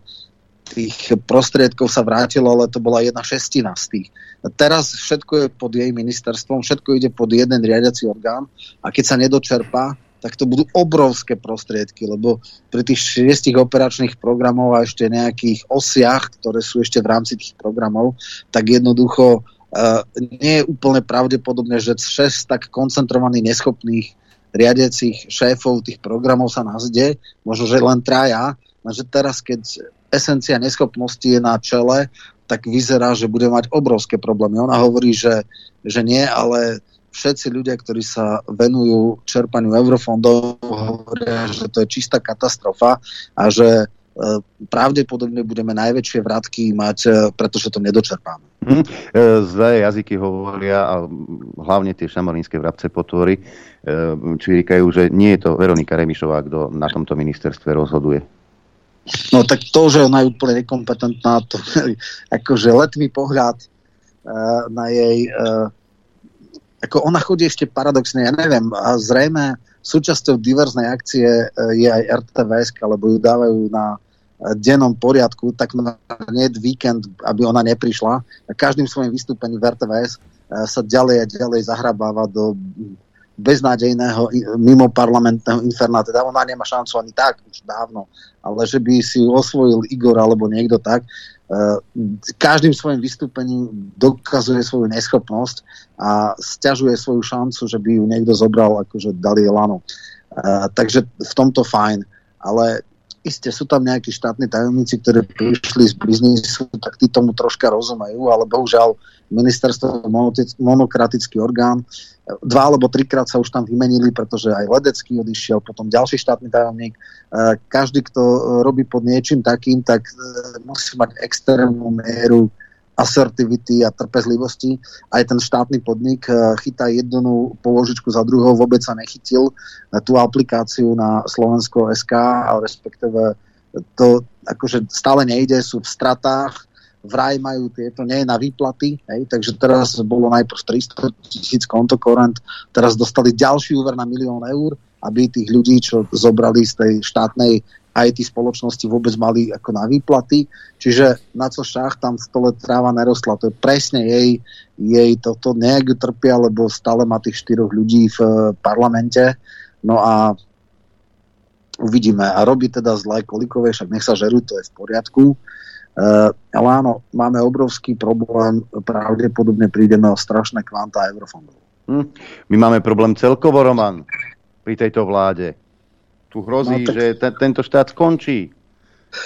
tých prostriedkov sa vrátilo, ale to bola jedna šestina z tých. A teraz všetko je pod jej ministerstvom, všetko ide pod jeden riadiaci orgán a keď sa nedočerpá, tak to budú obrovské prostriedky, lebo pri tých šiestich operačných programov a ešte nejakých osiach, ktoré sú ešte v rámci tých programov, tak jednoducho uh, nie je úplne pravdepodobné, že šest tak koncentrovaných, neschopných riadiacich šéfov tých programov sa nazde, možno, že len traja, lenže teraz, keď esencia neschopnosti je na čele, tak vyzerá, že bude mať obrovské problémy. Ona hovorí, že, že nie, ale všetci ľudia, ktorí sa venujú čerpaniu eurofondov, hovoria, že to je čistá katastrofa a že e, pravdepodobne budeme najväčšie vratky mať, e, pretože to nedočerpáme. Hm. Zlé jazyky hovoria, a hlavne tie šamarínske vrabce potvory, či říkajú, že nie je to Veronika Remišová, kto na tomto ministerstve rozhoduje. No tak to, že ona je úplne nekompetentná, to akože letný pohľad na jej ako ona chodí ešte paradoxne, ja neviem, a zrejme súčasťou diverznej akcie e, je aj RTVS, lebo ju dávajú na e, dennom poriadku, tak nie víkend, aby ona neprišla. A každým svojim vystúpením v RTVS e, sa ďalej a ďalej zahrabáva do beznádejného mimo parlamentného inferná. Teda ona nemá šancu ani tak už dávno. Ale že by si ju osvojil Igor alebo niekto tak, každým svojim vystúpením dokazuje svoju neschopnosť a stiažuje svoju šancu, že by ju niekto zobral, akože dali Lano. Takže v tomto fajn. Ale Isté sú tam nejakí štátni tajomníci, ktorí prišli z biznisu, tak tí tomu troška rozumejú, ale bohužiaľ ministerstvo monokratický orgán. Dva alebo trikrát sa už tam vymenili, pretože aj Ledecký odišiel, potom ďalší štátny tajomník. E, každý, kto robí pod niečím takým, tak e, musí mať extrémnu mieru asertivity a trpezlivosti. Aj ten štátny podnik eh, chytá jednu položičku za druhou, vôbec sa nechytil tú aplikáciu na Slovensko SK, ale respektíve to akože stále nejde, sú v stratách, vraj majú tieto, nie na výplaty, hej, takže teraz bolo najprv 300 tisíc kontokorent, teraz dostali ďalší úver na milión eur, aby tých ľudí, čo zobrali z tej štátnej aj tí spoločnosti vôbec mali ako na výplaty. Čiže na co šach tam v stole tráva nerostla. To je presne jej, jej toto nejak ju trpia, lebo stále má tých štyroch ľudí v eh, parlamente. No a uvidíme. A robí teda zlé kolikové, však nech sa žerú, to je v poriadku. Uh, ale áno, máme obrovský problém, pravdepodobne prídeme o strašné kvanta eurofondov. Hm. My máme problém celkovo, Roman, pri tejto vláde tu hrozí, no, tak... že ten, tento štát skončí.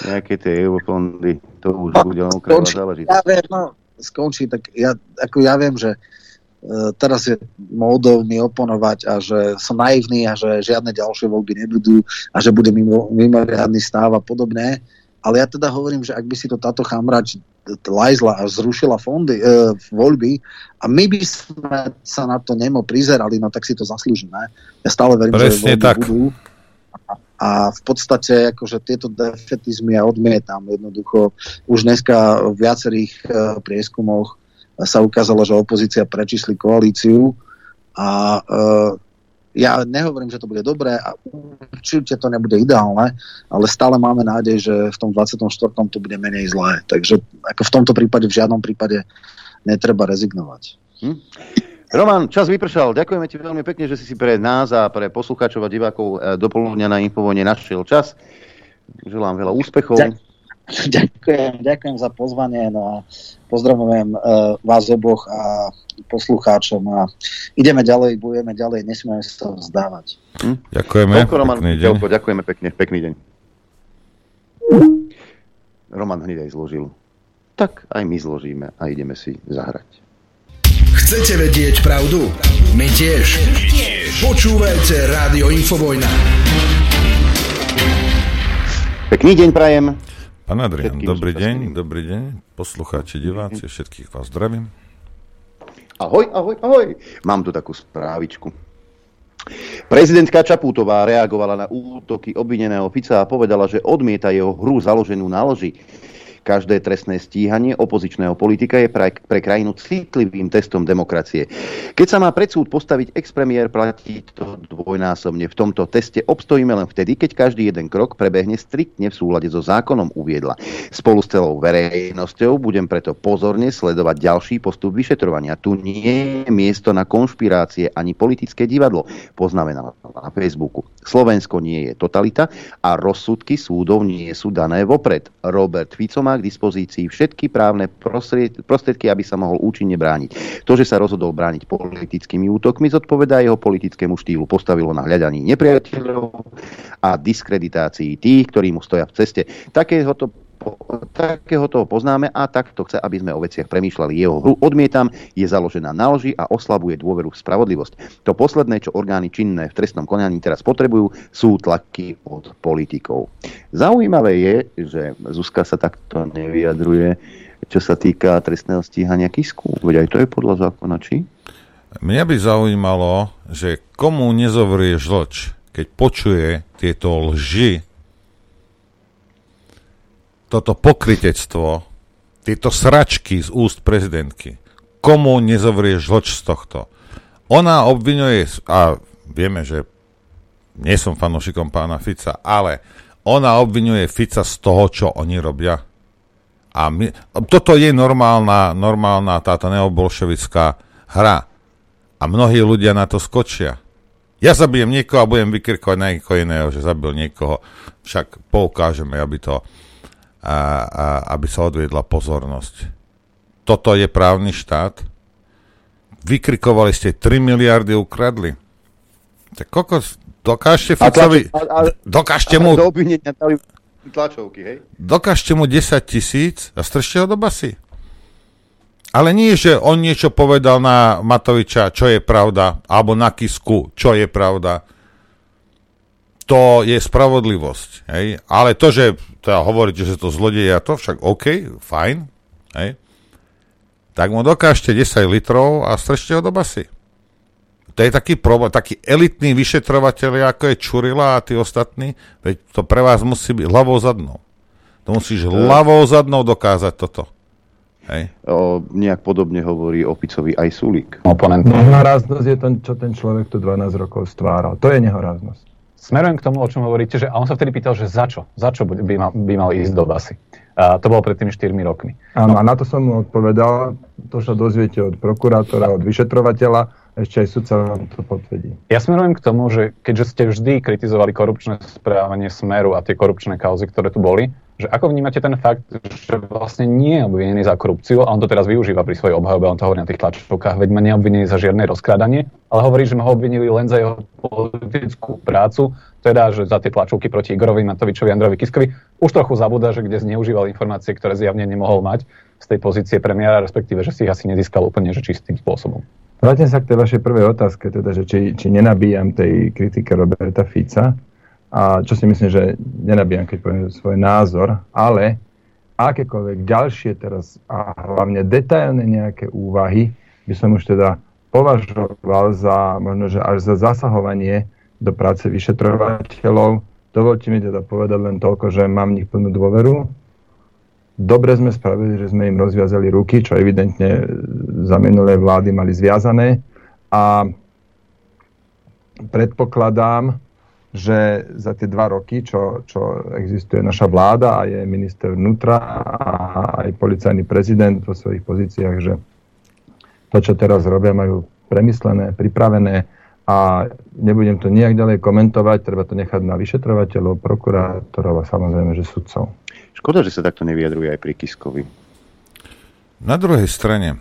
Nejaké tie eurofondy, to už no, bude okrajová záležitosť. Ja viem, no, skončí, tak ja, ako ja viem, že uh, teraz je módou mi oponovať a že som naivný a že žiadne ďalšie voľby nebudú a že bude mimo, mimoriadný stáv a podobné. Ale ja teda hovorím, že ak by si to táto chamrač lajzla a zrušila fondy, e, voľby a my by sme sa na to nemo prizerali, no tak si to zaslúžime. Ja stále verím, Presne že voľby tak. budú a v podstate akože tieto defetizmy ja odmietam. Jednoducho už dneska v viacerých uh, prieskumoch sa ukázalo, že opozícia prečísli koalíciu a uh, ja nehovorím, že to bude dobré a určite to nebude ideálne, ale stále máme nádej, že v tom 24. to bude menej zlé. Takže ako v tomto prípade, v žiadnom prípade netreba rezignovať. Hm? Roman, čas vypršal. Ďakujeme ti veľmi pekne, že si si pre nás a pre poslucháčov a divákov e, do poludnia na Infovojne našiel čas. Želám veľa úspechov. ďakujem, ďakujem za pozvanie, no a pozdravujem uh, vás oboch a poslucháčom a ideme ďalej, budeme ďalej, nesmieme sa vzdávať. Hm? Ďakujeme, Roman, pekný deň. Ďakujeme pekne, pekný deň. Roman hneď aj zložil. Tak aj my zložíme a ideme si zahrať. Chcete vedieť pravdu? My tiež. Počúvajte Rádio Infovojna. Pekný deň prajem. Pán Adrian, Všetkým dobrý deň, súčasným. dobrý deň, poslucháči, diváci, všetkých vás zdravím. Ahoj, ahoj, ahoj. Mám tu takú správičku. Prezidentka Čapútová reagovala na útoky obvineného Fica a povedala, že odmieta jeho hru založenú na lži. Každé trestné stíhanie opozičného politika je pre, pre krajinu citlivým testom demokracie. Keď sa má pred súd postaviť expremiér, platí to dvojnásobne. V tomto teste obstojíme len vtedy, keď každý jeden krok prebehne striktne v súlade so zákonom, uviedla. Spolu s celou verejnosťou budem preto pozorne sledovať ďalší postup vyšetrovania. Tu nie je miesto na konšpirácie ani politické divadlo, poznamenala na Facebooku. Slovensko nie je totalita a rozsudky súdov nie sú dané vopred. Robert Fico má k dispozícii všetky právne prostried- prostriedky, aby sa mohol účinne brániť. To, že sa rozhodol brániť politickými útokmi, zodpovedá jeho politickému štýlu. Postavilo na hľadaní nepriateľov a diskreditácii tých, ktorí mu stoja v ceste. Takéhoto takého toho poznáme a takto chce, aby sme o veciach premýšľali. Jeho hru odmietam, je založená na lži a oslabuje dôveru v spravodlivosť. To posledné, čo orgány činné v trestnom konaní teraz potrebujú, sú tlaky od politikov. Zaujímavé je, že Zuzka sa takto nevyjadruje, čo sa týka trestného stíhania Kisku. Veď aj to je podľa zákona, či? Mňa by zaujímalo, že komu nezovrie žlč, keď počuje tieto lži, toto pokritectvo, tieto sračky z úst prezidentky. Komu nezovrie žlč z tohto? Ona obvinuje, a vieme, že nie som fanúšikom pána Fica, ale ona obvinuje Fica z toho, čo oni robia. A my, toto je normálna, normálna táto neobolševická hra. A mnohí ľudia na to skočia. Ja zabijem niekoho a budem vykrkovať na niekoho iného, že zabil niekoho. Však poukážeme, aby to a, a, aby sa odviedla pozornosť. Toto je právny štát. Vykrikovali ste 3 miliardy ukradli. Tak kokos, dokážte Ficovi... a, a, dokážte mu... do tlačovky, hej? Dokážte mu 10 tisíc a stršte ho do basy. Ale nie, že on niečo povedal na Matoviča, čo je pravda, alebo na Kisku, čo je pravda. To je spravodlivosť. Hej? Ale to, že teda hovoríte, že to zlodeja, to však OK, fajn. Hej? Tak mu dokážte 10 litrov a stršte ho do basy. To je taký problém, taký elitný vyšetrovateľ, ako je Čurila a tí ostatní, veď to pre vás musí byť hlavou zadnou. To musíš hlavou zadnou dokázať toto. Hej. O, nejak podobne hovorí o Ficovi aj Sulík. Oponent. Nehoráznosť je to, čo ten človek tu 12 rokov stváral. To je nehoráznosť. Smerujem k tomu, o čom hovoríte, že a on sa vtedy pýtal, že za čo? Za čo by mal, by mal ísť do basy? A to bolo pred tými 4 rokmi. Áno, a na to som mu odpovedal, to sa dozviete od prokurátora, od vyšetrovateľa, ešte aj sudca vám to potvrdí. Ja smerujem k tomu, že keďže ste vždy kritizovali korupčné správanie Smeru a tie korupčné kauzy, ktoré tu boli, že ako vnímate ten fakt, že vlastne nie je obvinený za korupciu a on to teraz využíva pri svojej obhajobe, on to hovorí na tých tlačovkách, veď ma neobvinený za žiadne rozkrádanie, ale hovorí, že ma ho obvinili len za jeho politickú prácu, teda, že za tie tlačovky proti Igorovi Matovičovi, Androvi Kiskovi, už trochu zabúda, že kde zneužíval informácie, ktoré zjavne nemohol mať z tej pozície premiéra, respektíve, že si ich asi nezískal úplne že čistým spôsobom. Vrátim sa k tej vašej prvej otázke, teda, že či, či nenabíjam tej kritike Roberta Fica, a čo si myslím, že nenabíjam, keď poviem svoj názor, ale akékoľvek ďalšie teraz a hlavne detailné nejaké úvahy by som už teda považoval za možno, že až za zasahovanie do práce vyšetrovateľov. Dovolte mi teda povedať len toľko, že mám v nich plnú dôveru. Dobre sme spravili, že sme im rozviazali ruky, čo evidentne za minulé vlády mali zviazané. A predpokladám, že za tie dva roky, čo, čo existuje naša vláda a je minister vnútra a aj policajný prezident vo svojich pozíciách, že to, čo teraz robia, majú premyslené, pripravené a nebudem to nejak ďalej komentovať, treba to nechať na vyšetrovateľov, prokurátorov a samozrejme, že sudcov. Škoda, že sa takto nevyjadruje aj pri Kiskovi. Na druhej strane,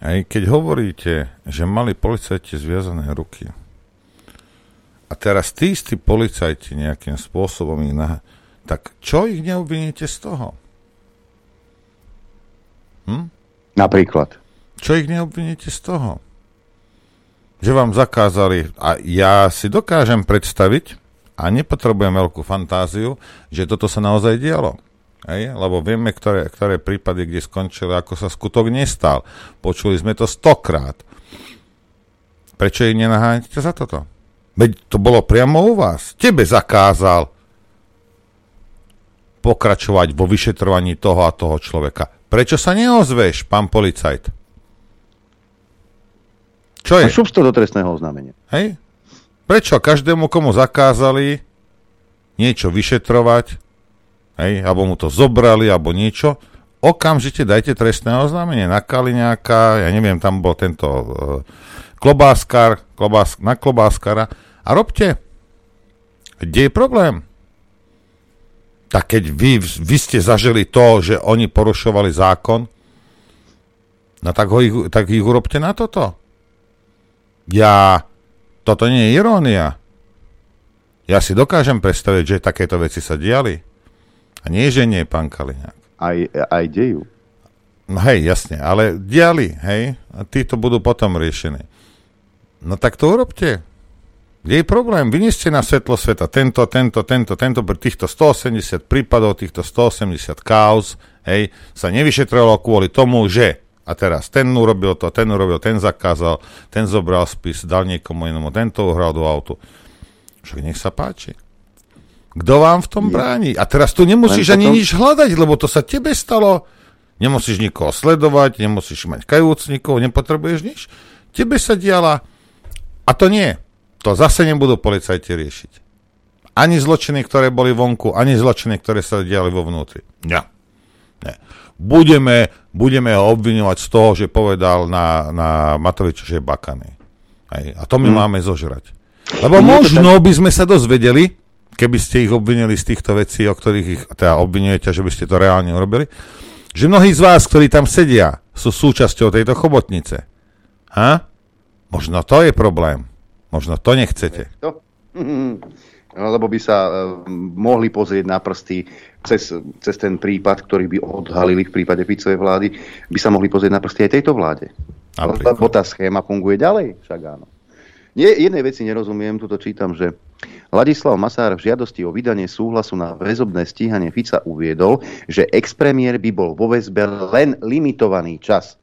aj keď hovoríte, že mali policajti zviazané ruky, a teraz tí istí policajti nejakým spôsobom ich nah... tak čo ich neobviníte z toho? Hm? Napríklad. Čo ich neobviníte z toho? Že vám zakázali, a ja si dokážem predstaviť, a nepotrebujem veľkú fantáziu, že toto sa naozaj dialo. Hej? Lebo vieme, ktoré, ktoré prípady, kde skončili, ako sa skutok nestal. Počuli sme to stokrát. Prečo ich nenaháňate za toto? Veď to bolo priamo u vás. Tebe zakázal pokračovať vo vyšetrovaní toho a toho človeka. Prečo sa neozveš, pán policajt? Čo je? A šup to do trestného oznámenia. Hej? Prečo každému, komu zakázali niečo vyšetrovať, hej, alebo mu to zobrali, alebo niečo, okamžite dajte trestné oznámenie na Kaliňáka, ja neviem, tam bol tento uh, klobáskar, klobás, na klobáskara a robte. Kde je problém? Tak keď vy, vy ste zažili to, že oni porušovali zákon, no tak, ho tak ich urobte na toto. Ja, toto nie je irónia. Ja si dokážem predstaviť, že takéto veci sa diali. A nie, že nie, pán Kaliňák. Aj, aj dejú. No hej, jasne, ale diali, hej, a títo budú potom riešení. No tak to urobte. Je problém? Vynieste na svetlo sveta tento, tento, tento, tento, pri týchto 180 prípadov, týchto 180 kauz, hej, sa nevyšetrovalo kvôli tomu, že a teraz ten urobil to, ten urobil, ten zakázal, ten zobral spis, dal niekomu inému, tento uhral do autu. Však nech sa páči. Kto vám v tom bráni? A teraz tu nemusíš ani nič hľadať, lebo to sa tebe stalo. Nemusíš nikoho sledovať, nemusíš mať kajúcnikov, nepotrebuješ nič. Tebe sa diala. A to nie. To zase nebudú policajti riešiť. Ani zločiny, ktoré boli vonku, ani zločiny, ktoré sa diali vo vnútri. Nie. Nie. Budeme, budeme ho obviňovať z toho, že povedal na, na Matoviča, že je bakaný. Hej. A to my hmm. máme zožrať. Lebo možno by sme sa dozvedeli, keby ste ich obvinili z týchto vecí, o ktorých ich teda obvinujete, že by ste to reálne urobili, že mnohí z vás, ktorí tam sedia, sú súčasťou tejto chobotnice. Ha? Možno to je problém. Možno to nechcete. To? Lebo by sa uh, mohli pozrieť na prsty cez, cez ten prípad, ktorý by odhalili v prípade Ficovej vlády, by sa mohli pozrieť na prsty aj tejto vláde. Lebo tá schéma funguje ďalej, však áno. Nie, jednej veci nerozumiem, tuto čítam, že Ladislav Masár v žiadosti o vydanie súhlasu na väzobné stíhanie Fica uviedol, že expremiér by bol vo väzbe len limitovaný čas.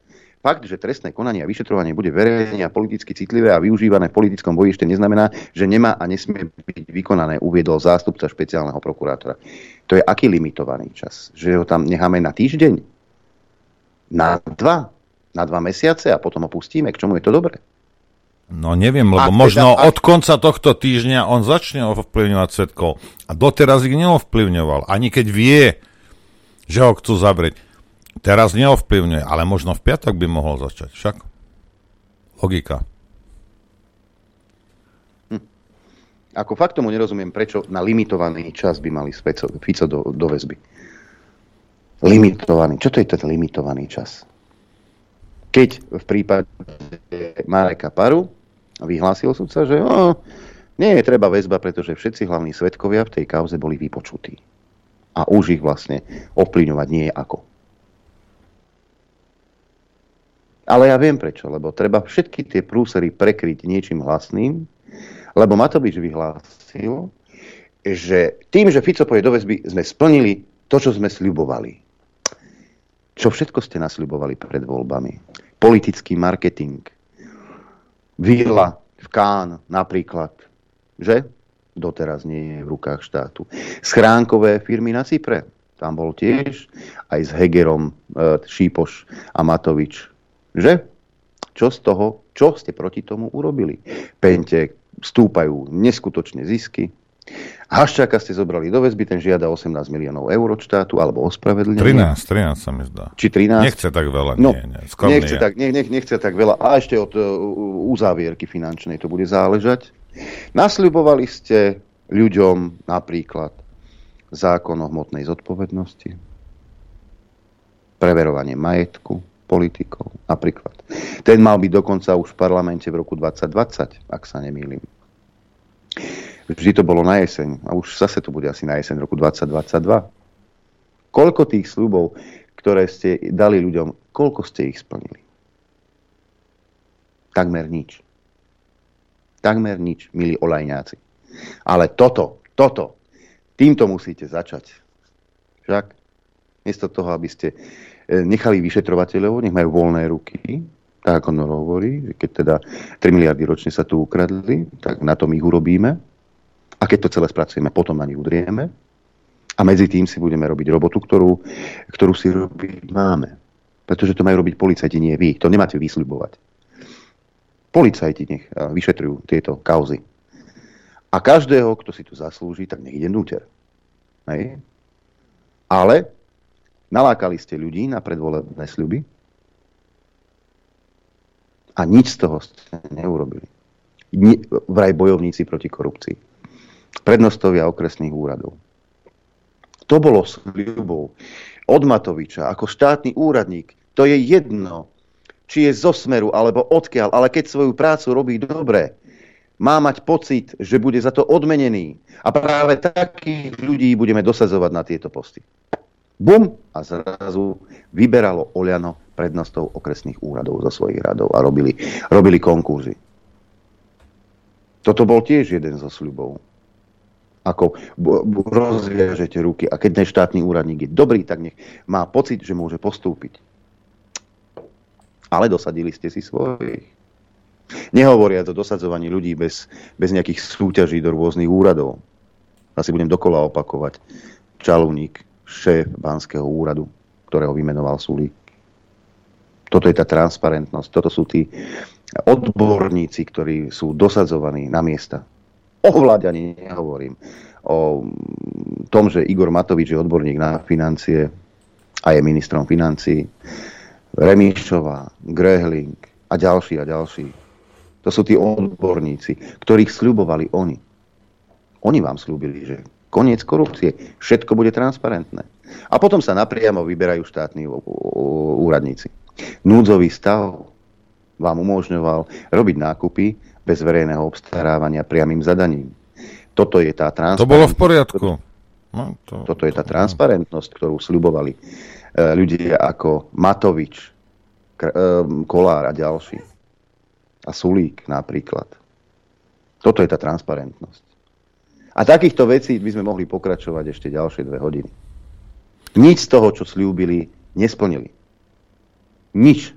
Fakt, že trestné konanie a vyšetrovanie bude verejne a politicky citlivé a využívané v politickom boji ešte neznamená, že nemá a nesmie byť vykonané, uviedol zástupca špeciálneho prokurátora. To je aký limitovaný čas? Že ho tam necháme na týždeň? Na dva? Na dva mesiace a potom ho pustíme? K čomu je to dobré? No neviem, lebo a možno teda, od konca tohto týždňa on začne ovplyvňovať svetkov. A doteraz ich neovplyvňoval. Ani keď vie, že ho chcú zabrieť. Teraz neovplyvňuje, ale možno v piatok by mohol začať. Však? Logika. Hm. Ako fakt tomu nerozumiem, prečo na limitovaný čas by mali Fico, Fico do, do väzby. Limitovaný. Čo to je ten limitovaný čas? Keď v prípade Mareka Paru vyhlásil sudca, že oh, nie je treba väzba, pretože všetci hlavní svetkovia v tej kauze boli vypočutí. A už ich vlastne ovplyvňovať nie je ako. Ale ja viem prečo, lebo treba všetky tie prúsery prekryť niečím hlasným, lebo Matovič vyhlásil, že tým, že Fico pôjde do väzby, sme splnili to, čo sme sľubovali. Čo všetko ste nasľubovali pred voľbami? Politický marketing. Vila v Kán napríklad. Že? Doteraz nie je v rukách štátu. Schránkové firmy na Cypre. Tam bol tiež aj s Hegerom, e, Šípoš a Matovič že? Čo z toho, čo ste proti tomu urobili? Pente stúpajú neskutočne zisky. Haščáka ste zobrali do väzby, ten žiada 18 miliónov eur od štátu, alebo ospravedlnenie. 13, 13 sa mi zdá. Či 13? Nechce tak veľa, no, nie, nie. Nechce, je. tak, ne, ne, nechce tak veľa. A ešte od uh, uzávierky finančnej to bude záležať. Nasľubovali ste ľuďom napríklad zákon o hmotnej zodpovednosti, preverovanie majetku politikov napríklad. Ten mal byť dokonca už v parlamente v roku 2020, ak sa nemýlim. Vždy to bolo na jeseň a už zase to bude asi na jeseň roku 2022. Koľko tých sľubov, ktoré ste dali ľuďom, koľko ste ich splnili? Takmer nič. Takmer nič, milí olajňáci. Ale toto, toto, týmto musíte začať. Však, miesto toho, aby ste e, nechali vyšetrovateľov, nech majú voľné ruky, tak ako Noro hovorí, keď teda 3 miliardy ročne sa tu ukradli, tak na tom ich urobíme. A keď to celé spracujeme, potom na nich udrieme. A medzi tým si budeme robiť robotu, ktorú, ktorú si robiť máme. Pretože to majú robiť policajti, nie vy. To nemáte vysľubovať. Policajti nech eh, vyšetrujú tieto kauzy. A každého, kto si tu zaslúži, tak nech ide núter. Hej? Ale nalákali ste ľudí na predvolebné sľuby a nič z toho ste neurobili. Vraj bojovníci proti korupcii. Prednostovia okresných úradov. To bolo sľubou od Matoviča ako štátny úradník. To je jedno, či je zo smeru alebo odkiaľ, ale keď svoju prácu robí dobre, má mať pocit, že bude za to odmenený. A práve takých ľudí budeme dosadzovať na tieto posty. Bum! A zrazu vyberalo Oľano prednostov okresných úradov zo svojich radov a robili, robili konkurzy. Toto bol tiež jeden zo sľubov. Ako rozviažete ruky a keď ten štátny úradník je dobrý, tak nech má pocit, že môže postúpiť. Ale dosadili ste si svojich. Nehovoria o dosadzovaní ľudí bez, bez nejakých súťaží do rôznych úradov. Asi budem dokola opakovať. Čalúnik, šéf Banského úradu, ktorého vymenoval Sulík. Toto je tá transparentnosť. Toto sú tí odborníci, ktorí sú dosadzovaní na miesta. O vláde ani nehovorím. O tom, že Igor Matovič je odborník na financie a je ministrom financií. Remišová, Grehling a ďalší a ďalší. To sú tí odborníci, ktorých sľubovali oni. Oni vám slúbili, že koniec korupcie, všetko bude transparentné. A potom sa napriamo vyberajú štátni úradníci. Núdzový stav vám umožňoval robiť nákupy bez verejného obstarávania priamým zadaním. Toto je tá transparentnosť. To bolo v poriadku. No, to... Toto je tá transparentnosť, ktorú sľubovali e, ľudia ako Matovič, e, Kolár a ďalší. A Sulík napríklad. Toto je tá transparentnosť. A takýchto vecí by sme mohli pokračovať ešte ďalšie dve hodiny. Nič z toho, čo slúbili, nesplnili. Nič.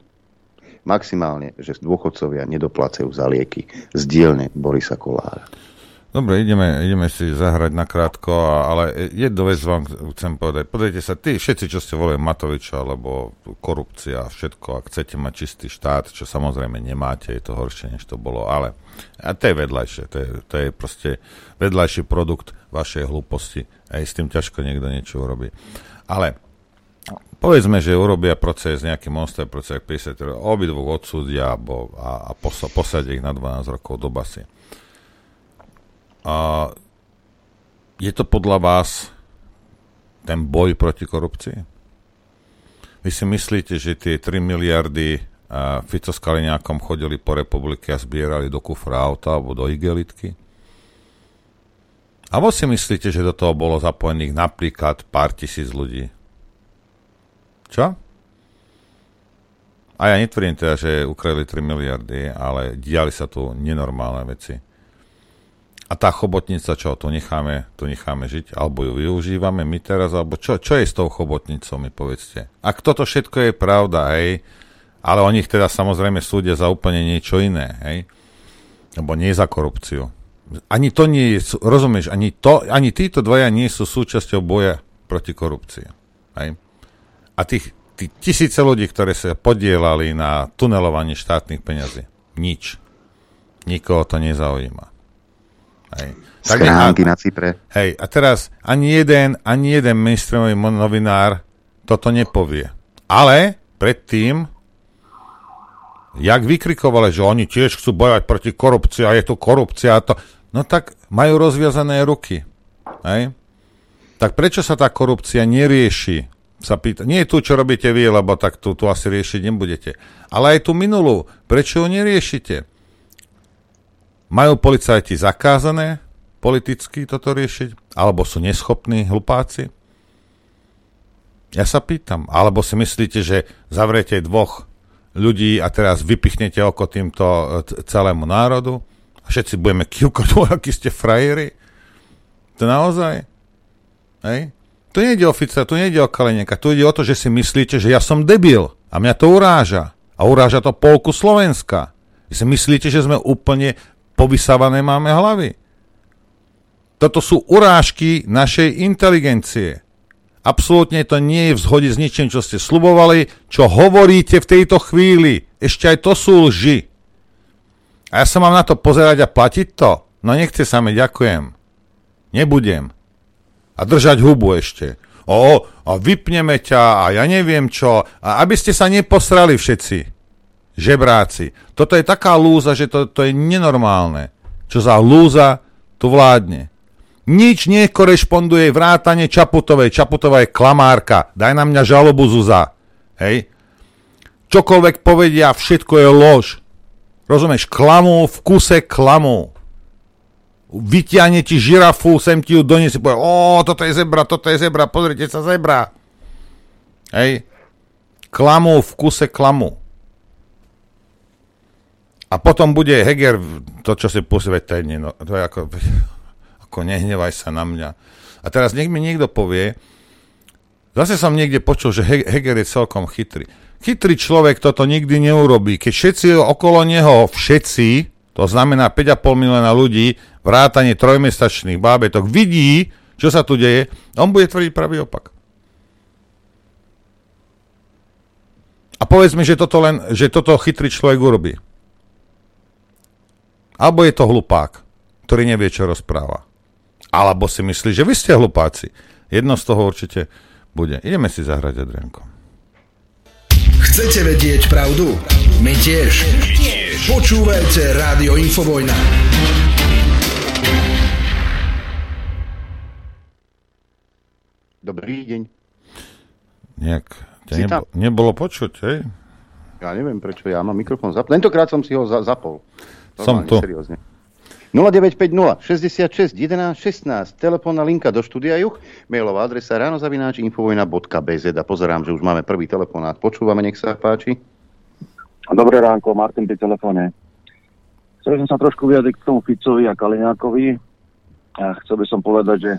Maximálne, že dôchodcovia nedoplácajú za lieky z dielne Borisa Kolára. Dobre, ideme, ideme si zahrať na krátko, ale jednu vec vám chcem povedať. Pozrite sa, tí všetci, čo ste volili Matoviča, alebo korupcia, všetko, ak chcete mať čistý štát, čo samozrejme nemáte, je to horšie, než to bolo, ale a to je vedľajšie, to je, to je proste vedľajší produkt vašej hlúposti. Aj s tým ťažko niekto niečo urobí. Ale povedzme, že urobia proces, nejaký monster proces, 50 obidvoch odsúdia a, a posadia ich na 12 rokov do basy. A je to podľa vás ten boj proti korupcii? Vy si myslíte, že tie 3 miliardy a Fico s Kaliňákom chodili po republike a zbierali do kufra auta alebo do igelitky? A si myslíte, že do toho bolo zapojených napríklad pár tisíc ľudí? Čo? A ja netvrdím teda, že ukradli 3 miliardy, ale diali sa tu nenormálne veci. A tá chobotnica, čo, to necháme, to necháme žiť, alebo ju využívame my teraz, alebo čo, čo je s tou chobotnicou, mi povedzte. Ak toto všetko je pravda, hej, ale oni ich teda samozrejme súdia za úplne niečo iné, hej, lebo nie za korupciu. Ani to nie je, rozumieš, ani, to, ani títo dvaja nie sú súčasťou boja proti korupcii, hej. A tých, tých tisíce ľudí, ktoré sa podielali na tunelovaní štátnych peňazí, nič. Nikoho to nezaujíma. Hej. Schránky na Cypre. Hej, a teraz ani jeden, ani jeden mainstreamový novinár toto nepovie. Ale predtým, jak vykrikovali, že oni tiež chcú bojovať proti korupcii a je tu korupcia a to, no tak majú rozviazané ruky. Hej? Tak prečo sa tá korupcia nerieši? Sa pýta. Nie tu, čo robíte vy, lebo tak tu, tu asi riešiť nebudete. Ale aj tú minulú. Prečo ju neriešite? Majú policajti zakázané politicky toto riešiť? Alebo sú neschopní hlupáci? Ja sa pýtam. Alebo si myslíte, že zavriete dvoch ľudí a teraz vypichnete oko týmto e, celému národu? Všetci budeme kývkať, akí ste frajeri? To naozaj? Hej? Tu nejde o Fica, tu nejde o Kalenieka, tu ide o to, že si myslíte, že ja som debil a mňa to uráža. A uráža to polku Slovenska. Vy si myslíte, že sme úplne povysávané máme hlavy. Toto sú urážky našej inteligencie. Absolútne to nie je v zhode s ničím, čo ste slubovali, čo hovoríte v tejto chvíli. Ešte aj to sú lži. A ja sa mám na to pozerať a platiť to? No nechce sa mi, ďakujem. Nebudem a držať hubu ešte. O, a vypneme ťa a ja neviem čo. A aby ste sa neposrali všetci. Žebráci. Toto je taká lúza, že to, to je nenormálne. Čo za lúza tu vládne. Nič nekorešponduje vrátane Čaputovej. Čaputová je klamárka. Daj na mňa žalobu Zuza. Hej? Čokoľvek povedia, všetko je lož. Rozumieš? Klamú v kuse klamú vyťahne ti žirafu, sem ti ju doniesie, povie, o, toto je zebra, toto je zebra, pozrite sa, zebra. Hej. Klamu v kuse klamu. A potom bude Heger, to, čo si pôsobí, to je, no, to je ako, ako nehnevaj sa na mňa. A teraz nech mi niekto povie, zase som niekde počul, že Heger je celkom chytrý. Chytrý človek toto nikdy neurobí. Keď všetci okolo neho, všetci, to znamená 5,5 milióna ľudí, vrátanie trojmesačných bábetok vidí, čo sa tu deje, on bude tvrdiť pravý opak. A povedz mi, že toto, len, že toto chytrý človek urobí. Alebo je to hlupák, ktorý nevie, čo rozpráva. Alebo si myslí, že vy ste hlupáci. Jedno z toho určite bude. Ideme si zahrať, Adrianko. Chcete vedieť pravdu? My tiež. Počúvajte Rádio Infovojna. Dobrý deň. Nejak ťa nebo, nebolo počuť, hej? Ja neviem, prečo ja mám mikrofón zapol. Tentokrát som si ho za, zapol. Som tu. Seriózne. 0950 66 11 16 telefónna linka do štúdia Juch, mailová adresa ránozavináč infovojna.bz a pozerám, že už máme prvý telefonát. Počúvame, nech sa páči. Dobré ránko, Martin pri telefóne. Chcel som sa trošku vyjadriť k tomu Ficovi a Kaliňákovi. A chcel by som povedať, že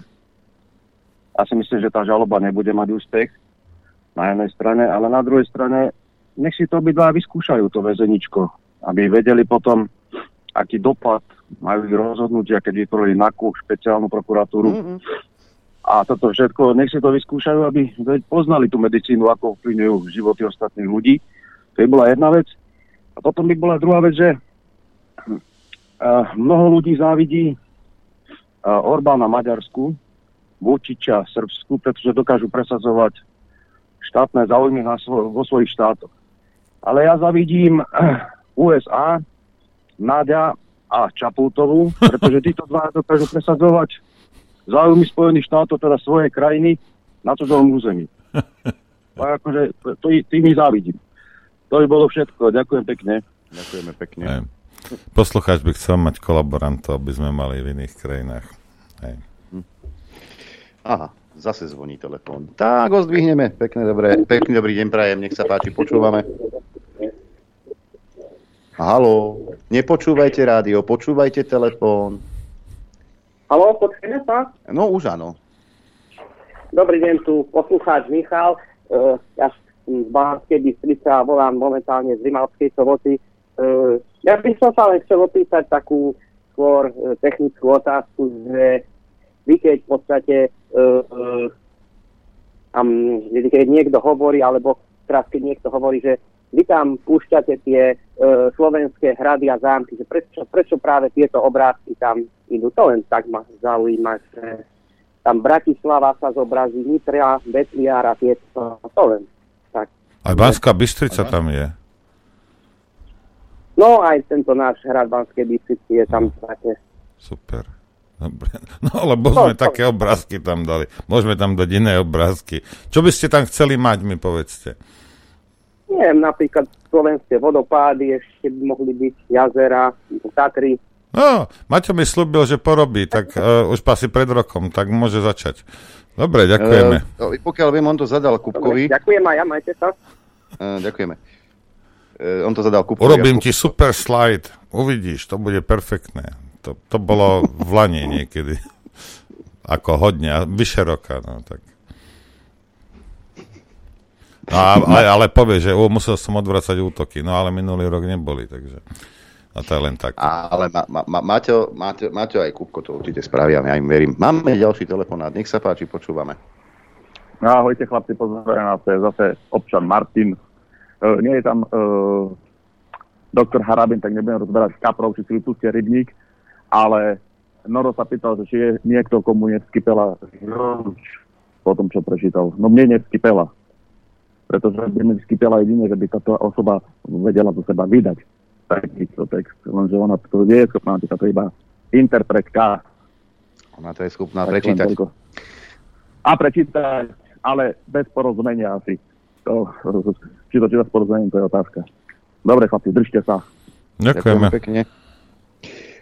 ja si myslím, že tá žaloba nebude mať úspech na jednej strane, ale na druhej strane nech si to obidva vyskúšajú to väzeničko, aby vedeli potom, aký dopad majú ich rozhodnutia, keď vytvorili NAKU, špeciálnu prokuratúru. Mm-hmm. A toto všetko, nech si to vyskúšajú, aby poznali tú medicínu, ako vplyňujú životy ostatných ľudí. To by bola jedna vec. A potom by bola druhá vec, že uh, mnoho ľudí závidí uh, Orbána Maďarsku, Vučiča Srbsku, pretože dokážu presadzovať štátne záujmy na svo- vo svojich štátoch. Ale ja zavidím USA, Náďa a Čapultovú, pretože títo dva dokážu presadzovať záujmy Spojených štátov, teda svojej krajiny, na cudzom území. A akože to, tým mi závidím. To by bolo všetko. Ďakujem pekne. Ďakujeme pekne. Poslucháč by chcel mať kolaborantov, aby sme mali v iných krajinách. Hej. Aha, zase zvoní telefón. Tak ho zdvihneme. Pekne, dobré, pekný dobrý deň prajem, nech sa páči, počúvame. Haló, nepočúvajte rádio, počúvajte telefón. Haló, počujeme sa? No už áno. Dobrý deň, tu poslucháč Michal. Uh, ja z Banskej Bystrice a volám momentálne z Rimavskej soboty. Uh, ja by som sa len chcel opýtať takú skôr uh, technickú otázku, že vy keď v podstate uh, um, keď niekto hovorí, alebo teraz keď niekto hovorí, že vy tam púšťate tie uh, slovenské hrady a zámky, že prečo, prečo práve tieto obrázky tam idú. To len tak ma zaujíma, že tam Bratislava sa zobrazí, Nitria, Betliar a tieto, to len tak. Aj Banská Bystrica tam je. No aj tento náš hrad Banskej Bystrici je tam také. Super. Dobre. No lebo sme no, také obrázky tam dali. Môžeme tam dať iné obrázky. Čo by ste tam chceli mať, mi povedzte. Neviem, napríklad slovenské vodopády, ešte by mohli byť jazera, Tatry. No, Maťo mi slúbil, že porobí, tak uh, už asi pred rokom, tak môže začať. Dobre, ďakujeme. Uh, pokiaľ viem, on to zadal Kupkovi. Dobre, ďakujem aj ja, majte sa. Uh, ďakujeme. Uh, on to zadal Kupkovi. Urobím ti super slide, uvidíš, to bude perfektné. To, to bolo v Lani niekedy. Ako hodne, vyše roka, no tak. No, ale, ale povie, že o, musel som odvracať útoky, no ale minulý rok neboli, takže... A to je len tak. Ale ma, ma, ma, Maťo, Maťo, Maťo aj Kupko to určite spravia, ja im verím. Máme ďalší telefonát, nech sa páči, počúvame. No, ahojte chlapci, pozdravujem nás, to je zase občan Martin. Uh, nie je tam uh, doktor Harabin, tak nebudem rozberať kaprov, či si vypustia rybník ale Noro sa pýtal, že či je niekto, komu nevskypela po tom, čo prečítal. No mne nevskypela. Pretože by mi vskypela jedine, že by táto osoba vedela do seba vydať takýto text. Lenže ona to nie je schopná, to iba interpretka. Ona to je schopná tak prečítať. A prečítať, ale bez porozumenia asi. To, či to či to s porozumením, to je otázka. Dobre, chlapci, držte sa. Ďakujeme. Ďakujeme pekne.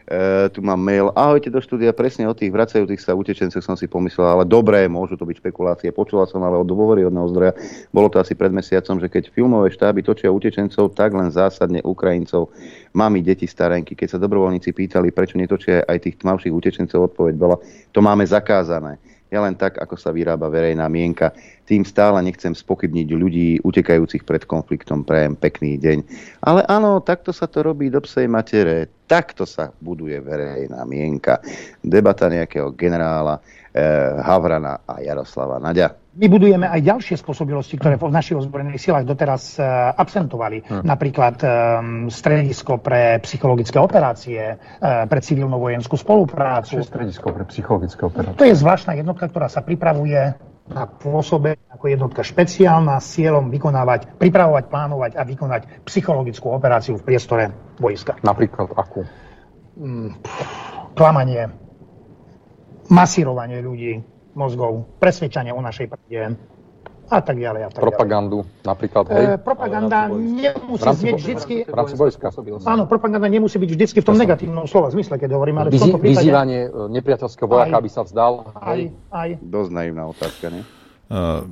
E, tu mám mail. Ahojte do štúdia, presne o tých vracajúcich sa utečencoch som si pomyslel, ale dobré, môžu to byť špekulácie. Počula som ale od dôveryhodného zdroja, bolo to asi pred mesiacom, že keď filmové štáby točia utečencov, tak len zásadne Ukrajincov, mami, deti, starenky. Keď sa dobrovoľníci pýtali, prečo netočia aj tých tmavších utečencov, odpoveď bola, to máme zakázané. Ja len tak, ako sa vyrába verejná mienka. Tým stále nechcem spokybniť ľudí utekajúcich pred konfliktom. Prajem pekný deň. Ale áno, takto sa to robí do psej matere. Takto sa buduje verejná mienka. Debata nejakého generála Havrana a Jaroslava Naďa my budujeme aj ďalšie spôsobilosti, ktoré v našich ozbrojených silách doteraz uh, absentovali. Hmm. Napríklad um, stredisko pre psychologické operácie, uh, pre civilnú vojenskú spoluprácu. Čo stredisko pre psychologické operácie? To je zvláštna jednotka, ktorá sa pripravuje na pôsobe ako jednotka špeciálna s cieľom vykonávať, pripravovať, plánovať a vykonať psychologickú operáciu v priestore vojska. Napríklad akú? Mm, klamanie, masírovanie ľudí, mozgov, presvedčania o našej pravde a tak ďalej. A tak Propagandu ďalej. napríklad, hej? E, propaganda nemusí znieť vždycky... V rámci vojska. Áno, propaganda nemusí byť vždycky v tom negatívnom slova zmysle, keď hovorím, ale v tomto prípade... Vyzývanie e, nepriateľského vojaka, aby sa vzdal. Aj, aj. Dosť naivná otázka, nie? Uh,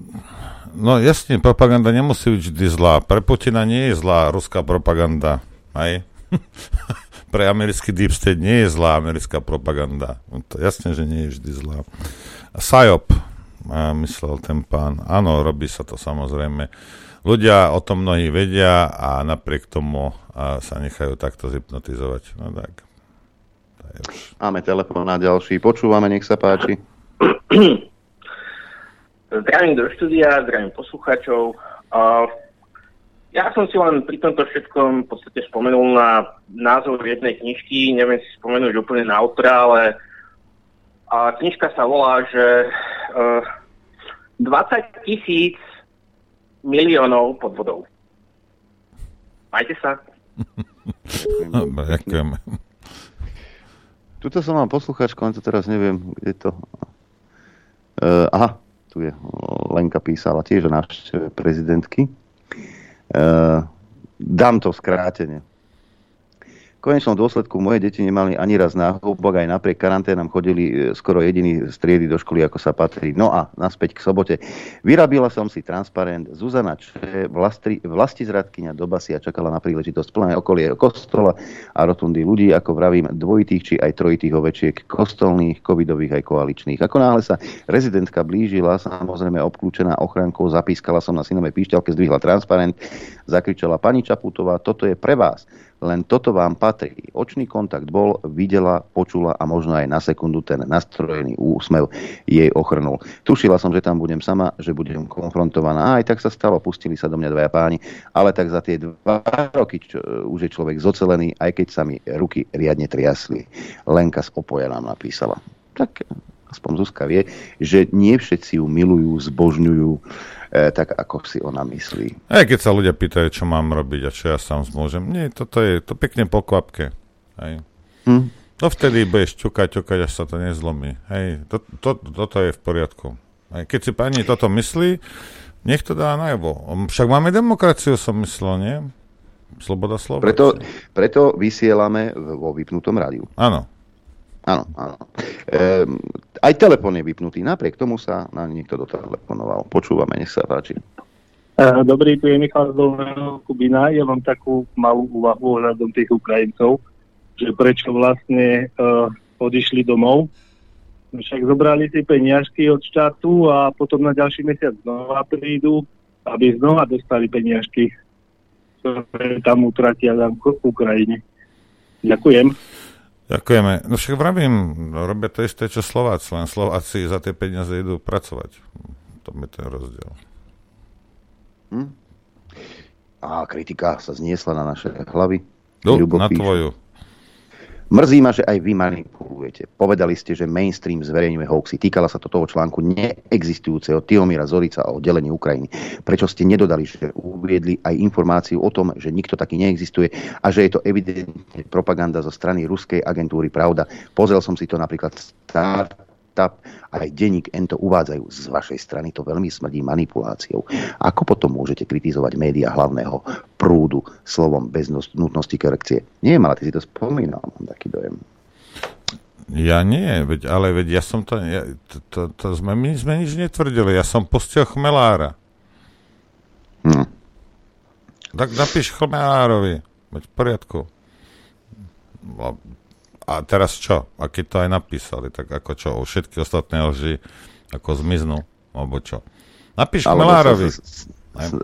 no jasne, propaganda nemusí byť vždy zlá. Pre Putina nie je zlá ruská propaganda. Aj? Pre americký deep state nie je zlá americká propaganda. No to jasne, že nie je vždy zlá. SIOP, myslel ten pán. Áno, robí sa to samozrejme. Ľudia o tom mnohí vedia a napriek tomu a sa nechajú takto zhypnotizovať. No tak. Máme telefón na ďalší. Počúvame, nech sa páči. Zdravím do štúdia, zdravím poslucháčov. Ja som si len pri tomto všetkom v podstate spomenul na názov jednej knižky, neviem si spomenúť úplne na autora, ale a knižka sa volá, že uh, eh, 20 tisíc miliónov podvodov. Majte sa. Ďakujem. Tuto som mám posluchačku, len to teraz neviem, kde to... Uh, aha, tu je. Lenka písala tiež o návšteve prezidentky. Uh, dám to skrátene konečnom dôsledku moje deti nemali ani raz náhubok, aj napriek karanténam chodili e, skoro jediný striedy do školy, ako sa patrí. No a naspäť k sobote. Vyrabila som si transparent Zuzana Če, vlasti, vlasti zradkynia do basy a čakala na príležitosť plné okolie kostola a rotundy ľudí, ako vravím, dvojitých či aj trojitých ovečiek, kostolných, covidových aj koaličných. Ako náhle sa rezidentka blížila, samozrejme obklúčená ochrankou, zapískala som na synovej píšťalke, zdvihla transparent, zakričala pani Čaputová, toto je pre vás Len toto vám patrí. Očný kontakt bol, videla, počula a možno aj na sekundu ten nastrojený úsmev jej ochrnul. Tušila som, že tam budem sama, že budem konfrontovaná. A aj tak sa stalo, pustili sa do mňa dvaja páni, ale tak za tie dva roky čo, už je človek zocelený, aj keď sa mi ruky riadne triasli. Lenka z Opoja nám napísala. Tak aspoň Zuzka vie, že nie všetci ju milujú, zbožňujú, e, tak ako si ona myslí. Aj keď sa ľudia pýtajú, čo mám robiť a čo ja sám zmôžem. Nie, toto je to pekne po kvapke. Hej. Hm? To vtedy budeš ťukať, ťukať, až sa to nezlomí. Hej, to, to, toto je v poriadku. Hej. Keď si pani toto myslí, nech to dá najavo. Však máme demokraciu, som myslel, nie? Sloboda slova. Preto, preto vysielame vo vypnutom rádiu. Áno. Áno, áno. Ehm, aj telefón je vypnutý, napriek tomu sa na niekto dotelefonoval. Počúvame, nech sa páči. Dobrý, tu je Michal z Kubina. Ja mám takú malú úvahu ohľadom tých Ukrajincov, že prečo vlastne uh, odišli domov. Však zobrali si peniažky od štátu a potom na ďalší mesiac znova prídu, aby znova dostali peniažky, ktoré tam utratia tam v Ukrajine. Ďakujem. Ďakujeme. No však vravím, robia to isté, čo Slováci, len Slováci za tie peniaze idú pracovať. To je ten rozdiel. Hm? A kritika sa zniesla na naše hlavy. No, na tvoju. Mrzí ma, že aj vy manipulujete. Povedali ste, že mainstream zverejňuje hoaxy. Týkala sa to toho článku neexistujúceho Tiomira Zorica o delení Ukrajiny. Prečo ste nedodali, že uviedli aj informáciu o tom, že nikto taký neexistuje a že je to evidentne propaganda zo strany ruskej agentúry Pravda. Pozrel som si to napríklad start TAP aj denník Ento uvádzajú z vašej strany, to veľmi smrdí manipuláciou. Ako potom môžete kritizovať médiá hlavného prúdu slovom bez nutnosti korekcie? Nie, ale ty si to spomínal, mám taký dojem. Ja nie, veď, ale veď ja som to, ja, to, to, to sme, my sme nič netvrdili, ja som pustil chmelára. Hm. Tak napíš chmelárovi, veď v poriadku a teraz čo? A keď to aj napísali, tak ako čo? O všetky ostatné lži ako zmiznú? Alebo čo? Napíš Chmelárovi.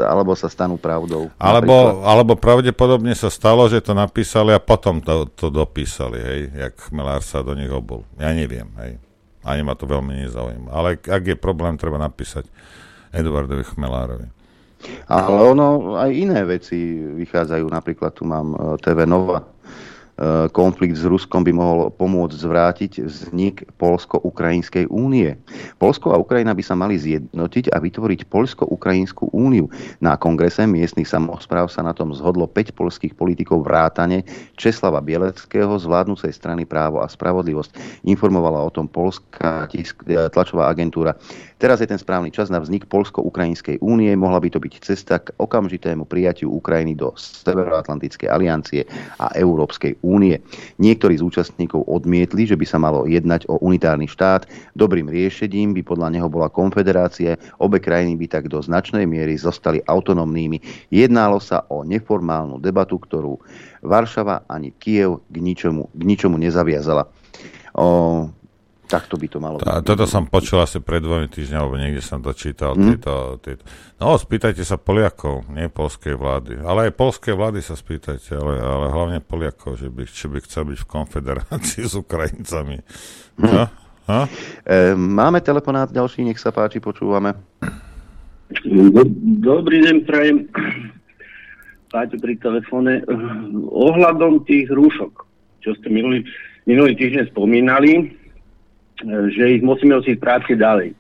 alebo sa stanú pravdou. Alebo, alebo pravdepodobne sa stalo, že to napísali a potom to, to dopísali, hej, jak Chmelár sa do nich obul. Ja neviem, hej. Ani ma to veľmi nezaujíma. Ale ak je problém, treba napísať Eduardovi Chmelárovi. Ale ono, aj iné veci vychádzajú. Napríklad tu mám eh, TV Nova, konflikt s Ruskom by mohol pomôcť zvrátiť vznik Polsko-Ukrajinskej únie. Polsko a Ukrajina by sa mali zjednotiť a vytvoriť Polsko-Ukrajinskú úniu. Na kongrese miestnych samozpráv sa na tom zhodlo 5 polských politikov vrátane Česlava Bieleckého z vládnúcej strany Právo a spravodlivosť. Informovala o tom polská tisk, e, tlačová agentúra Teraz je ten správny čas na vznik Polsko-Ukrajinskej únie. Mohla by to byť cesta k okamžitému prijatiu Ukrajiny do Severoatlantickej aliancie a Európskej únie. Niektorí z účastníkov odmietli, že by sa malo jednať o unitárny štát. Dobrým riešením by podľa neho bola konfederácia. Obe krajiny by tak do značnej miery zostali autonómnymi. Jednalo sa o neformálnu debatu, ktorú Varšava ani Kiev k ničomu, k ničomu nezaviazala. O, Takto by to malo byť. Toto som počul asi pred dvomi týždňami, alebo niekde som to čítal. Hmm? Tieto, tieto. No, spýtajte sa Poliakov, nie polskej vlády. Ale aj polskej vlády sa spýtajte, ale, ale hlavne Poliakov, že by, či by chcel byť v konfederácii s Ukrajincami. Hmm. No? No? E, máme telefonát ďalší, nech sa páči, počúvame. Dobrý deň, prajem. Páťo pri telefóne. Ohľadom tých rúšok, čo ste minulý, minulý týždeň spomínali, že ich musíme osiť práci ďalej.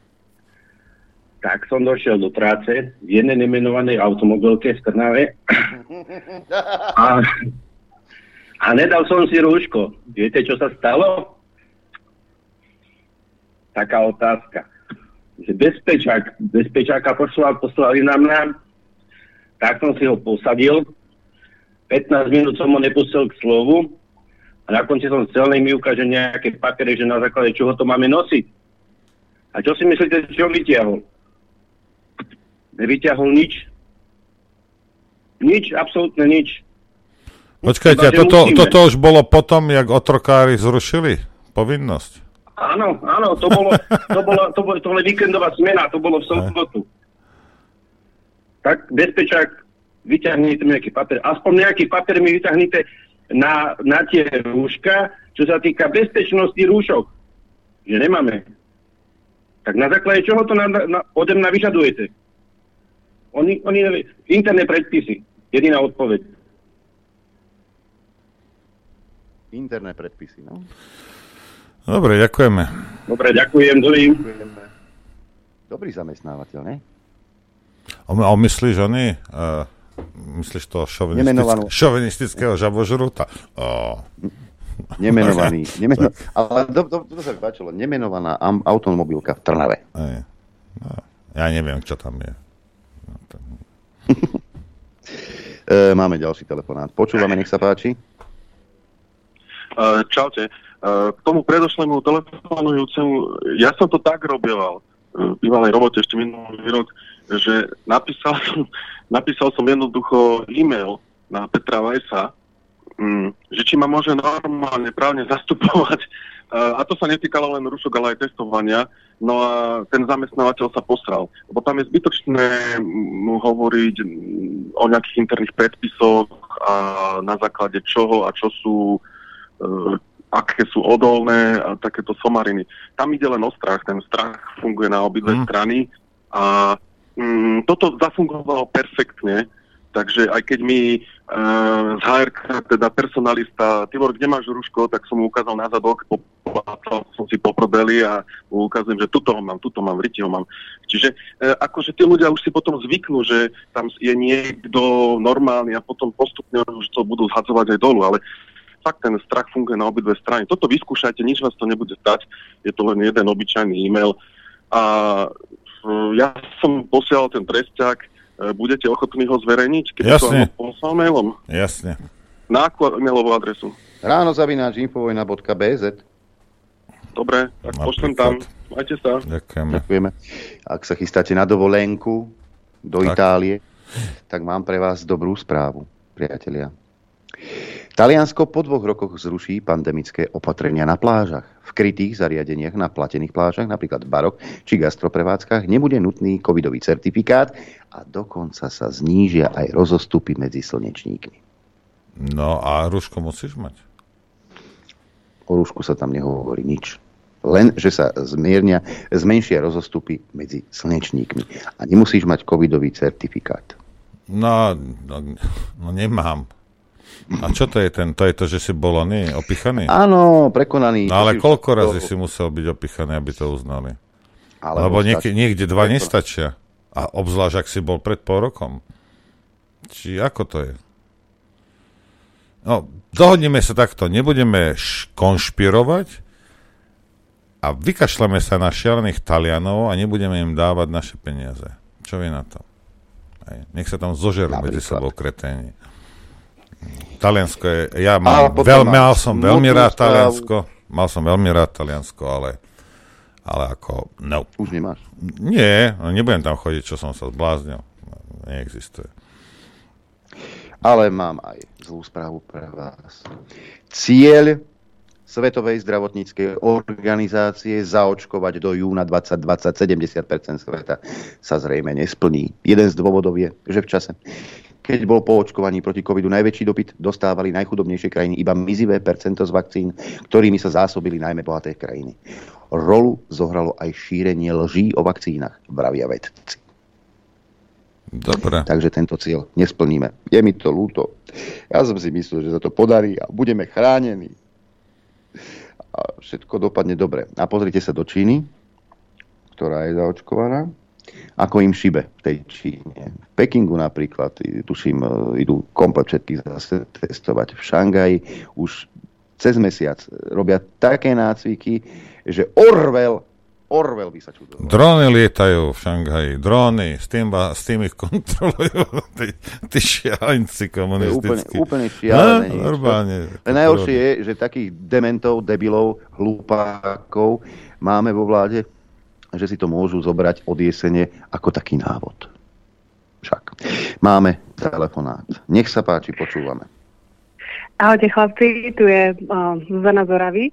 Tak som došiel do práce v jednej nemenovanej automobilke v Trnave a, a nedal som si rúško. Viete, čo sa stalo? Taká otázka. Že bezpečák, bezpečáka poslali, poslali na mňa, tak som si ho posadil, 15 minút som ho nepustil k slovu, a na konci som chcel, mi ukáže nejaké papiere, že na základe čoho to máme nosiť. A čo si myslíte, čo vytiahol? Nevytiahol nič. Nič, absolútne nič. Počkajte, toto, toto už bolo potom, jak otrokári zrušili povinnosť? Áno, áno, to bolo, to bolo, to bolo, to bolo víkendová smena, to bolo v sobotu. Tak bezpečák, vyťahnite mi nejaký papier, aspoň nejaký papier mi vyťahnite, na, na tie rúška, čo sa týka bezpečnosti rúšok. Že nemáme. Tak na základe čoho to na, na, ode mňa vyžadujete? Oni, oni, interné predpisy. Jediná odpoveď. Interné predpisy, no. Dobre, ďakujeme. Dobre, ďakujem, dobrý. Dobrý zamestnávateľ, ne? A, myslíš, oni... Uh, myslíš to Nemenovanú. šovinistické, šovinistického žabožrúta? Oh. Nemenovaný. Nemeno, ale to, to, to sa mi páčilo. Nemenovaná am, automobilka v Trnave. Aj. No, ja neviem, čo tam je. No, to... e, máme ďalší telefonát. Počúvame, nech sa páči. Uh, čaute. Uh, k tomu predošlému telefonujúcemu, ja som to tak robieval v bývalej robote ešte minulý rok, že napísal som, napísal som jednoducho e-mail na Petra Vajsa, um, že či ma môže normálne právne zastupovať. A to sa netýkalo len rušok, ale aj testovania. No a ten zamestnávateľ sa posral. Lebo tam je zbytočné mu hovoriť o nejakých interných predpisoch a na základe čoho a čo sú uh, aké sú odolné a takéto somariny. Tam ide len o strach. Ten strach funguje na obidve mm. strany a mm, toto zafungovalo perfektne, takže aj keď mi uh, z HR, teda personalista, Tibor, kde máš ruško, tak som mu ukázal na zadok, poplácal som si po a mu ukazujem, že tuto ho mám, tuto mám, vriti ho mám. Čiže uh, akože tí ľudia už si potom zvyknú, že tam je niekto normálny a potom postupne už to budú zhadzovať aj dolu, ale fakt ten strach funguje na obidve strany. Toto vyskúšajte, nič vás to nebude stať, je to len jeden obyčajný e-mail. A ja som posielal ten presťak, e, budete ochotní ho zverejniť, keď Jasne. to poslal mailom? Jasne. Na akú mailovú adresu? Ráno zavináč infovojna.bz Dobre, tak pošlem tam. Majte sa. Ďakujeme. Ďakujeme. Ak sa chystáte na dovolenku do Tak. Itálie, tak mám pre vás dobrú správu, priatelia. Taliansko po dvoch rokoch zruší pandemické opatrenia na plážach. V krytých zariadeniach na platených plážach, napríklad barok či gastroprevádzkach, nebude nutný covidový certifikát a dokonca sa znížia aj rozostupy medzi slnečníkmi. No a rúško musíš mať. O rúšku sa tam nehovorí nič. Len, že sa zmiernia, zmenšia rozostupy medzi slnečníkmi. A nemusíš mať covidový certifikát. No, no, no nemám. A čo to je ten? To je to, že si bol oný, opichaný? Áno, prekonaný. No ale koľko razy to- si musel byť opichaný, aby to uznali? Alebo Lebo niek- niekde dva nestačia. A obzvlášť, ak si bol pred pol rokom. Či ako to je? No, dohodneme sa takto. Nebudeme š- konšpirovať a vykašľame sa na šialených Talianov a nebudeme im dávať naše peniaze. Čo vy na to? Hej. Nech sa tam zožerú medzi sebou kreténi. Taliansko je, ja mám, veľ, mal som veľmi rád. Taliansko, mal som veľmi rád Taliansko, ale, ale ako, no. Už nemáš? Nie, nebudem tam chodiť, čo som sa zbláznil. Neexistuje. Ale mám aj zlú správu pre vás. Cieľ Svetovej zdravotníckej organizácie zaočkovať do júna 2020 70% sveta sa zrejme nesplní. Jeden z dôvodov je, že v čase, keď bol po očkovaní proti covidu najväčší dopyt, dostávali najchudobnejšie krajiny iba mizivé percento z vakcín, ktorými sa zásobili najmä bohaté krajiny. Rolu zohralo aj šírenie lží o vakcínach, vravia vedci. Dobre. Takže tento cieľ nesplníme. Je mi to ľúto. Ja som si myslel, že sa to podarí a budeme chránení. A všetko dopadne dobre. A pozrite sa do Číny, ktorá je zaočkovaná. Ako im šibe v tej Číne. V Pekingu napríklad, tuším, e, idú komplet všetkých zase testovať. V Šangaji už cez mesiac robia také nácviky, že Orwell, Orwell by sa čudoval. Dróny lietajú v Šanghaji, dróny, s tým, ba- s tým ich kontrolujú tí, tí šialenci je úplne, komunistickí. úplne šialené. No, normálne. Najhoršie je, že takých dementov, debilov, hlupákov máme vo vláde, že si to môžu zobrať od jesene ako taký návod. Však. Máme telefonát. Nech sa páči, počúvame. Ahojte chlapci, tu je uh, Zuzana Zoravy.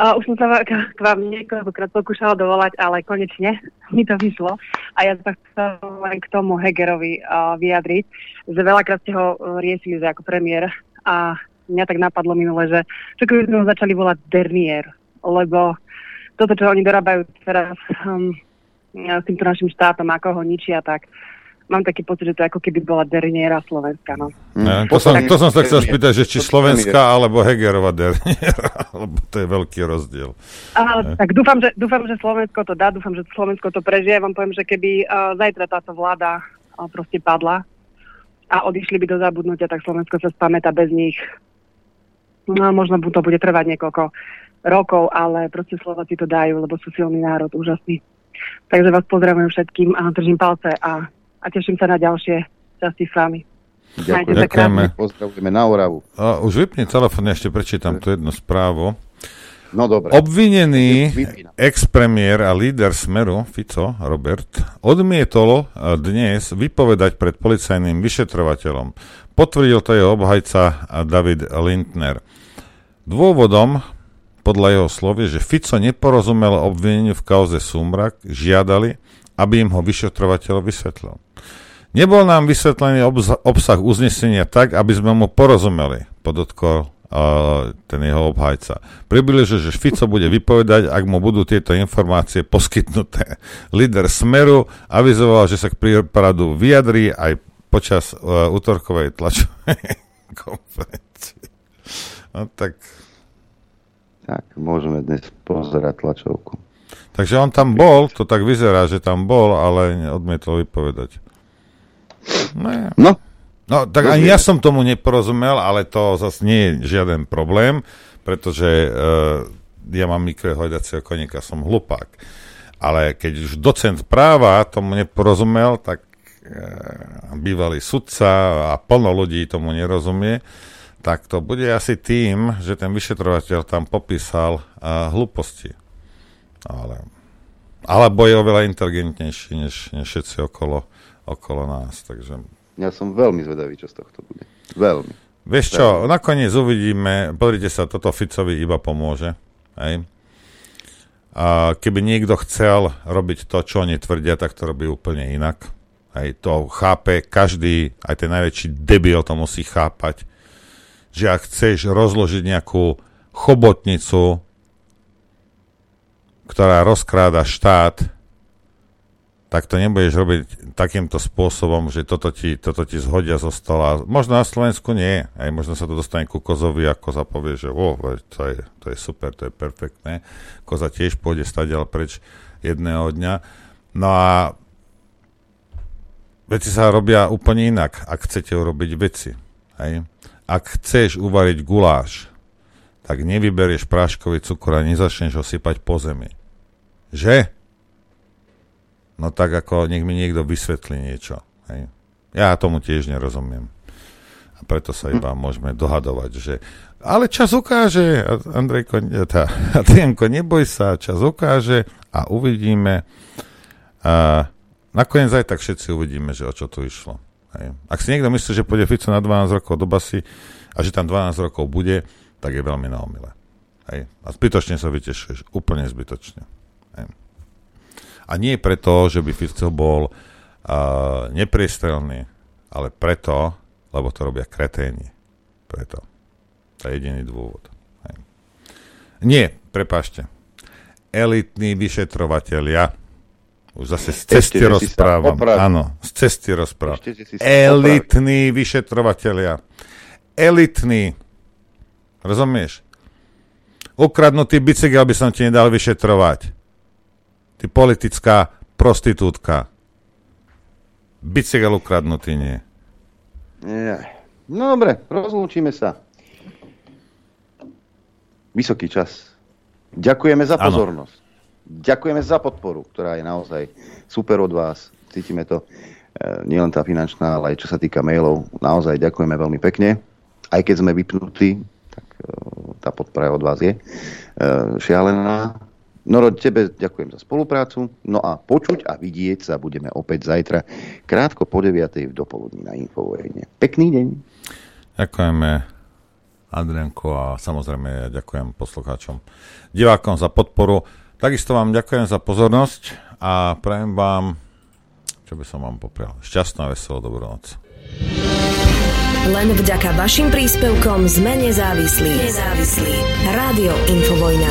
Uh, už som sa k, k vám niekoľkokrát pokúšala dovolať, ale konečne mi to vyšlo. A ja sa chcem len k tomu Hegerovi uh, vyjadriť, že veľakrát ste ho uh, riešili ako premiér a mňa tak napadlo minule, že čo keby sme ho začali volať Dernier, lebo toto, čo oni dorábajú teraz um, s týmto našim štátom, ako ho ničia, tak mám taký pocit, že to ako keby bola Derniera Slovenska. No. Ne, to, som, to som sa chcel spýtať, že či Slovenská alebo Hegerova Derniera, lebo to je veľký rozdiel. A, tak dúfam že, dúfam, že Slovensko to dá, dúfam, že Slovensko to prežije. Vám poviem, že keby uh, zajtra táto vláda uh, proste padla a odišli by do zabudnutia, tak Slovensko sa spamätá bez nich. No, možno to bude trvať niekoľko rokov, ale proste Slováci to dajú, lebo sú silný národ, úžasný. Takže vás pozdravujem všetkým a držím palce a, a teším sa na ďalšie časti s vami. Ďakujeme. Pozdravujeme na Oravu. A, už vypni telefón, ešte prečítam tu jednu správu. No dobre. Obvinený ex-premiér a líder Smeru, Fico, Robert, odmietol dnes vypovedať pred policajným vyšetrovateľom. Potvrdil to jeho obhajca David Lindner. Dôvodom podľa jeho slov je, že Fico neporozumel obvineniu v kauze Sumrak, žiadali, aby im ho vyšetrovateľ vysvetlil. Nebol nám vysvetlený obsah uznesenia tak, aby sme mu porozumeli, podotkol uh, ten jeho obhajca. Približil, že Fico bude vypovedať, ak mu budú tieto informácie poskytnuté. Líder Smeru avizoval, že sa k prípadu vyjadrí aj počas uh, útorkovej tlačovej konferencie. No tak tak môžeme dnes pozerať tlačovku. Takže on tam bol, to tak vyzerá, že tam bol, ale odmietol vypovedať. No, no. no tak ani ja som tomu neporozumel, ale to zase nie je žiaden problém, pretože uh, ja mám mikrohľadacieho koníka, som hlupák. Ale keď už docent práva tomu neporozumel, tak uh, bývalý sudca a plno ľudí tomu nerozumie, tak to bude asi tým, že ten vyšetrovateľ tam popísal uh, hlúposti. Ale, alebo je oveľa inteligentnejší než, než všetci okolo, okolo nás. Takže... Ja som veľmi zvedavý, čo z tohto bude. Veľmi. Vieš čo, veľmi. nakoniec uvidíme, pozrite sa, toto Ficovi iba pomôže. Hej? A keby niekto chcel robiť to, čo oni tvrdia, tak to robí úplne inak. Hej, to chápe každý, aj ten najväčší debil to musí chápať že ak chceš rozložiť nejakú chobotnicu, ktorá rozkráda štát, tak to nebudeš robiť takýmto spôsobom, že toto ti, toto ti zhodia zo stola. Možno na Slovensku nie, aj možno sa to dostane ku Kozovi a Koza povie, že oh, to, je, to je super, to je perfektné. Koza tiež pôjde stať preč jedného dňa. No a veci sa robia úplne inak, ak chcete urobiť veci. Hej? ak chceš uvariť guláš, tak nevyberieš práškový cukor a nezačneš ho sypať po zemi. Že? No tak ako nech mi niekto vysvetlí niečo. Hej. Ja tomu tiež nerozumiem. A preto sa iba môžeme dohadovať, že ale čas ukáže, Andrejko, tá, Adrianko, neboj sa, čas ukáže a uvidíme. A nakoniec aj tak všetci uvidíme, že o čo tu išlo. Hej. Ak si niekto myslí, že pôjde Fico na 12 rokov do basy a že tam 12 rokov bude, tak je veľmi na. Hej. A zbytočne sa vytešuješ. Úplne zbytočne. A nie preto, že by Fico bol uh, nepriestrelný, ale preto, lebo to robia kreténi. Preto. To je jediný dôvod. Hej. Nie, prepášte. Elitní vyšetrovateľia už zase z cesty Ešte, rozprávam. Áno, z cesty rozprávam. Elitní vyšetrovateľia. Elitní. Rozumieš? Ukradnutý bicykel by som ti nedal vyšetrovať. Ty politická prostitútka. Bicykel ukradnutý nie. Nie. No dobre, rozlúčime sa. Vysoký čas. Ďakujeme za pozornosť. Ano. Ďakujeme za podporu, ktorá je naozaj super od vás. Cítime to e, nielen tá finančná, ale aj čo sa týka mailov. Naozaj ďakujeme veľmi pekne. Aj keď sme vypnutí, tak e, tá podpora od vás je e, šialená. No tebe ďakujem za spoluprácu. No a počuť a vidieť sa budeme opäť zajtra krátko po 9. v dopoludní na Infovojne. Pekný deň. Ďakujeme Adrianko a samozrejme ďakujem poslucháčom, divákom za podporu. Takisto vám ďakujem za pozornosť a prajem vám, čo by som vám poprial, šťastná, veselú dobrú noc. Len vďaka vašim príspevkom sme nezávislí. Nezávislí. Rádio Infovojna.